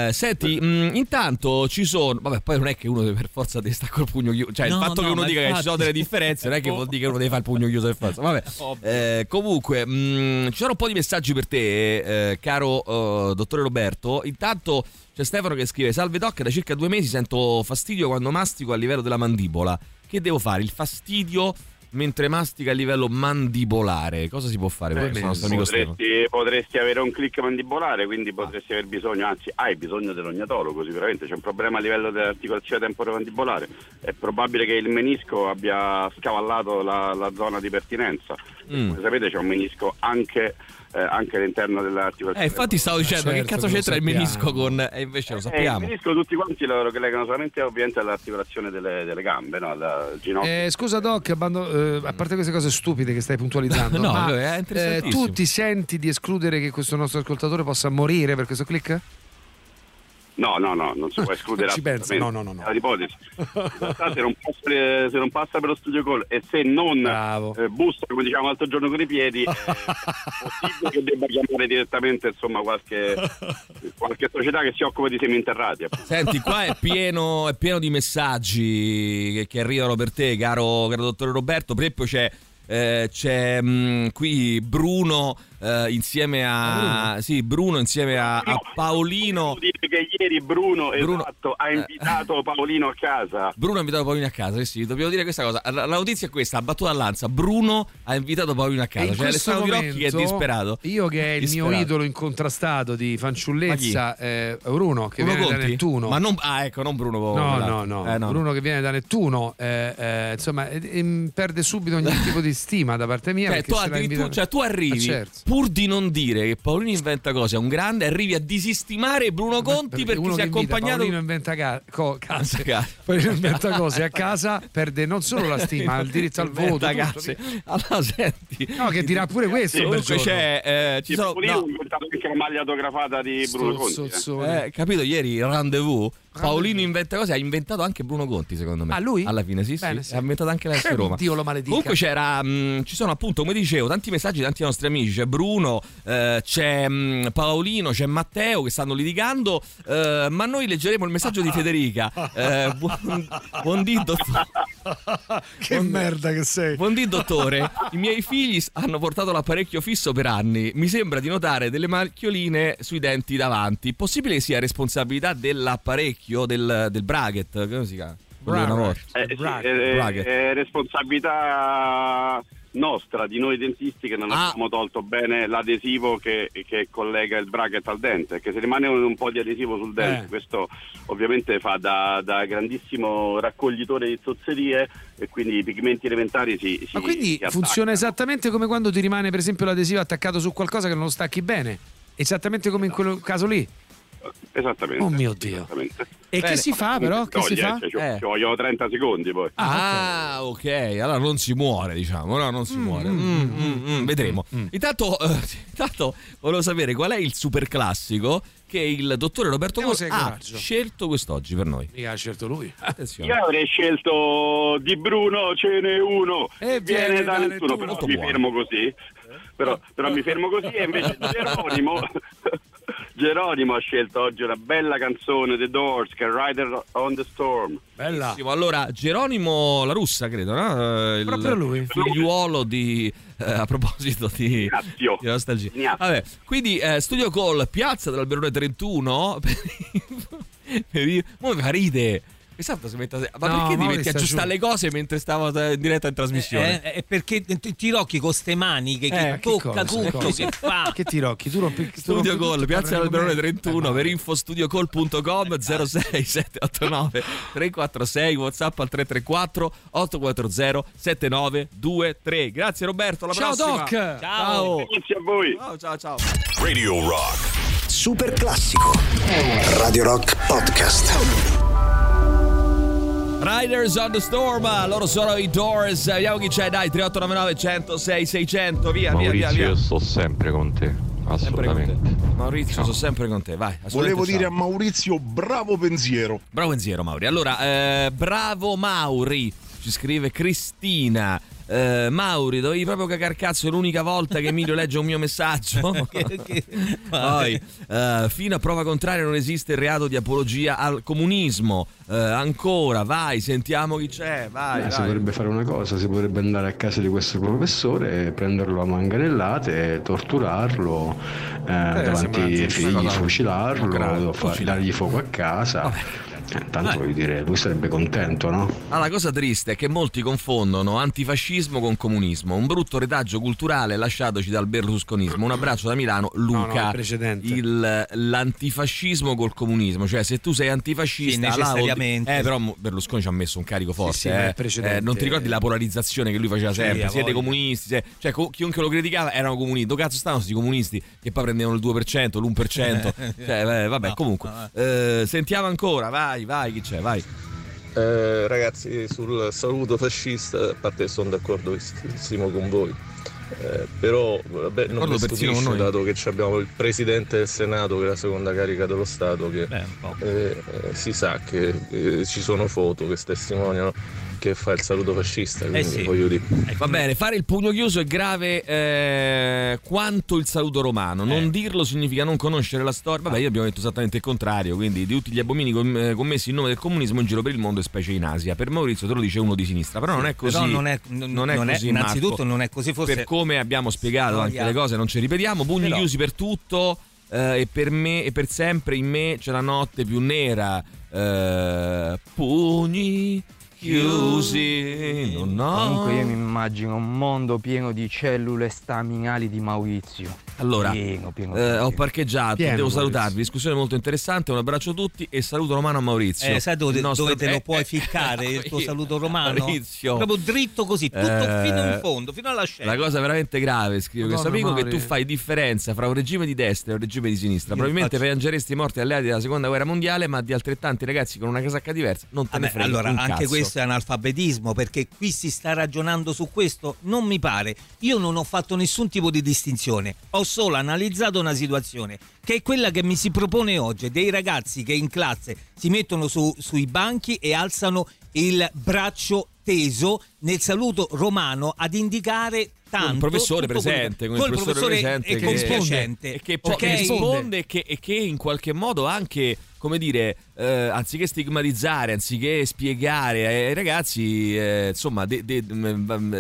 Eh, senti, mh, intanto ci sono. Vabbè, poi non è che uno deve per forza deve stare col pugno chiuso. Cioè, No, il fatto no, che uno dica che ci sono infatti- delle differenze non è che vuol dire che uno deve fare il pugno chiuso per forza. Vabbè, [laughs] Eh, comunque, mh, ci sono un po' di messaggi per te, eh, caro eh, dottore Roberto. Intanto c'è Stefano che scrive: Salve Doc, da circa due mesi sento fastidio quando mastico a livello della mandibola. Che devo fare? Il fastidio mentre mastica a livello mandibolare. Cosa si può fare Stefano? Potresti, potresti avere un click mandibolare, quindi potresti aver bisogno, anzi hai bisogno dell'ognatologo sicuramente, c'è un problema a livello dell'articolazione temporomandibolare, è probabile che il menisco abbia scavallato la, la zona di pertinenza, Mm. come sapete c'è un menisco anche, eh, anche all'interno dell'articolazione. Eh, infatti stavo dicendo che certo cazzo che lo c'entra il menisco con... E invece lo Eh, il sappiamo. menisco tutti quanti lo che legano solamente ovviamente all'articolazione delle, delle gambe, no? al ginocchio. Eh, scusa Doc, abbando- eh, a parte queste cose stupide che stai puntualizzando, [laughs] No, ma, eh, tu ti senti di escludere che questo nostro ascoltatore possa morire per questo click? No, no, no, non si può escludere [laughs] Ci pensa, assolutamente. no, no, no, no. Realtà, [laughs] se non passa, per- se non passa per lo studio call e se non eh, bussa, come diciamo l'altro giorno con i piedi, è [laughs] possibile che debba chiamare direttamente insomma, qualche, qualche società che si occupa di seminterrati. appunto. Senti, qua è pieno, è pieno di messaggi che, che arrivano per te, caro, caro dottore Roberto. Per esempio c'è, eh, c'è mh, qui Bruno eh, insieme a... Sì, Bruno insieme a, a Paolino. Devo dire che ieri Bruno, Bruno- esatto, ha invitato Paolino a casa. Bruno ha invitato Paolino a casa, sì, dobbiamo dire questa cosa. La, la notizia è questa, battuta all'anza. Bruno ha invitato Paolino a casa. in questo Alessandro Di Rocchi che è disperato. Io che è il Disperato. mio idolo incontrastato di fanciullezza, eh, Bruno che Bruno viene da Conti? Nettuno. Ma non, ah, ecco, non Bruno No, quell'altro. no, no, Eh, no. Bruno che viene da Nettuno, eh, eh, insomma, eh, eh, perde subito ogni [laughs] tipo di stima da parte mia. Cioè, tu, invitato- cioè, tu arrivi, Ah, certo. Pur di non dire che Paolino inventa cose, è un grande, arrivi a disistimare Bruno Conti perché, uno si è accompagnato. Paolino inventa ca- co- case, Ca- [laughs] Paolino inventa cose a casa, perde non solo la stima, ma il diritto al voto. Case. Allora, senti. No, che dirà pure questo. Comunque c'è. eh, ci Sì, sono, Paolino no, ha inventato anche la maglia autografata di Bruno Conti. eh. Eh, capito ieri il rendezvous. Paolino inventa cose, ha inventato anche Bruno Conti, secondo me. Ah, lui? Alla fine, sì, Bene, sì. Ha inventato anche la S Eh, Roma. Dio lo maledica. Comunque c'era, mh, ci sono appunto, come dicevo, tanti messaggi tanti nostri amici. C'è Bruno, eh, c'è mh, Paolino, c'è Matteo che stanno litigando. eh, ma noi leggeremo il messaggio di [laughs] Federica. Eh, buon, buon dì, dottor- [laughs] che merda che sei. buon dì, dottore. I miei figli hanno portato l'apparecchio fisso per anni. Mi sembra di notare delle macchioline sui denti davanti. Possibile che sia responsabilità dell'apparecchio, del, del bracket? Come si chiama? Eh, sì, è, Bracket. è responsabilità nostra, di noi dentisti che non Ah. abbiamo tolto bene l'adesivo che, che collega il bracket al dente, che se rimane un, un po' di adesivo sul dente, Eh. questo ovviamente fa da, da grandissimo raccoglitore di zozzerie e quindi i pigmenti elementari si, si Ma quindi si funziona esattamente come quando ti rimane, per esempio, l'adesivo attaccato su qualcosa che non lo stacchi bene. Esattamente come in quel caso lì. Esattamente. Oh mio Dio. E che si fa però? Che si Toglie, fa? cioè, ci, Eh. ci vogliono 30 secondi poi. Ah, ok. Allora non si muore, diciamo. No, non si muore. Mm, mm, mm, vedremo. Intanto, eh, [laughs] intanto volevo sapere qual è il super classico che il dottore Roberto hai ha coraggio. scelto quest'oggi per noi. Mica ha scelto lui. Attenzione. Io avrei scelto di Bruno, ce n'è uno. E viene viene da da nessuno, nessuno. però mi buono. fermo così. Però, però mi fermo così e invece Geronimo, [laughs] Geronimo ha scelto oggi una bella canzone The Doors che è Rider on the Storm. Bella. Allora, Geronimo La Russa, credo, no? Eh, Il Proprio lui. figliuolo di. eh, a proposito di, Ignazio. di nostalgia. Ignazio. Vabbè, quindi eh, Studio Call, piazza dell'Alberone 31. [laughs] Per, per, per, mi fa ride. Esatto, si mette a- ma No, perché ti metti a sta aggiustare giù. le cose mentre stavo eh, in diretta in trasmissione? Eh, È perché ti tirocchi con ste mani che, Eh, che tocca cosa? tutto, che fa. Che ti rocchi? Tu rompi tu Studio rompi Call, piazza me. 31 Eh, per infostudiocall.com 06 789 346 WhatsApp al 334 840 7923. Grazie Roberto, alla Ciao prossima. Doc. Ciao. Grazie a voi. Ciao ciao ciao. Radio Rock. Super classico. Radio Rock Podcast. Riders on the Storm, loro sono i Doors. Vediamo chi c'è, dai, 3899 106 600. Via, via, via, Maurizio, via. io sto sempre con te. Sempre con te. Assolutamente. Maurizio, sono sempre con te. Vai, Volevo assolutamente dire ciao. a Maurizio bravo pensiero. Bravo pensiero, Mauri. Allora, eh, bravo Mauri, ci scrive Cristina. Eh, Mauri, dovevi proprio cagar cazzo è l'unica volta che Emilio legge un mio messaggio. [laughs] Poi, eh, fino a prova contraria non esiste il reato di apologia al comunismo. Eh, ancora, vai, sentiamo chi c'è. Vai, Eh, si vai. potrebbe fare una cosa, si potrebbe andare a casa di questo professore, prenderlo a manganellate, torturarlo eh, davanti sembra ai figli, fucilarlo, grave, fa- fucilare. dargli fuoco a casa. Eh, tanto voglio dire, lui sarebbe contento, no? Ah, la cosa triste è che molti confondono antifascismo con comunismo, un brutto retaggio culturale lasciatoci dal berlusconismo. Un abbraccio da Milano, Luca. No, no, il precedente. Il- l'antifascismo col comunismo, cioè se tu sei antifascista, Sì, là necessariamente. eh, però Berlusconi ci ha messo un carico forte. sì, ma eh. precedente- Eh, non ti ricordi la polarizzazione che lui faceva Sì, sempre? Siete voglia. comunisti, se- cioè co- chiunque lo criticava erano comunisti. Dove cazzo stavano questi comunisti che poi prendevano il 2%, l'1%? [laughs] cioè, eh, vabbè, comunque. Eh, sentiamo ancora, vai, vai, chi c'è? Vai. Eh, ragazzi, sul saluto fascista, a parte che sono d'accordissimo con voi, eh, però vabbè, non mi stupisce dato che abbiamo il presidente del Senato che è la seconda carica dello Stato che eh, eh, si sa che eh, ci sono foto che testimoniano che fa il saluto fascista, quindi sì. dire. Va bene, fare il pugno chiuso è grave eh, quanto il saluto romano. Non dirlo significa non conoscere la storia. Vabbè, io abbiamo detto esattamente il contrario. Quindi, di tutti gli abomini eh, commessi in nome del comunismo in giro per il mondo, e specie in Asia. Per Maurizio te lo dice uno di sinistra, però non è così. Però non è- non- non è- così, innanzitutto Marco. non è così, forse- Per come abbiamo spiegato anche le cose, non ci ripetiamo. Pugni Però- chiusi per tutto. eh, e per me e per sempre in me c'è la notte più nera. Eh, pugni chiusi. Non ho. Comunque io mi immagino un mondo pieno di cellule staminali di Maurizio. Allora, pieno, pieno, eh, pieno. ho parcheggiato, Pieno, devo Maurizio. salutarvi. Discussione molto interessante. Un abbraccio a tutti e saluto romano a Maurizio. Eh, sai dove, nostro- dove te eh, lo puoi eh, ficcare il tuo [laughs] saluto romano? Maurizio. Proprio dritto così, tutto Eh, fino in fondo, fino alla scena. La cosa veramente grave, scrive questo Madonna, amico, che Mauri. tu fai differenza fra un regime di destra e un regime di sinistra. Io Probabilmente faccio- piangeresti i morti alleati della seconda guerra mondiale, ma di altrettanti ragazzi con una casacca diversa non te ne Vabbè, frega allora, anche cazzo. questo è analfabetismo perché qui si sta ragionando su questo. Non mi pare. Io non ho fatto nessun tipo di distinzione. Ho solo analizzato una situazione che è quella che mi si propone oggi: dei ragazzi che in classe si mettono su- sui banchi e alzano il braccio teso nel saluto romano ad indicare tanto un professore presente, con il professore, presente e che compiacente e che Ok? risponde e che, e che in qualche modo anche come dire eh, anziché stigmatizzare anziché spiegare ai ragazzi eh, insomma de- de-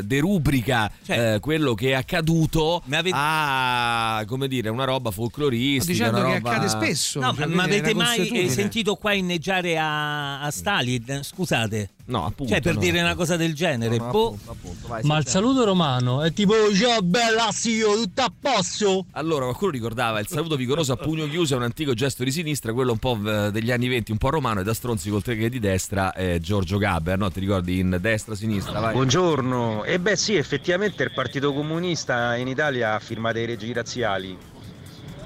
derubrica Cioè, eh, quello che è accaduto a come dire una roba folcloristica Dicendo una che roba- accade spesso. No, cioè, ma avete mai sentito qua inneggiare a, a Stalin? Scusate. No, appunto. Cioè, per no. dire una cosa del genere. No, no, boh. appunto, appunto. Vai, Ma il saluto romano è tipo ciao bella zio, tutto a posto? Allora, qualcuno ricordava il saluto vigoroso a pugno chiuso, è un antico gesto di sinistra, quello un po' eh, degli anni 20, un po' romano, e da stronzi col che di destra, eh, Giorgio Gabber, no? Ti ricordi in destra-sinistra? Vai. Buongiorno, e beh sì, effettivamente il Partito Comunista in Italia ha firmato i reggi razziali.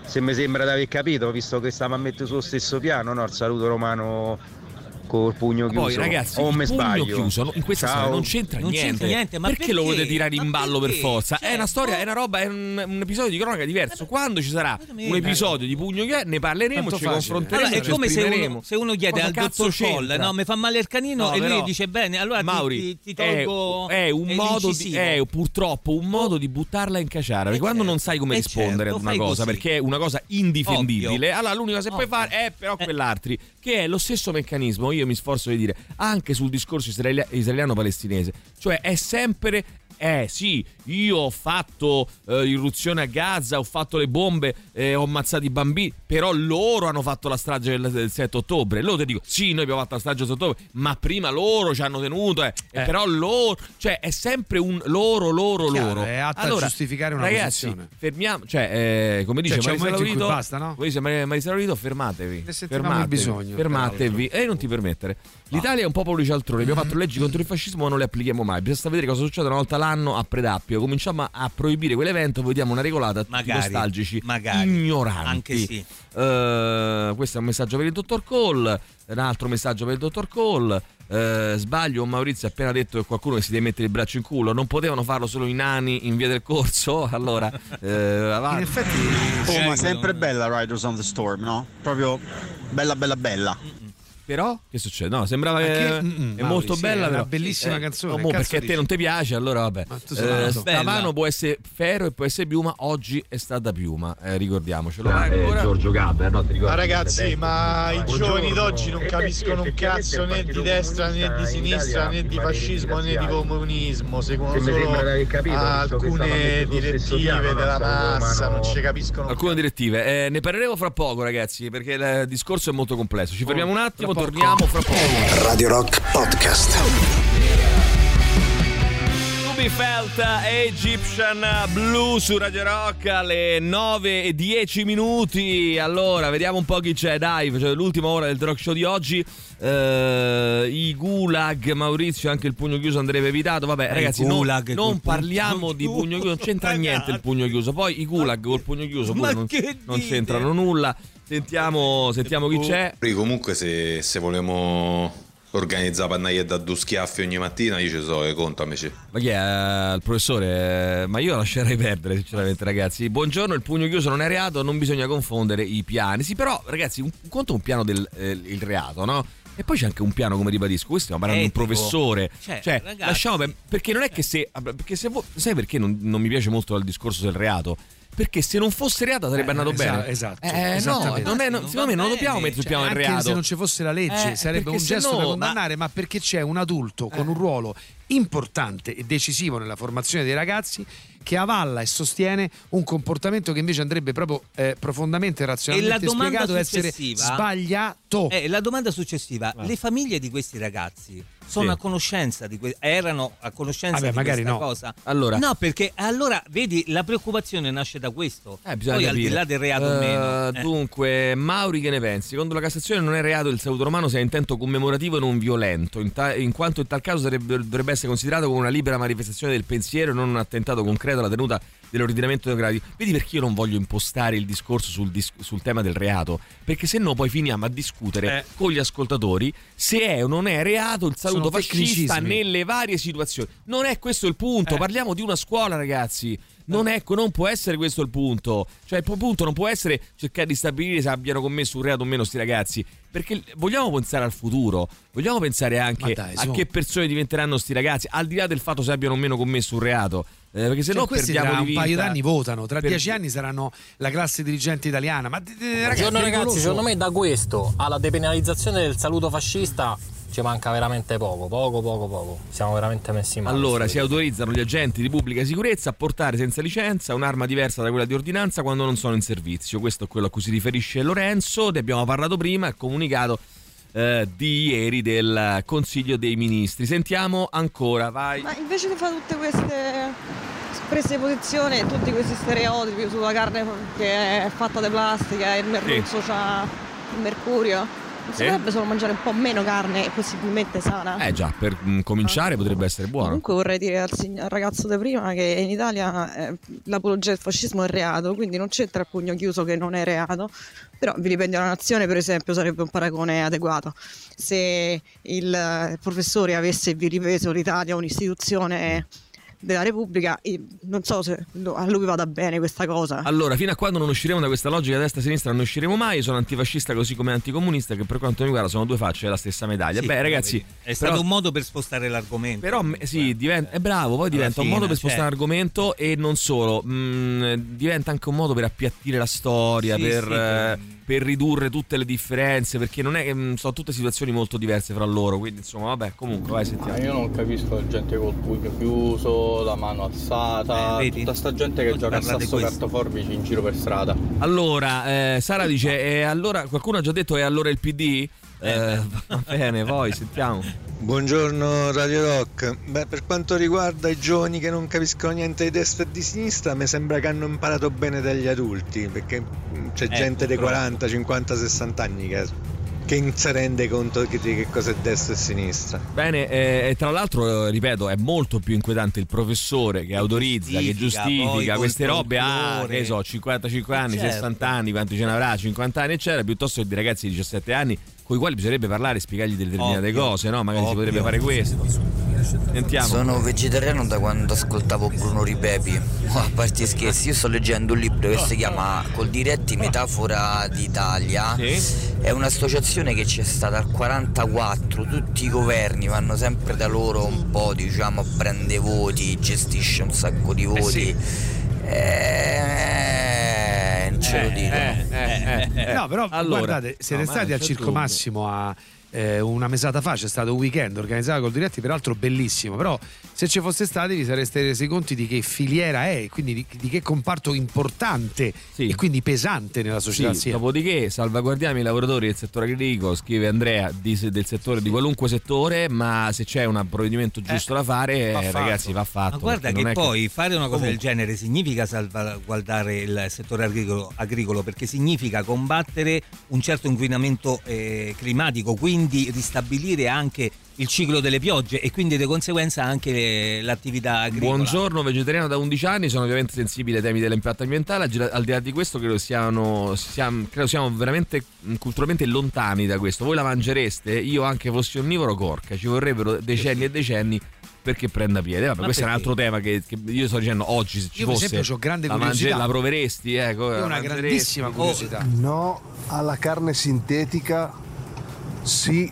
Se mi sembra di aver capito, visto che stiamo a mettere sullo stesso piano, no? Il saluto romano col pugno chiuso. Poi ragazzi, o il me pugno sbaglio? chiuso in questa Ciao. storia non c'entra Non niente. c'entra niente, ma perché, lo perché? volete tirare in ballo per perché? forza? È una storia, è una roba, è un, un episodio di cronaca diverso. Quando ci sarà un episodio di pugno chiuso, ne parleremo, Tanto ci facile. confronteremo. Allora, è come se uno, se uno chiede Cosa al cazzo dottor c'entra? no, mi fa male il canino No, e lui dice bene, allora ti- Mauri, ti, ti è- tolgo è, un eh, modo di, è purtroppo un modo di buttarla in caciara perché quando non sai come eh rispondere certo, ad una cosa perché è una cosa indifendibile allora l'unica cosa che puoi fare è però quell'altri che è lo stesso meccanismo io mi sforzo di dire anche sul discorso israelia- israeliano-palestinese. Cioè è sempre eh sì, io ho fatto eh, irruzione a Gaza, ho fatto le bombe, eh, ho ammazzato i bambini, però loro hanno fatto la strage del, del 7 ottobre. Loro ti dico, sì, noi abbiamo fatto la strage del 7 ottobre, ma prima loro ci hanno tenuto, eh, Eh. però loro, cioè è sempre un loro, loro, Chiaro, loro. è atta a allora, giustificare una ragazzi, posizione. fermiamo, cioè, eh, come dice Cioè, Marisa Laurito, basta, no? come dice Mar- Marisa Laurito, fermatevi. Ne Fermatevi, bisogno, fermatevi e non ti permettere. L'Italia è un popolo di cialtroni, abbiamo fatto leggi contro il fascismo ma non le applichiamo mai. Bisogna vedere cosa succede una volta l'anno a Predappio. Cominciamo a proibire quell'evento, poi diamo una regolata a tutti i Magari, nostalgici magari. ignoranti. Anche sì. Eh, questo è un messaggio per il dottor Cole, un altro messaggio per il dottor Cole. Eh, sbaglio, Maurizio ha appena detto che qualcuno che si deve mettere il braccio in culo. Non potevano farlo solo i nani in via del corso? [laughs] Allora, eh, avanti. Oh, ma sempre bella Riders on the Storm, no? Proprio bella, bella, bella. Però che succede? No, sembrava che che- mm, mm, è molto sì, bella, è una però. bellissima Eh, canzone, oh, perché a te non ti piace, allora vabbè. Eh, Stavano Bella. può essere Fero e può essere Piuma, oggi è stata Piuma, eh, ricordiamocelo. Vai ancora. Giorgio Gabber, no? Ti Ma ragazzi, ma i giovani d'oggi non capiscono un cazzo né di destra né di sinistra né di fascismo né di comunismo, seguono Se solo capito, alcune direttive della massa, non ci capiscono un Alcune direttive, Eh, ne parleremo fra poco ragazzi perché il discorso è molto complesso. Ci fermiamo un attimo, attimo, torniamo fra poco. Radio Rock Podcast. Ruby Felt Egyptian Blue su Radio Rock alle 9 e 10 minuti. Allora, vediamo un po' chi c'è. Dai, cioè, l'ultima ora del rock show di oggi. Eh, I gulag, Maurizio, anche il pugno chiuso andrebbe evitato. Vabbè, Eh, ragazzi, non- gulag non, col parliamo pugno di pugno chiuso. Non c'entra [laughs] niente il pugno chiuso. Poi i gulag col pugno chiuso non, non c'entrano nulla. Sentiamo, sentiamo chi c'è. Poi Comunque se, se volevamo organizzare pannaglie da due schiaffi ogni mattina, io ci so e conto amici. Ma chi è? Eh, il professore? Eh, Ma io lascerei perdere, sinceramente, ragazzi. Buongiorno, il pugno chiuso non è reato, non bisogna confondere i piani. Sì, però, ragazzi, un, un conto è un piano del eh, il reato, no? E poi c'è anche un piano, come ribadisco, qui stiamo parlando di un professore. Cioè, Cioè, ragazzi. lasciamo per- perché non è che se. Perché se vo- sai perché non, non mi piace molto il discorso del reato? Perché se non fosse reato sarebbe Eh, andato esatto, bene. esatto, Eh, no, non è, non- secondo me non lo dobbiamo mettere sul piano del Cioè, anche reato. se non ci fosse la legge Eh, sarebbe un gesto no- da ma- condannare, ma... perché c'è un adulto con un ruolo importante e decisivo nella formazione dei ragazzi che avalla e sostiene un comportamento che invece andrebbe proprio eh, profondamente E la razionalmente domanda spiegato essere successiva sbagliato. Eh, la domanda successiva: le famiglie di questi ragazzi sono Sì. a conoscenza di que- erano a conoscenza Vabbè, di magari questa no. cosa? Allora. No, perché allora vedi la preoccupazione nasce da questo. Eh, Poi al di capire. là del reato Eh, meno. eh. Dunque, Mauri, che ne pensi? Secondo la Cassazione non è reato il saluto romano se ha intento commemorativo e non violento, in, ta- in quanto in tal caso sarebbe- dovrebbe essere considerato come una libera manifestazione del pensiero e non un attentato concreto alla tenuta dell'ordinamento democratico. Vedi perché io non voglio impostare il discorso sul, dis- sul tema del reato? Perché se no poi finiamo a discutere Eh. con gli ascoltatori se è o non è reato il saluto Sono fascista nelle varie situazioni. Non è questo il punto, Eh. parliamo di una scuola, ragazzi. Non, è, non può essere questo il punto. Cioè, il punto non può essere cercare di stabilire se abbiano commesso un reato o meno sti ragazzi. Perché vogliamo pensare al futuro, vogliamo pensare anche dai, a che persone diventeranno sti ragazzi, al di là del fatto se abbiano o meno commesso un reato. Eh, perché se Cioè, no questi perdiamo tra un paio d'anni votano, tra per- dieci anni saranno la classe dirigente italiana. Ma ragazzi, Buongiorno ragazzi, secondo me da questo alla depenalizzazione del saluto fascista ci manca veramente poco, poco, poco, poco. Siamo veramente messi male. Allora, si autorizzano gli agenti di pubblica sicurezza a portare senza licenza un'arma diversa da quella di ordinanza quando non sono in servizio. Questo è quello a cui si riferisce Lorenzo. Ne abbiamo parlato prima, il comunicato eh, di ieri del Consiglio dei Ministri. Sentiamo ancora, vai. Ma invece di fare tutte queste prese di posizione e tutti questi stereotipi sulla carne che è fatta di plastica e il merluzzo c'ha il mercurio, non si Sì. potrebbe solo mangiare un po' meno carne e possibilmente sana? Eh già, per mm, cominciare potrebbe essere buono. Comunque vorrei dire al, sign- al ragazzo di prima che in Italia eh, l'apologia del fascismo è reato, quindi non c'entra il pugno chiuso che non è reato, però vilipendio alla nazione per esempio sarebbe un paragone adeguato. Se il eh, professore avesse vilipeso l'Italia un'istituzione della Repubblica, io non so se a lui vada bene questa cosa. Allora, fino a quando non usciremo da questa logica destra-sinistra non usciremo mai. Io sono antifascista così come anticomunista, che per quanto mi riguarda sono due facce della stessa medaglia. Sì, Beh, ragazzi, è però- stato un modo per spostare l'argomento. Però sì, diventa, è bravo, poi diventa un fine, modo per spostare certo. l'argomento e non solo, mh, diventa anche un modo per appiattire la storia, Sì, per, sì, eh, per ridurre tutte le differenze, perché non è che mh, sono tutte situazioni molto diverse fra loro, quindi insomma, vabbè, comunque, vai, sentiamo. Io non capisco la gente col pugno chiuso, la mano alzata, Eh, vedi? tutta sta gente che gioca a sasso cartoforbici in giro per strada. Allora, eh, Sara dice, e allora, qualcuno ha già detto è allora il PD? Eh, va bene, poi sentiamo. Buongiorno Radio Rock. Beh, per quanto riguarda i giovani che non capiscono niente di destra e di sinistra, mi sembra che hanno imparato bene dagli adulti, perché mm, c'è Eh, gente dei purtroppo. 40, 50, 60 anni che, che non si rende conto di che cosa è destra e sinistra. Bene, eh, e tra l'altro, eh, ripeto, è molto più inquietante il professore che autorizza, che giustifica, queste robe a, folklore. che so, 55 anni, Certo. 60 anni, quanti ce ne avrà, 50 anni, eccetera, piuttosto che di ragazzi di 17 anni con i quali bisognerebbe parlare e spiegargli delle determinate Ovvio, cose, no? Magari si ovvio. potrebbe fare questo. Sentiamo. Sono vegetariano da quando ascoltavo Bruno Ripepi. A parte scherzi, io sto leggendo un libro che si chiama Col diretti Metafora d'Italia. È un'associazione che c'è stata al 44, tutti i governi vanno sempre da loro un po', diciamo, prende voti, gestisce un sacco di voti. Eh, non ce lo. Eh, eh, Eh, no, però allora, guardate, siete stati al Circo dubbio. Massimo a eh, una mesata fa, c'è stato un weekend organizzato col diretti, peraltro bellissimo, però se ci foste stati vi sareste resi conti di che filiera è, quindi di, di che comparto importante e quindi pesante nella società Sì, sia. dopodiché salvaguardiamo i lavoratori del settore agricolo, scrive Andrea, di- del settore di qualunque settore, ma se c'è un provvedimento giusto da fare, va eh, ragazzi, va fatto. Ma guarda che poi fare una cosa del Comunque. genere significa salvaguardare il settore agricolo, agricolo, perché significa combattere un certo inquinamento eh, climatico, quindi ristabilire anche il ciclo delle piogge e quindi di conseguenza anche le- l'attività agricola. Buongiorno, vegetariano da 11 anni, sono ovviamente sensibile ai temi dell'impatto ambientale. Al di là di questo, credo siano, siamo, credo siamo veramente mh, culturalmente lontani da questo. Voi la mangereste? Io, anche fossi onnivoro, corca, ci vorrebbero decenni e decenni perché prenda piede. Vabbè, Ma questo è un perché? altro tema che, che io sto dicendo oggi. Se ci Io, per fosse, esempio, ho grande la, curiosità. la proveresti? Ecco, Io la una grandissima curiosità. No alla carne sintetica, sì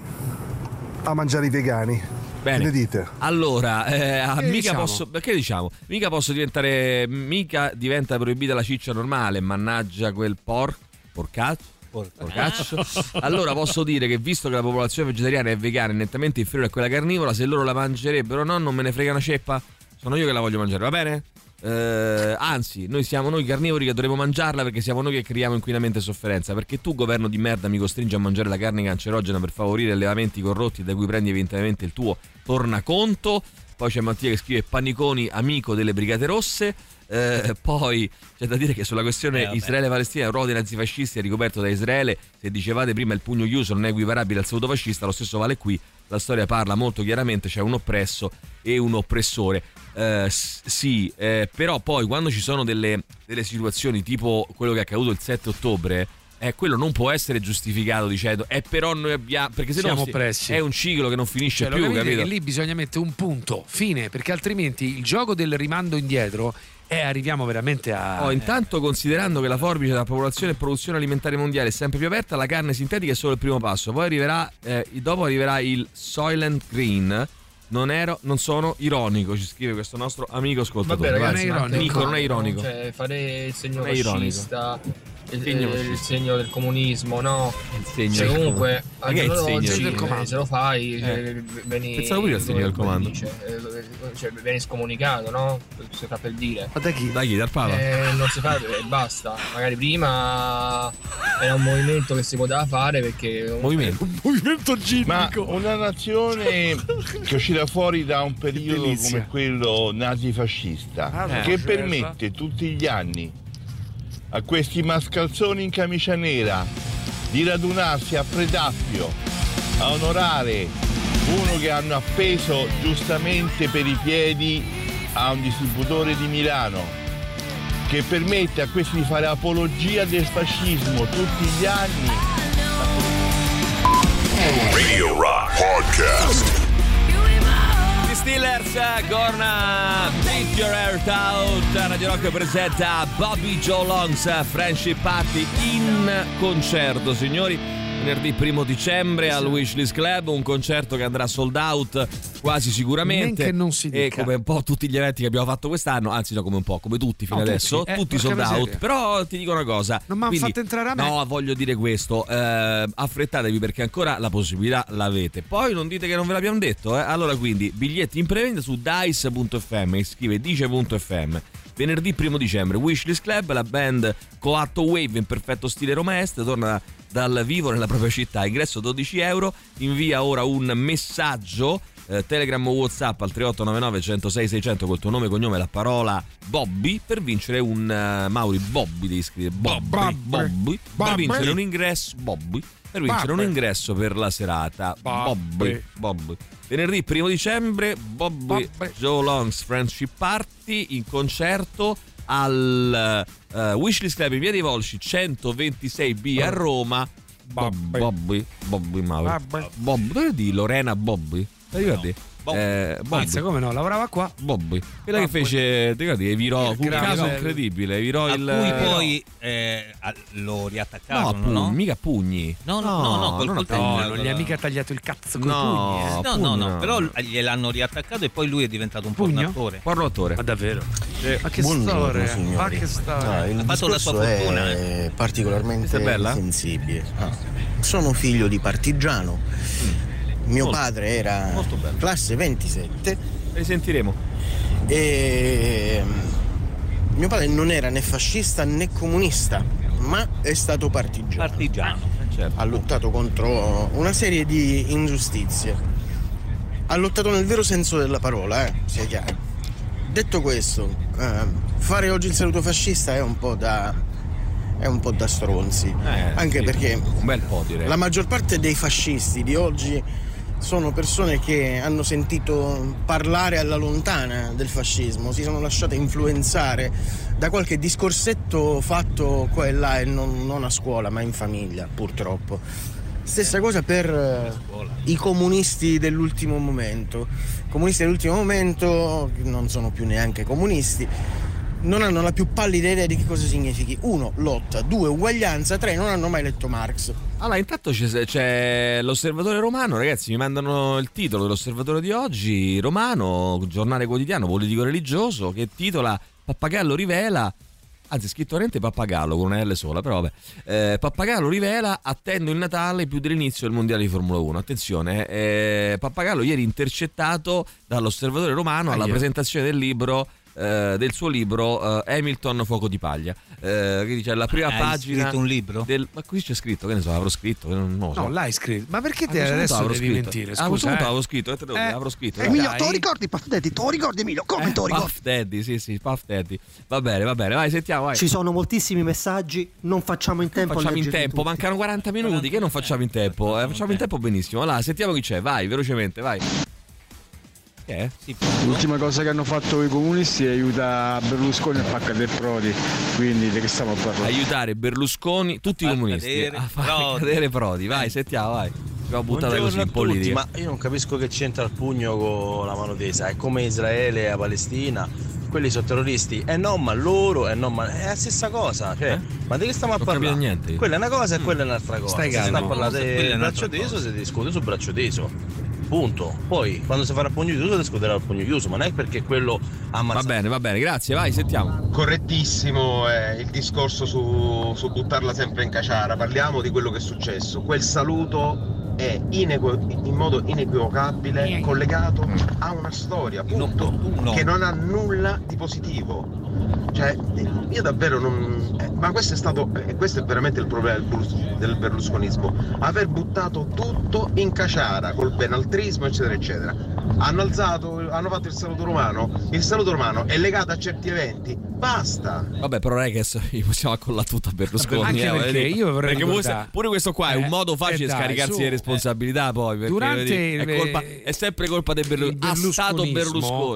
a mangiare i vegani. Bene. Che ne dite? Allora, eh, ah, Che mica diciamo? posso. Perché diciamo? Mica posso diventare. Mica diventa proibita la ciccia normale. Mannaggia quel por. Porcaccio. Porcaccio. Allora posso dire che visto che la popolazione vegetariana e vegana è nettamente inferiore a quella carnivora, se loro la mangerebbero o no, non me ne frega una ceppa. Sono io che la voglio mangiare, va bene? Eh, anzi, noi siamo noi carnivori che dovremmo mangiarla perché siamo noi che creiamo inquinamento e sofferenza. Perché tu, governo di merda, mi costringi a mangiare la carne cancerogena per favorire allevamenti corrotti da cui prendi evidentemente il tuo tornaconto. Poi c'è Mattia che scrive Paniconi, amico delle Brigate Rosse. Eh, poi c'è da dire che sulla questione Eh. Israele-Palestina il ruolo dei nazifascisti è ricoperto da Israele. Se dicevate prima il pugno chiuso non è equiparabile al saluto fascista, lo stesso vale qui. La storia parla molto chiaramente, c'è un oppresso e un oppressore. Eh, sì, eh, però poi quando ci sono delle, delle situazioni tipo quello che è accaduto il 7 ottobre, eh, quello non può essere giustificato dicendo eh però noi abbiamo perché se no è un ciclo che non finisce Cioè, più capite capito? che lì bisogna mettere un punto, fine, perché altrimenti il gioco del rimando indietro e arriviamo veramente a... Oh, intanto, considerando che la forbice della popolazione e produzione alimentare mondiale è sempre più aperta, la carne sintetica è solo il primo passo. Poi arriverà, eh, dopo arriverà il Soylent Green. Non, ero, non sono ironico, ci scrive questo nostro amico ascoltatore. Vabbè, ragazzi, ma Nico, non è ironico. Cioè, fare il segno Non è ironico. Il, segno eh, il segno del comunismo, no? Il segno Cioè, del comunque, al giorno d'oggi, del eh, comando? se lo fai, Eh. cioè, vieni, Pensavo pure al segno del comando. dice, eh, cioè, vieni scomunicato, no? Si fa per dire. Ma da chi? Da chi? Dal Papa? Eh, non si fa e basta. Magari prima era un movimento che si poteva fare perché. Movimento. Un movimento Ma una nazione che è uscita fuori da un periodo delizia. come quello nazifascista, Ah, che no, permette tutti gli anni a questi mascalzoni in camicia nera di radunarsi a Predappio a onorare uno che hanno appeso giustamente per i piedi a un distributore di Milano che permette a questi di fare apologia del fascismo tutti gli anni Radio Rock Podcast. Steelers, Gorna, Beat Your Heart Out. Radio Rock presenta Bobby Joe Longs Friendship Party in concerto, signori. Venerdì 1 dicembre al Wishlist Club, un concerto che andrà sold out quasi sicuramente. Men che non si E dica. come un po' tutti gli eventi che abbiamo fatto quest'anno, anzi no, come un po', come tutti fino No, adesso, tutti, eh, tutti sold out. miseria. Però ti dico una cosa. Non m'han quindi- fatto entrare a me. No, voglio dire questo. eh, affrettatevi perché ancora la possibilità l'avete. Poi non dite che non ve l'abbiamo detto. eh. Allora, quindi, biglietti in prevendita su dice.fm. Scrive dice.fm. Venerdì 1 dicembre, Wishlist Club, la band Coatto Wave in perfetto stile Roma Est torna dal vivo nella propria città. Ingresso 12 euro. Invia ora un messaggio. eh, Telegram o Whatsapp al 3899 106 600 col tuo nome e cognome la parola Bobby per vincere un eh, Mauri Bobby devi scrivere Bobby Bobby. Bobby per Bobby. vincere un ingresso Bobby per vincere un ingresso per la serata Bobby Bobby. Bobby venerdì 1 dicembre Bobby, Bobby. Joe Longs Friendship Party in concerto al eh, Wishlist Club in via dei Volsci 126B a Roma Bobby Bobby. Bobby Bobby. Bobby dove di Lorena Bobby? Ti ricordi? Eh. Mazza, come no? Lavorava qua. Bobby. Quella che fece, ti ricordi, evirò, fu un caso incredibile, evirò a il... cui poi eh, a- lo No, riattaccarono, pugni, no? mica pugni. No, no, no, no, col non. No, non gli ha mica tagliato il cazzo con No. pugni. eh. No, pugno no, no, no. però gliel'hanno riattaccato e poi lui è diventato un Pugno? pornoattore. Porno attore. Ma davvero? Ma che Buongiorno, storia? signori. Ma che storia? Ah, il Ha fatto la sua fortuna, eh. è particolarmente è bella? sensibile. Ah. Sono figlio di partigiano. Mio Molto. padre era classe 27 Risentiremo. e mm, mio padre non era né fascista né comunista, ma è stato partigiano. Partigiano. Eh, certo. Ha lottato contro una serie di ingiustizie. Ha lottato nel vero senso della parola, eh, sia chiaro. Detto questo, eh, fare oggi il saluto fascista è un po' da. è un po' da stronzi. Eh, Anche sì. perché Un bel po' direi. la maggior parte dei fascisti di oggi sono persone che hanno sentito parlare alla lontana del fascismo, si sono lasciate influenzare da qualche discorsetto fatto qua e là e non, non a scuola ma in famiglia, purtroppo. Stessa cosa per eh, i comunisti dell'ultimo momento. I comunisti dell'ultimo momento, non sono più neanche comunisti, non hanno la più pallida idea di che cosa significhi. Uno, lotta, due, uguaglianza, tre, non hanno mai letto Marx. Allora, intanto c'è, c'è l'osservatore romano, ragazzi, mi mandano il titolo dell'osservatore di oggi, romano, giornale quotidiano politico-religioso, che titola Pappagallo rivela, anzi scritto veramente Pappagallo con una L sola, però vabbè, eh, Pappagallo rivela, attendo il Natale più dell'inizio del Mondiale di Formula 1, attenzione, eh, Pappagallo ieri intercettato dall'osservatore romano alla Aia. presentazione del libro eh, del suo libro eh, Hamilton Fuoco di paglia eh, che dice la prima Hai pagina scritto un libro? del- ma qui c'è scritto che ne so avrò scritto non, non lo so No, l'hai scritto. Ma perché te adesso avrò devi scritto. mentire? a questo Scusa, punto eh. avrò scritto, eh, te lo Eh. avrò scritto. Emilio, lo ricordi Puff Daddy? Te lo ricordi Emilio? Come lo ricordi? Puff Daddy, sì, sì, Puff Daddy. Va bene, va bene, vai, sentiamo, vai. Ci sono moltissimi messaggi, non facciamo in tempo a Facciamo in tempo, tutti. mancano 40 minuti, che non facciamo in tempo? Eh, facciamo in tempo benissimo. Allora, sentiamo chi c'è, vai, velocemente, vai. L'ultima cosa che hanno fatto i comunisti è aiutare Berlusconi a far cadere Prodi, quindi di che stiamo a parlare? Aiutare Berlusconi, tutti i comunisti, cadere a far Prodi. cadere Prodi. Vai, sentiamo, vai. Abbiamo buttata così in politica. ma io non capisco che c'entra il pugno con la mano tesa, è come Israele e la Palestina, quelli sono terroristi, e no ma loro, e no ma è la stessa cosa, cioè, ma di che stiamo a Non parlare? niente. Quella è una cosa e quella è un'altra cosa. Stai se calmo. sta a parlare un'altra braccio teso, si discute sul braccio teso. Punto. Poi quando si farà il pugno chiuso, si discuterà il pugno chiuso, ma non è perché quello ammazza. Va bene, va bene, grazie, vai, sentiamo. Correttissimo è il discorso su, su buttarla sempre in caciara, parliamo di quello che è successo. Quel saluto è in modo inequivocabile collegato a una storia, punto, che non ha nulla di positivo. Cioè, io davvero non. eh, ma questo è stato. eh, questo è veramente il problema del, del berlusconismo. Aver buttato tutto in caciara col benaltrismo, eccetera, eccetera. Hanno alzato, hanno fatto il saluto romano. Il saluto romano è legato a certi eventi. Basta. Vabbè, però non è che [laughs] possiamo accollare tutto a Berlusconi. Anche eh, perché io vorrei Perché ricordare- pure- questo qua è un Eh, modo facile eh, di dai, scaricarsi su, le responsabilità poi. Perché, Durante il- è, colpa- è sempre colpa del Berlu- ha stato berlusconismo,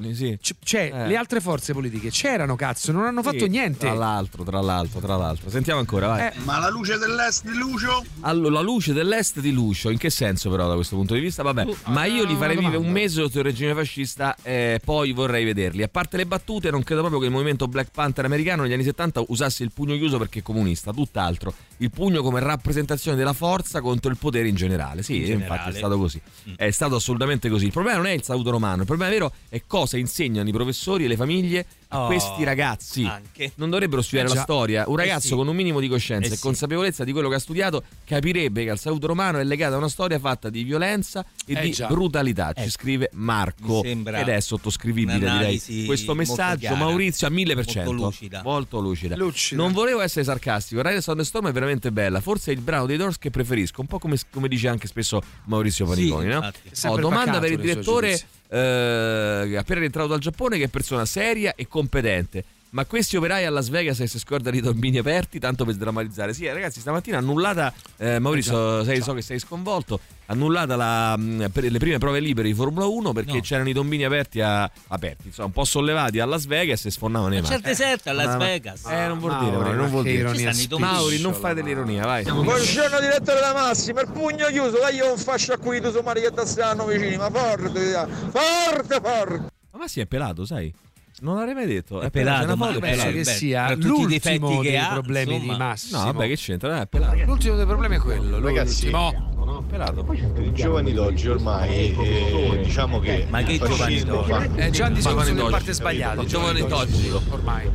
Berlusconi, sì. c- Cioè, Eh. le altre forze politiche c'erano, cazzo, non hanno fatto Sì, niente. Tra l'altro, tra l'altro, tra l'altro. Sentiamo ancora, vai. Eh. Ma la luce dell'est di Lucio? Allora, la luce dell'est di Lucio, in che senso però da questo punto di vista? Vabbè, ma io li farei vivere un mese sotto il regime fascista e poi vorrei vederli. A parte le battute, non credo proprio che il movimento Black Panther americano negli anni 70 usasse il pugno chiuso perché è comunista, tutt'altro. Il pugno come rappresentazione della forza contro il potere in generale. Sì, In infatti generale. è stato così. È stato assolutamente così. Il problema non è il saluto romano, il problema vero è cosa insegnano i professori e le famiglie Oh, questi ragazzi. anche. Non dovrebbero studiare Eh la storia. Un Eh ragazzo sì. con un minimo di coscienza Eh e sì. consapevolezza di quello che ha studiato capirebbe che al saluto romano è legata a una storia fatta di violenza e Eh di già. brutalità. Ci Ecco. scrive Marco. Ed è sottoscrivibile, direi. Questo messaggio, chiara, Maurizio, a mille per cento. molto lucida. Molto lucida. Lucida. Non volevo essere sarcastico. Riders on the Storm è veramente bella. Forse è il brano dei Doors che preferisco. Un po' come, come dice anche spesso Maurizio Paniconi. no? infatti. Oh, domanda per il direttore. Eh, appena rientrato dal Giappone che è persona seria e competente ma questi operai a Las Vegas che si scordano i tombini aperti, tanto per sdrammatizzare. Sì, ragazzi, stamattina annullata, eh, Maurizio, sai, so che sei sconvolto, annullata la, mh, per le prime prove libere di Formula 1 perché No. c'erano i tombini aperti, a- aperti, insomma, un po' sollevati a Las Vegas e sfondavano nei Ma mari. c'è il deserto a Las Ma- Vegas. Eh, non vuol dire, Mauri, non vuol dire. i Mauri, non fate l'ironia, vai. Buongiorno direttore da Massimo, il pugno chiuso, dai io un fascio a cui tu su Maria che stanno vicini, ma forte, forte, forte. Ma Massi è pelato, sai? Non l'avrei mai detto. È pelato, c'è una ma foto, è penso pelato. che beh, sia per tutti i difetti che dei ha, problemi insomma. di Massimo. No, vabbè, che c'entra? È pelato. L'ultimo dei problemi è quello, Ragazzi, l'ultimo. pelato. I giovani d'oggi ormai eh, diciamo che Ma che fascismo giovani fa È già un discorso d'oggi, parte sbagliato. capito? Giovani d'oggi. Ormai.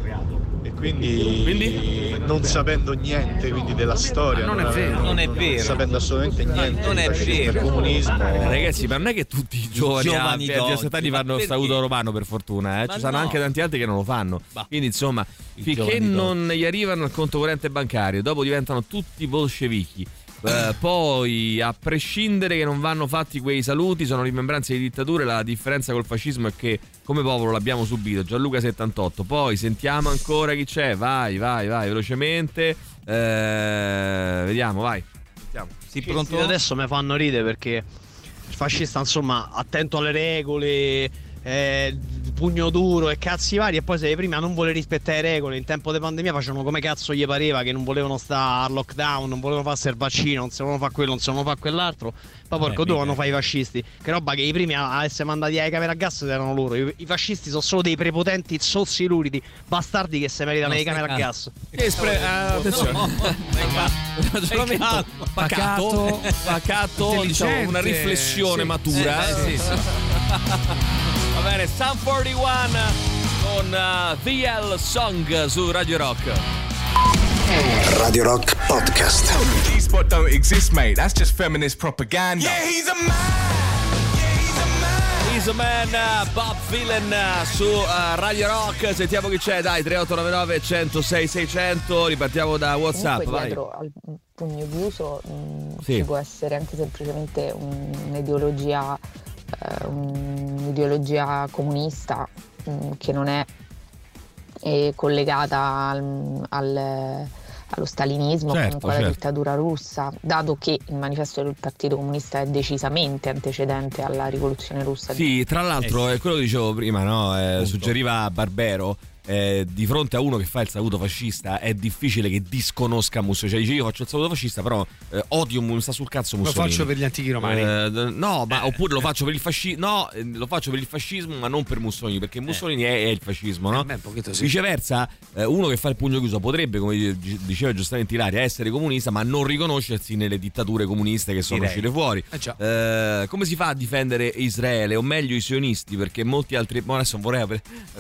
E quindi, non sapendo niente quindi della storia, Ma non è vero. Non è vero. sapendo assolutamente niente Non del è vero. del comunismo. Ragazzi, ma non è che tutti i giovani, giovani a d'oggi, 17 anni fanno perché? statuto romano per fortuna, eh? Ci sono no. anche tanti altri che non lo fanno. Bah. Quindi insomma, finché non gli arrivano al conto corrente bancario, dopo diventano tutti bolscevichi. Eh, poi, a prescindere che non vanno fatti quei saluti, sono rimembranze di dittature. La differenza col fascismo è che come popolo l'abbiamo subito. Gianluca 78. Poi sentiamo ancora chi c'è. Vai, vai, vai, velocemente. Eh, vediamo, vai. Sentiamo. Sì, pronto? adesso mi fanno ridere perché il fascista, insomma, attento alle regole, eh, pugno duro e cazzi vari, e poi se prima non vuole rispettare le regole, in tempo di pandemia facevano come cazzo gli pareva, che non volevano stare al lockdown, non volevano farsi il vaccino, non si volevano fare quello, non si volevano fare quell'altro. Poi porco due vanno fare i fascisti. Che roba che i primi a essere mandati alle camere a gas erano loro. I, i fascisti sono solo dei prepotenti zozzi luridi, bastardi che si meritano No, le camere a gas. Che espre- ah, attenzione. No, Ragionamento pacato, pacato, diciamo, una riflessione Sì. matura. Eh, sì, sì. [laughs] Va bene, Sun 41 con uh, VL Song su Radio Rock. Radio Rock Podcast. G-spot don't exist, mate. That's just feminist propaganda. Yeah, he's a a Man, uh, Bob Villain uh, su uh, Radio Rock. Sentiamo chi c'è, dai, 3899 106 600. Ripartiamo da WhatsApp, Comunque vai. dietro al pugno chiuso mh, Sì. ci può essere anche semplicemente un- un'ideologia, eh, un'ideologia comunista mh, che non è eh, collegata al- al- allo stalinismo Certo, comunque alla certo. dittatura russa, dato che il manifesto del Partito Comunista è decisamente antecedente alla rivoluzione russa. Sì, tra l'altro, è quello che dicevo prima, no? Eh, suggeriva Barbero. Eh, di fronte a uno che fa il saluto fascista è difficile che disconosca Mussolini. Cioè, dice io faccio il saluto fascista, però eh, odio, mi sta sul cazzo Lo Mussolini. faccio per gli antichi romani. Eh, no, ma oppure lo faccio per il fascismo. No, eh, lo faccio per il fascismo, ma non per Mussolini, perché Mussolini è, è il fascismo, no? Eh, beh, sì. Viceversa, eh, uno che fa il pugno chiuso potrebbe, come di- diceva giustamente Ilaria, essere comunista, ma non riconoscersi nelle dittature comuniste che sono Direi. uscite fuori. Eh. Eh, come si fa a difendere Israele, o meglio i sionisti? Perché molti altri. Ma adesso vorrei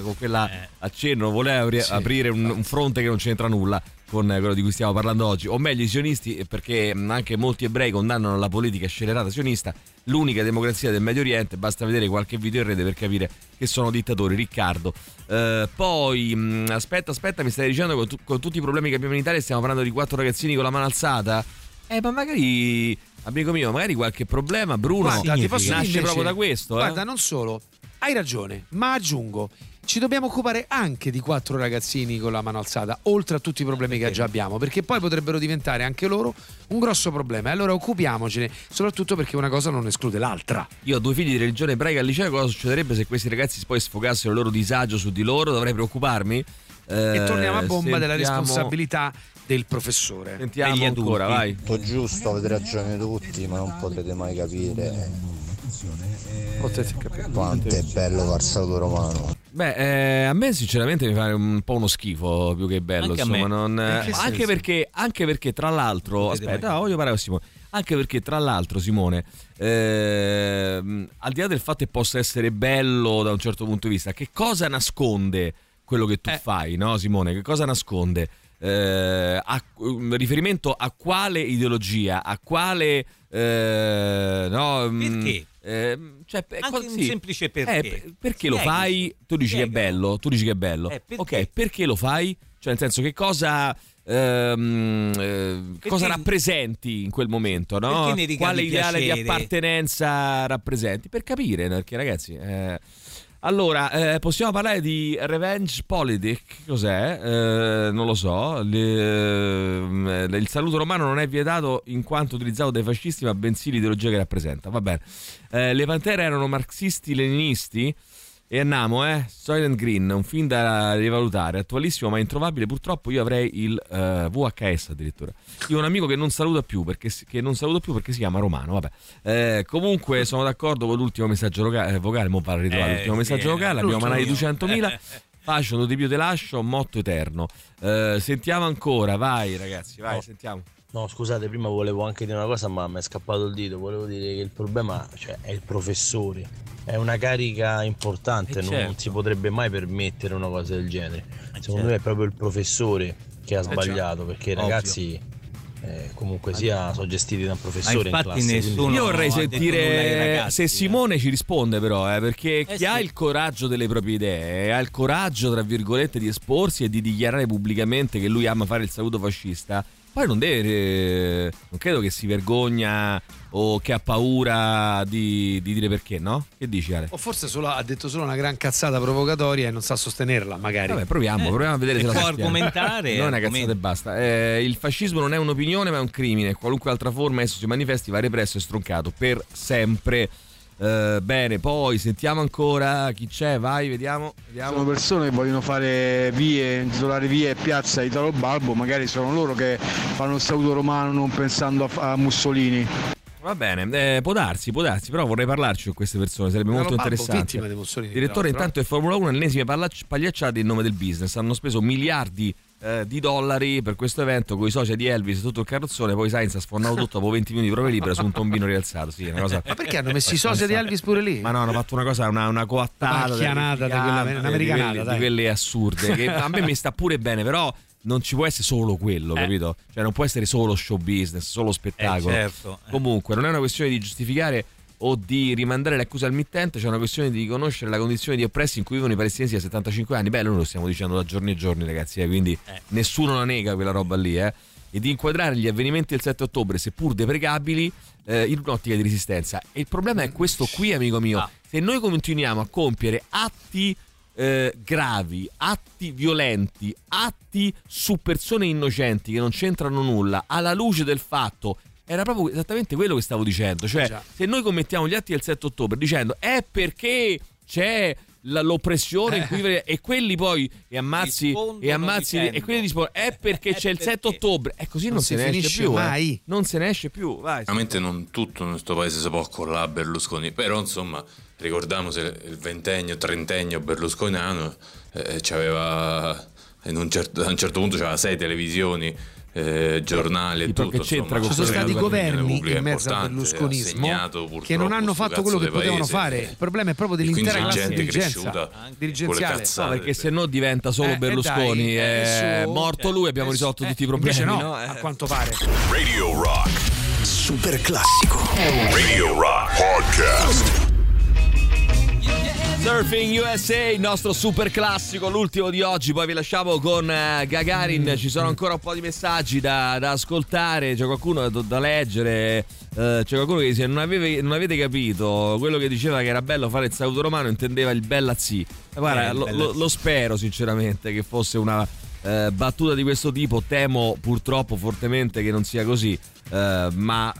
con quella accenno, vorrei apri- Sì, aprire un, un fronte che non c'entra nulla con quello di cui stiamo parlando oggi. O meglio i sionisti, eh, perché mh, anche molti ebrei condannano la politica scellerata sionista, l'unica democrazia del Medio Oriente. Basta vedere qualche video in rete per capire che sono dittatori. Riccardo. Eh, poi, mh, aspetta, aspetta, mi stai dicendo con, tu- con tutti i problemi che abbiamo in Italia, stiamo parlando di quattro ragazzini con la mano alzata? Eh, ma magari, amico mio, magari qualche problema, Bruno, Guarda, ti posso nasce proprio da questo. eh? Guarda, non solo, hai ragione, ma aggiungo, ci dobbiamo occupare anche di quattro ragazzini con la mano alzata, oltre a tutti i problemi che già abbiamo, perché poi potrebbero diventare anche loro un grosso problema. E allora occupiamocene, soprattutto perché una cosa non esclude l'altra. Io ho due figli di religione ebraica al liceo, cosa succederebbe se questi ragazzi poi sfogassero il loro disagio su di loro? Dovrei preoccuparmi? E torniamo a bomba della sentiamo- responsabilità del professore. Sentiamo adulti. ancora, vai. Tutto giusto, avete ragione tutti, ma non potrete mai capire Potete capire. quanto è bello far saluto romano. Beh, eh, a me sinceramente mi fa un po' uno schifo più che bello. Anche insomma, non- In che anche, perché, anche perché, tra l'altro, aspetta, no, voglio parlare con Simone. Anche perché, tra l'altro, Simone, ehm, al di là del fatto che possa essere bello da un certo punto di vista, che cosa nasconde quello che Eh. tu fai, no, Simone? Che cosa nasconde? Eh, a- un riferimento a quale ideologia, a quale eh, no, mm, Perché? eh, cioè, Anche un sì. semplice perché. Eh, per- perché lo Spieghi. fai? Tu dici che è bello, tu dici che è bello. Eh, perché? ok, perché lo fai? Cioè, nel senso, che cosa. ehm, eh, cosa rappresenti in quel momento, no? Quale ideale di piacere? appartenenza rappresenti? Per capire, perché ragazzi, eh, Allora, eh, possiamo parlare di revenge politic? Cos'è? Eh, non lo so. Le- eh, il saluto romano non è vietato in quanto utilizzato dai fascisti, ma bensì l'ideologia che rappresenta. Va bene. Eh, le pantere erano marxisti-leninisti? E andiamo, eh? Soylent Green, un film da rivalutare, attualissimo ma introvabile. Purtroppo io avrei il eh, VHS addirittura. Io ho un amico che non saluta più perché, non saluto più perché si chiama Romano. Vabbè. Eh, comunque sono d'accordo con l'ultimo messaggio loca- eh, vocale. Mo va a ritrovare Eh, l'ultimo sì, messaggio vocale. Abbiamo manati 200.000. [laughs] Faccio, di più te lascio, motto eterno. Eh, sentiamo ancora, vai ragazzi, vai, No. sentiamo. No, scusate, prima volevo anche dire una cosa, ma mi è scappato il dito. Volevo dire che il problema cioè, è il professore. È una carica importante, Eh, non certo. si potrebbe mai permettere una cosa del genere. Secondo certo. me è proprio il professore che ha Eh, sbagliato, certo. perché i ragazzi eh, comunque sia sono gestiti da un professore in infatti classe. quindi- nessuno- Io vorrei sentire ragazzi, se Simone ci risponde però, eh, perché chi sì. ha il coraggio delle proprie idee, ha il coraggio, tra virgolette, di esporsi e di dichiarare pubblicamente che lui ama fare il saluto fascista, poi non deve, eh, non credo che si vergogna o che ha paura di, di dire perché, no? Che dici Ale? O forse solo- ha detto solo una gran cazzata provocatoria e non sa sostenerla, magari. Vabbè, proviamo, Eh, proviamo a vedere se la può argomentare, Non è una cazzata e basta. Eh, il fascismo non è un'opinione, ma è un crimine. Qualunque altra forma esso si manifesti va represso e stroncato per sempre. Eh, bene, poi sentiamo ancora chi c'è, vai, vediamo. vediamo. Sono persone che vogliono fare vie, intitolare vie e piazza Italo Balbo, magari sono loro che fanno il saluto romano non pensando a, a Mussolini. Va bene, eh, può darsi, può darsi, però vorrei parlarci con queste persone, sarebbe molto interessante. di Direttore, l'altro. intanto è Formula 1, ennesime pagliacciate in nome del business. Hanno speso miliardi eh, di dollari per questo evento con i soci di Elvis e tutto il carrozzone. Poi Sainz ha sfondato tutto dopo 20 minuti di prove libere su un tombino rialzato. Sì, una cosa. Ma perché hanno messo i sosia di Elvis pure lì? Ma no, hanno fatto una cosa, una, una coattata. Macchianata di quella- di quelle, di quelle assurde. Che a me mi sta pure bene, però non ci può essere solo quello, Eh. capito? Cioè, non può essere solo show business, solo spettacolo. Eh, certo. Comunque, non è una questione di giustificare o di rimandare le accuse al mittente, c'è una questione di riconoscere la condizione di oppressi in cui vivono i palestinesi da 75 anni. Beh, noi lo stiamo dicendo da giorni e giorni, ragazzi, eh, quindi nessuno la nega quella roba lì, eh. E di inquadrare gli avvenimenti del 7 ottobre, seppur deprecabili, eh, in un'ottica di resistenza. E il problema è questo qui, amico mio. Ah. Se noi continuiamo a compiere atti eh, gravi, atti violenti, atti su persone innocenti che non c'entrano nulla, alla luce del fatto. Era proprio esattamente quello che stavo dicendo. Cioè, Già. se noi commettiamo gli atti del 7 ottobre dicendo è perché c'è la- l'oppressione in cui e quelli poi e ammazzi Rispondono e ammazzi dicendo, e quelli rispondono è perché "È c'è il perché". 7 ottobre e così non, Non se si ne esce finisce più eh. mai. non se ne esce più vai Veramente non tutto in questo paese si può accollare a Berlusconi, però insomma ricordiamo se il ventennio, trentennio berlusconiano eh, c'aveva, in un certo, a un certo punto c'aveva sei televisioni, eh, giornali e tutto. che c'entra insomma, con Ci sono stati governi in mezzo al berlusconismo che non hanno fatto quello che potevano paese. fare. Il problema è proprio E dell'intera classe gente dirigenza, dirigenziale. No, perché se no diventa solo Eh, eh, Berlusconi. dai, eh, è su. morto lui, abbiamo Eh, risolto eh, tutti i problemi. Invece no, no? a quanto pare. Radio Rock. Super classico. Radio Rock Podcast. Surfing USA, il nostro super classico, l'ultimo di oggi. Poi vi lasciamo con eh, Gagarin. Ci sono ancora un po' di messaggi da, da ascoltare. C'è qualcuno da, da leggere. eh, c'è qualcuno che dice: non, aveve- non avete capito quello che diceva che era bello fare il saluto romano, intendeva il bella zì. Eh, Guarda, Eh, lo, lo- lo spero sinceramente che fosse una eh, battuta di questo tipo. Temo purtroppo fortemente che non sia così. Eh, ma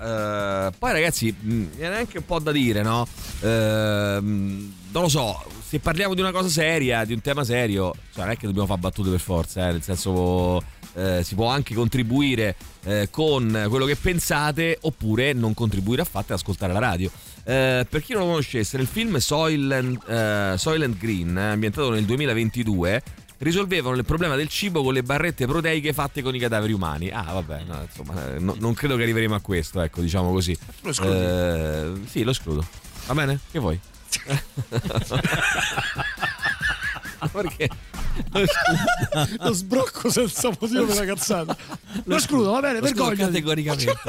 eh, poi ragazzi, mh, viene anche un po' da dire, no? Ehm, non lo so, se parliamo di una cosa seria, di un tema serio, cioè non è che dobbiamo fare battute per forza, eh, nel senso eh, si può anche contribuire eh, con quello che pensate oppure non contribuire affatto ad ascoltare la radio. Eh, per chi non lo conoscesse, nel film Soylent, eh, Soylent Green, ambientato nel 2022, risolvevano il problema del cibo con le barrette proteiche fatte con i cadaveri umani. Ah, vabbè, no, insomma, eh, no- non credo che arriveremo a questo, ecco, diciamo così. Lo escludi? Eh, sì, lo escludo. Va bene? Che vuoi? [laughs] Perché? Lo. Lo sbrocco senza motivo per la cazzata. Lo escludo, va bene, Lo categoricamente. [laughs]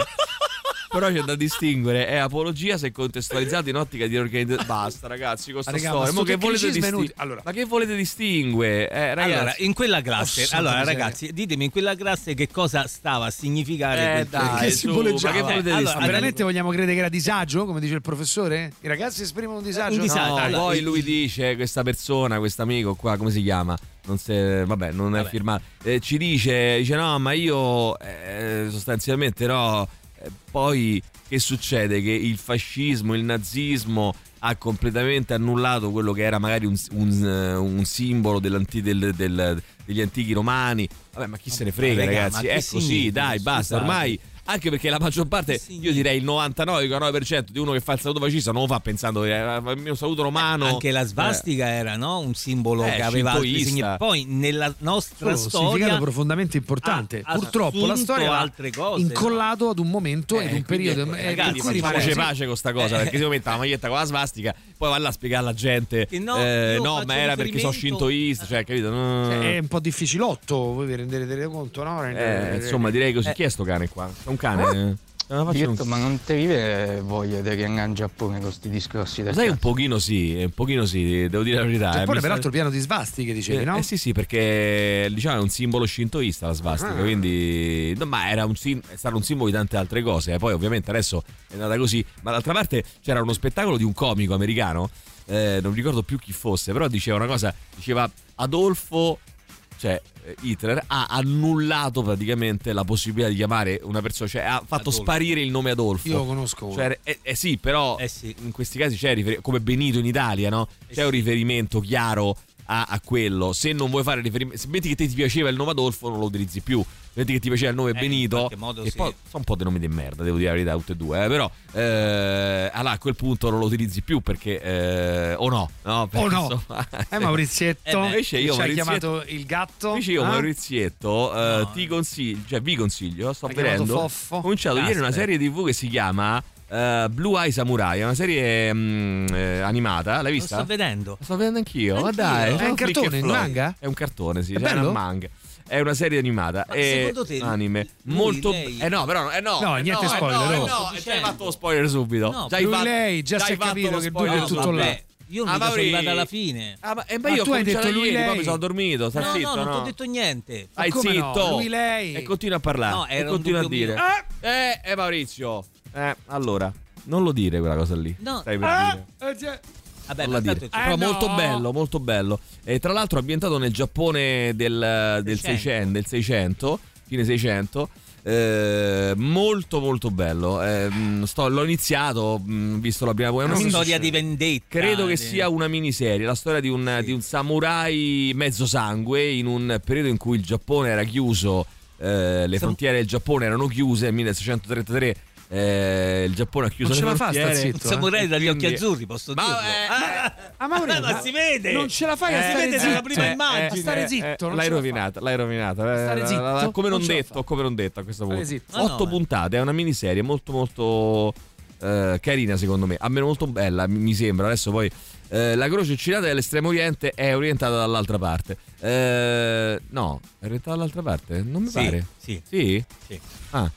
Però c'è da distinguere, è apologia se contestualizzato in ottica di organizzazione. Basta ragazzi, con sta Ma raga, storia. che volete tecnicismo è distinguere? inutile. Allora. Ma che volete distinguere? Eh, ragazzi. Allora, in quella classe, Porca allora miseria. ragazzi, ditemi in quella classe che cosa stava a significare Eh, dai, che su, simboleggiava? ma che volete Eh, allora, distinguere? veramente vogliamo credere che era disagio, come dice il professore? I ragazzi esprimono un disagio? Un disagio. No, Allora, poi il- lui dice, questa persona, questo amico qua, come si chiama? Non si, vabbè, non è Vabbè. firmato. Eh, ci dice, dice no, ma io eh, sostanzialmente no. Eh, poi che succede? Che il fascismo, il nazismo ha completamente annullato quello che era magari un, un, eh, un simbolo del- del- degli antichi romani. Vabbè, ma chi se ne frega, raga, ragazzi? ma È così, significa? dai, basta. Ormai anche perché la maggior parte, io direi il 99,9% di uno che fa il saluto fascista non lo fa pensando che eh, il mio saluto romano. Anche la svastica era no? un simbolo Eh, che aveva altri significati. Poi nella nostra un significato storia profondamente importante. ha Purtroppo la storia va altre cose, incollato ad un momento Eh, ed un periodo eh, eh, ragazzi, in cui facciamoci sì. pace con sta cosa perché si mette la maglietta con la svastica poi va là a spiegare alla gente Che no, eh, no ma era perché sono shintoista cioè capito No. Cioè, è un po' difficilotto, voi vi rendete conto, no? Eh, insomma direi così Eh. chi è sto cane qua? Un cane? Eh, la faccio Diretto, un- ma non ti vive voglia di riangare in Giappone con questi discorsi del Sai un pochino sì, un pochino sì, devo dire la verità. eh, Giappone, mi peraltro, sta- pieno di svastiche, dicevi, Eh, no? eh sì, sì, perché diciamo è un simbolo shintoista la svastica, Ah. quindi no, ma era un sim- è stato un simbolo di tante altre cose. eh. Poi ovviamente adesso è andata così, ma d'altra parte c'era uno spettacolo di un comico americano, eh, non ricordo più chi fosse, però diceva una cosa, diceva Adolfo cioè eh, Hitler ha annullato praticamente la possibilità di chiamare una persona, cioè ha fatto Adolfo. sparire il nome Adolfo. Io lo conosco uno. Cioè, eh, eh sì, però Eh sì. in questi casi c'è rifer- come Benito in Italia, no? Eh C'è un riferimento chiaro a, a quello. Se non vuoi fare riferimento, se metti che te ti piaceva il nome Adolfo, non lo utilizzi più. Metti che ti piaceva il nome Eh, Benito, e sì. poi sono un po' dei nomi di merda, devo dire la verità, tutti e due. eh, però, eh, allora a quel punto non lo utilizzi più perché, eh, o no, no? O no? Eh, Maurizietto, [laughs] Eh invece io, ci hai chiamato il gatto. Invece io, Ah? Maurizietto, eh, No. ti consiglio, cioè vi consiglio, sto vedendo. Ho cominciato ieri una Aspetta. serie TV che si chiama eh, Blue Eye Samurai, è una serie eh, animata, l'hai Lo vista? sto vedendo. La sto vedendo anch'io, ma dai. È un cartone, Floyd. manga? È un cartone, sì, È bello? una manga. È una serie animata. Ma e secondo te anime lui, molto lei- Eh no, però eh no, No, eh niente no, spoiler, no, eh oh. no, Sto già hai fatto lo spoiler subito. No, già hai lui, fatto- lei, già si è capito lo che Dubbio è tutto là. Io Ah, mica sono arrivato alla fine. Ah, ma, eh, ma Ma io ho tu hai detto lui, ieri, poi mi sono dormito, sta No, zitto, no, non no. ti ho detto niente. Stai come no? zitto. Lui, lei. E continua a parlare. No, e un continua a dire. Eh, eh, Maurizio. Eh, allora, non lo dire quella cosa lì. No. Stai per Ah, dire. eh, già. Vabbè, Non ma la dire. tanto Eh, Però no. molto bello, molto bello. E tra l'altro ambientato nel Giappone del, del 600. 600, del 600, fine 600. eh, molto molto bello Eh, mh, sto- l'ho iniziato mh, visto la prima una storia di vendetta. credo che di- sia una miniserie la storia di un, di un samurai mezzo sangue in un periodo in cui il Giappone era chiuso eh, le Sam- frontiere del Giappone erano chiuse nel 1633 eh, il Giappone ha chiuso Non ce le la fa, zitto, Un samurai E dagli quindi- occhi azzurri, posso Ma, dirlo. eh, Ah, Mauri, ma [laughs] si vede. Non ce la fai a Eh, stare si vede zitto. dalla prima Eh, immagine. a stare zitto. l'hai rovinata, l'hai rovinata. eh, come non, detto, come non detto a questo punto. Otto ma- puntate, è una miniserie molto molto eh, carina secondo me, almeno molto bella mi sembra. Adesso poi eh, la croce oscillata dell'estremo oriente è orientata dall'altra parte. Eh, no, è orientata dall'altra parte? Non mi Sì, pare. sì. Sì? Sì. Ah.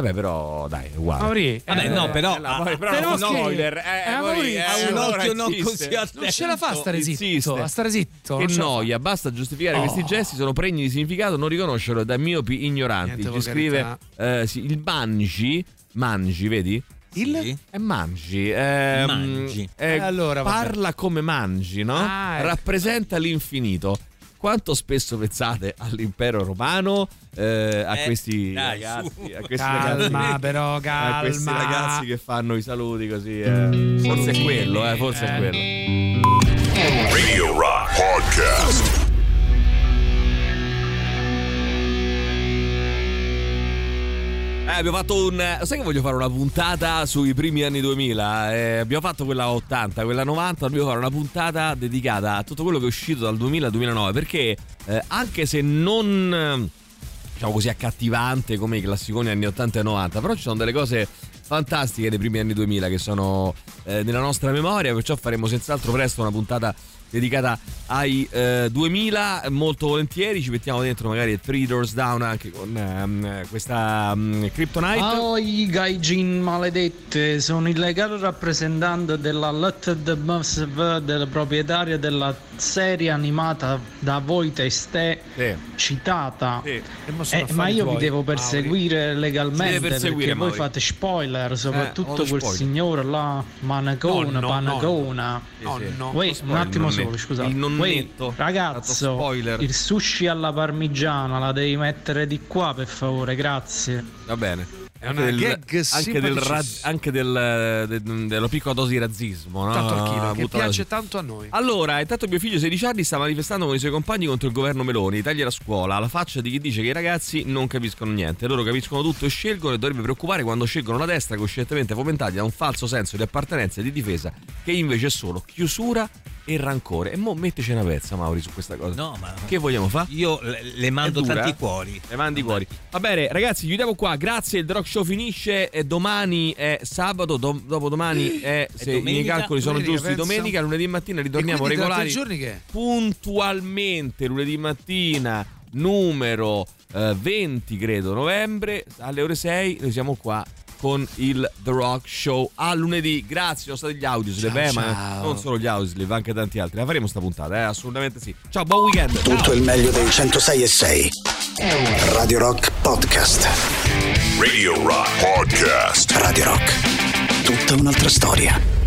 Vabbè, però dai, è uguale. Mauri, Vabbè, eh, no, però- Eh, la- però però non che- spoiler. Eh, eh, Mauri, Mauri, eh, ha un occhio non così attento. Non ce la fa a stare zitto. Insiste. A stare zitto. Che la fa. noia, basta giustificare Oh. questi gesti, sono pregni di significato, non riconoscerlo da miopi ignoranti. Niente Ci scrive eh, sì, il mangi, mangi, vedi? Il? Sì. È mangi. ehm, Mangi. eh, Eh, allora, parla come mangi, no? Ah, ecco. Rappresenta l'infinito. Quanto spesso pensate all'impero romano, eh, a Eh, questi dai, ragazzi, a questi Calma, ragazzi, però, a questi calma. ragazzi che fanno i saluti così. eh. Forse è quello, eh, forse è quello. Radio Rock Podcast. Eh, abbiamo fatto un. Sai che voglio fare una puntata sui primi anni 2000? Eh, abbiamo fatto quella 80, quella 90. Dobbiamo fare una puntata dedicata a tutto quello che è uscito dal 2000 al 2009. Perché eh, anche se non. Diciamo così accattivante come i classiconi anni 80 e 90, però ci sono delle cose fantastiche dei primi anni 2000 che sono eh, nella nostra memoria, perciò faremo senz'altro presto una puntata dedicata ai eh, 2000 molto volentieri ci mettiamo dentro magari Three Doors Down anche con ehm, questa um, Kryptonite Oh, i gaijin maledette, sono il legale rappresentante della Letted Massive, del proprietario della serie animata da voi testè citata. Sì. mo sono Eh, ma io vi devo perseguire Si legalmente perseguire, perché voi Mauri. fate spoiler, soprattutto Eh, ho lo quel spoiler. signore là, Manacona, Nonno, Panacona. Sì, sì. Wait, Spoiler, un attimo il solo, scusate. Il nonnetto. Fatto ragazzo, spoiler. il sushi alla parmigiana la devi mettere di qua per favore, grazie. va bene È anche una del, gag anche, del, raz- anche del, del- dello piccola dose di razzismo no? Tanto al chilo, che piace tanto a noi. Allora, intanto mio figlio 16 anni sta manifestando con i suoi compagni contro il governo Meloni, taglia la scuola, alla faccia di chi dice che i ragazzi non capiscono niente, loro capiscono tutto e scelgono e dovrebbe preoccupare quando scelgono la destra coscientemente fomentati da un falso senso di appartenenza e di difesa che invece è solo chiusura e rancore. E mo metteci una pezza, Mauri, su questa cosa. No, ma Che vogliamo fare? io le, le mando tanti eh? cuori. Le mandi cuori. Va bene, ragazzi, chiudiamo qua. Grazie. Il Rock Show finisce. Domani è sabato. dom- dopodomani è, se i miei calcoli sono Domenica, giusti, penso. domenica, lunedì mattina ritorniamo regolari. giorni che? Puntualmente lunedì mattina, numero eh, 20, credo, novembre, alle ore 6. Noi siamo qua con il The Rock Show a lunedì. Grazie, sono stati gli Audioslave, eh, ma ciao. non solo gli Audioslave, anche tanti altri. La faremo sta puntata, eh, assolutamente sì. Ciao, buon weekend. Tutto Ciao. il meglio dei 106 e 6. Radio Rock Podcast. Radio Rock Podcast. Radio Rock. Tutta un'altra storia.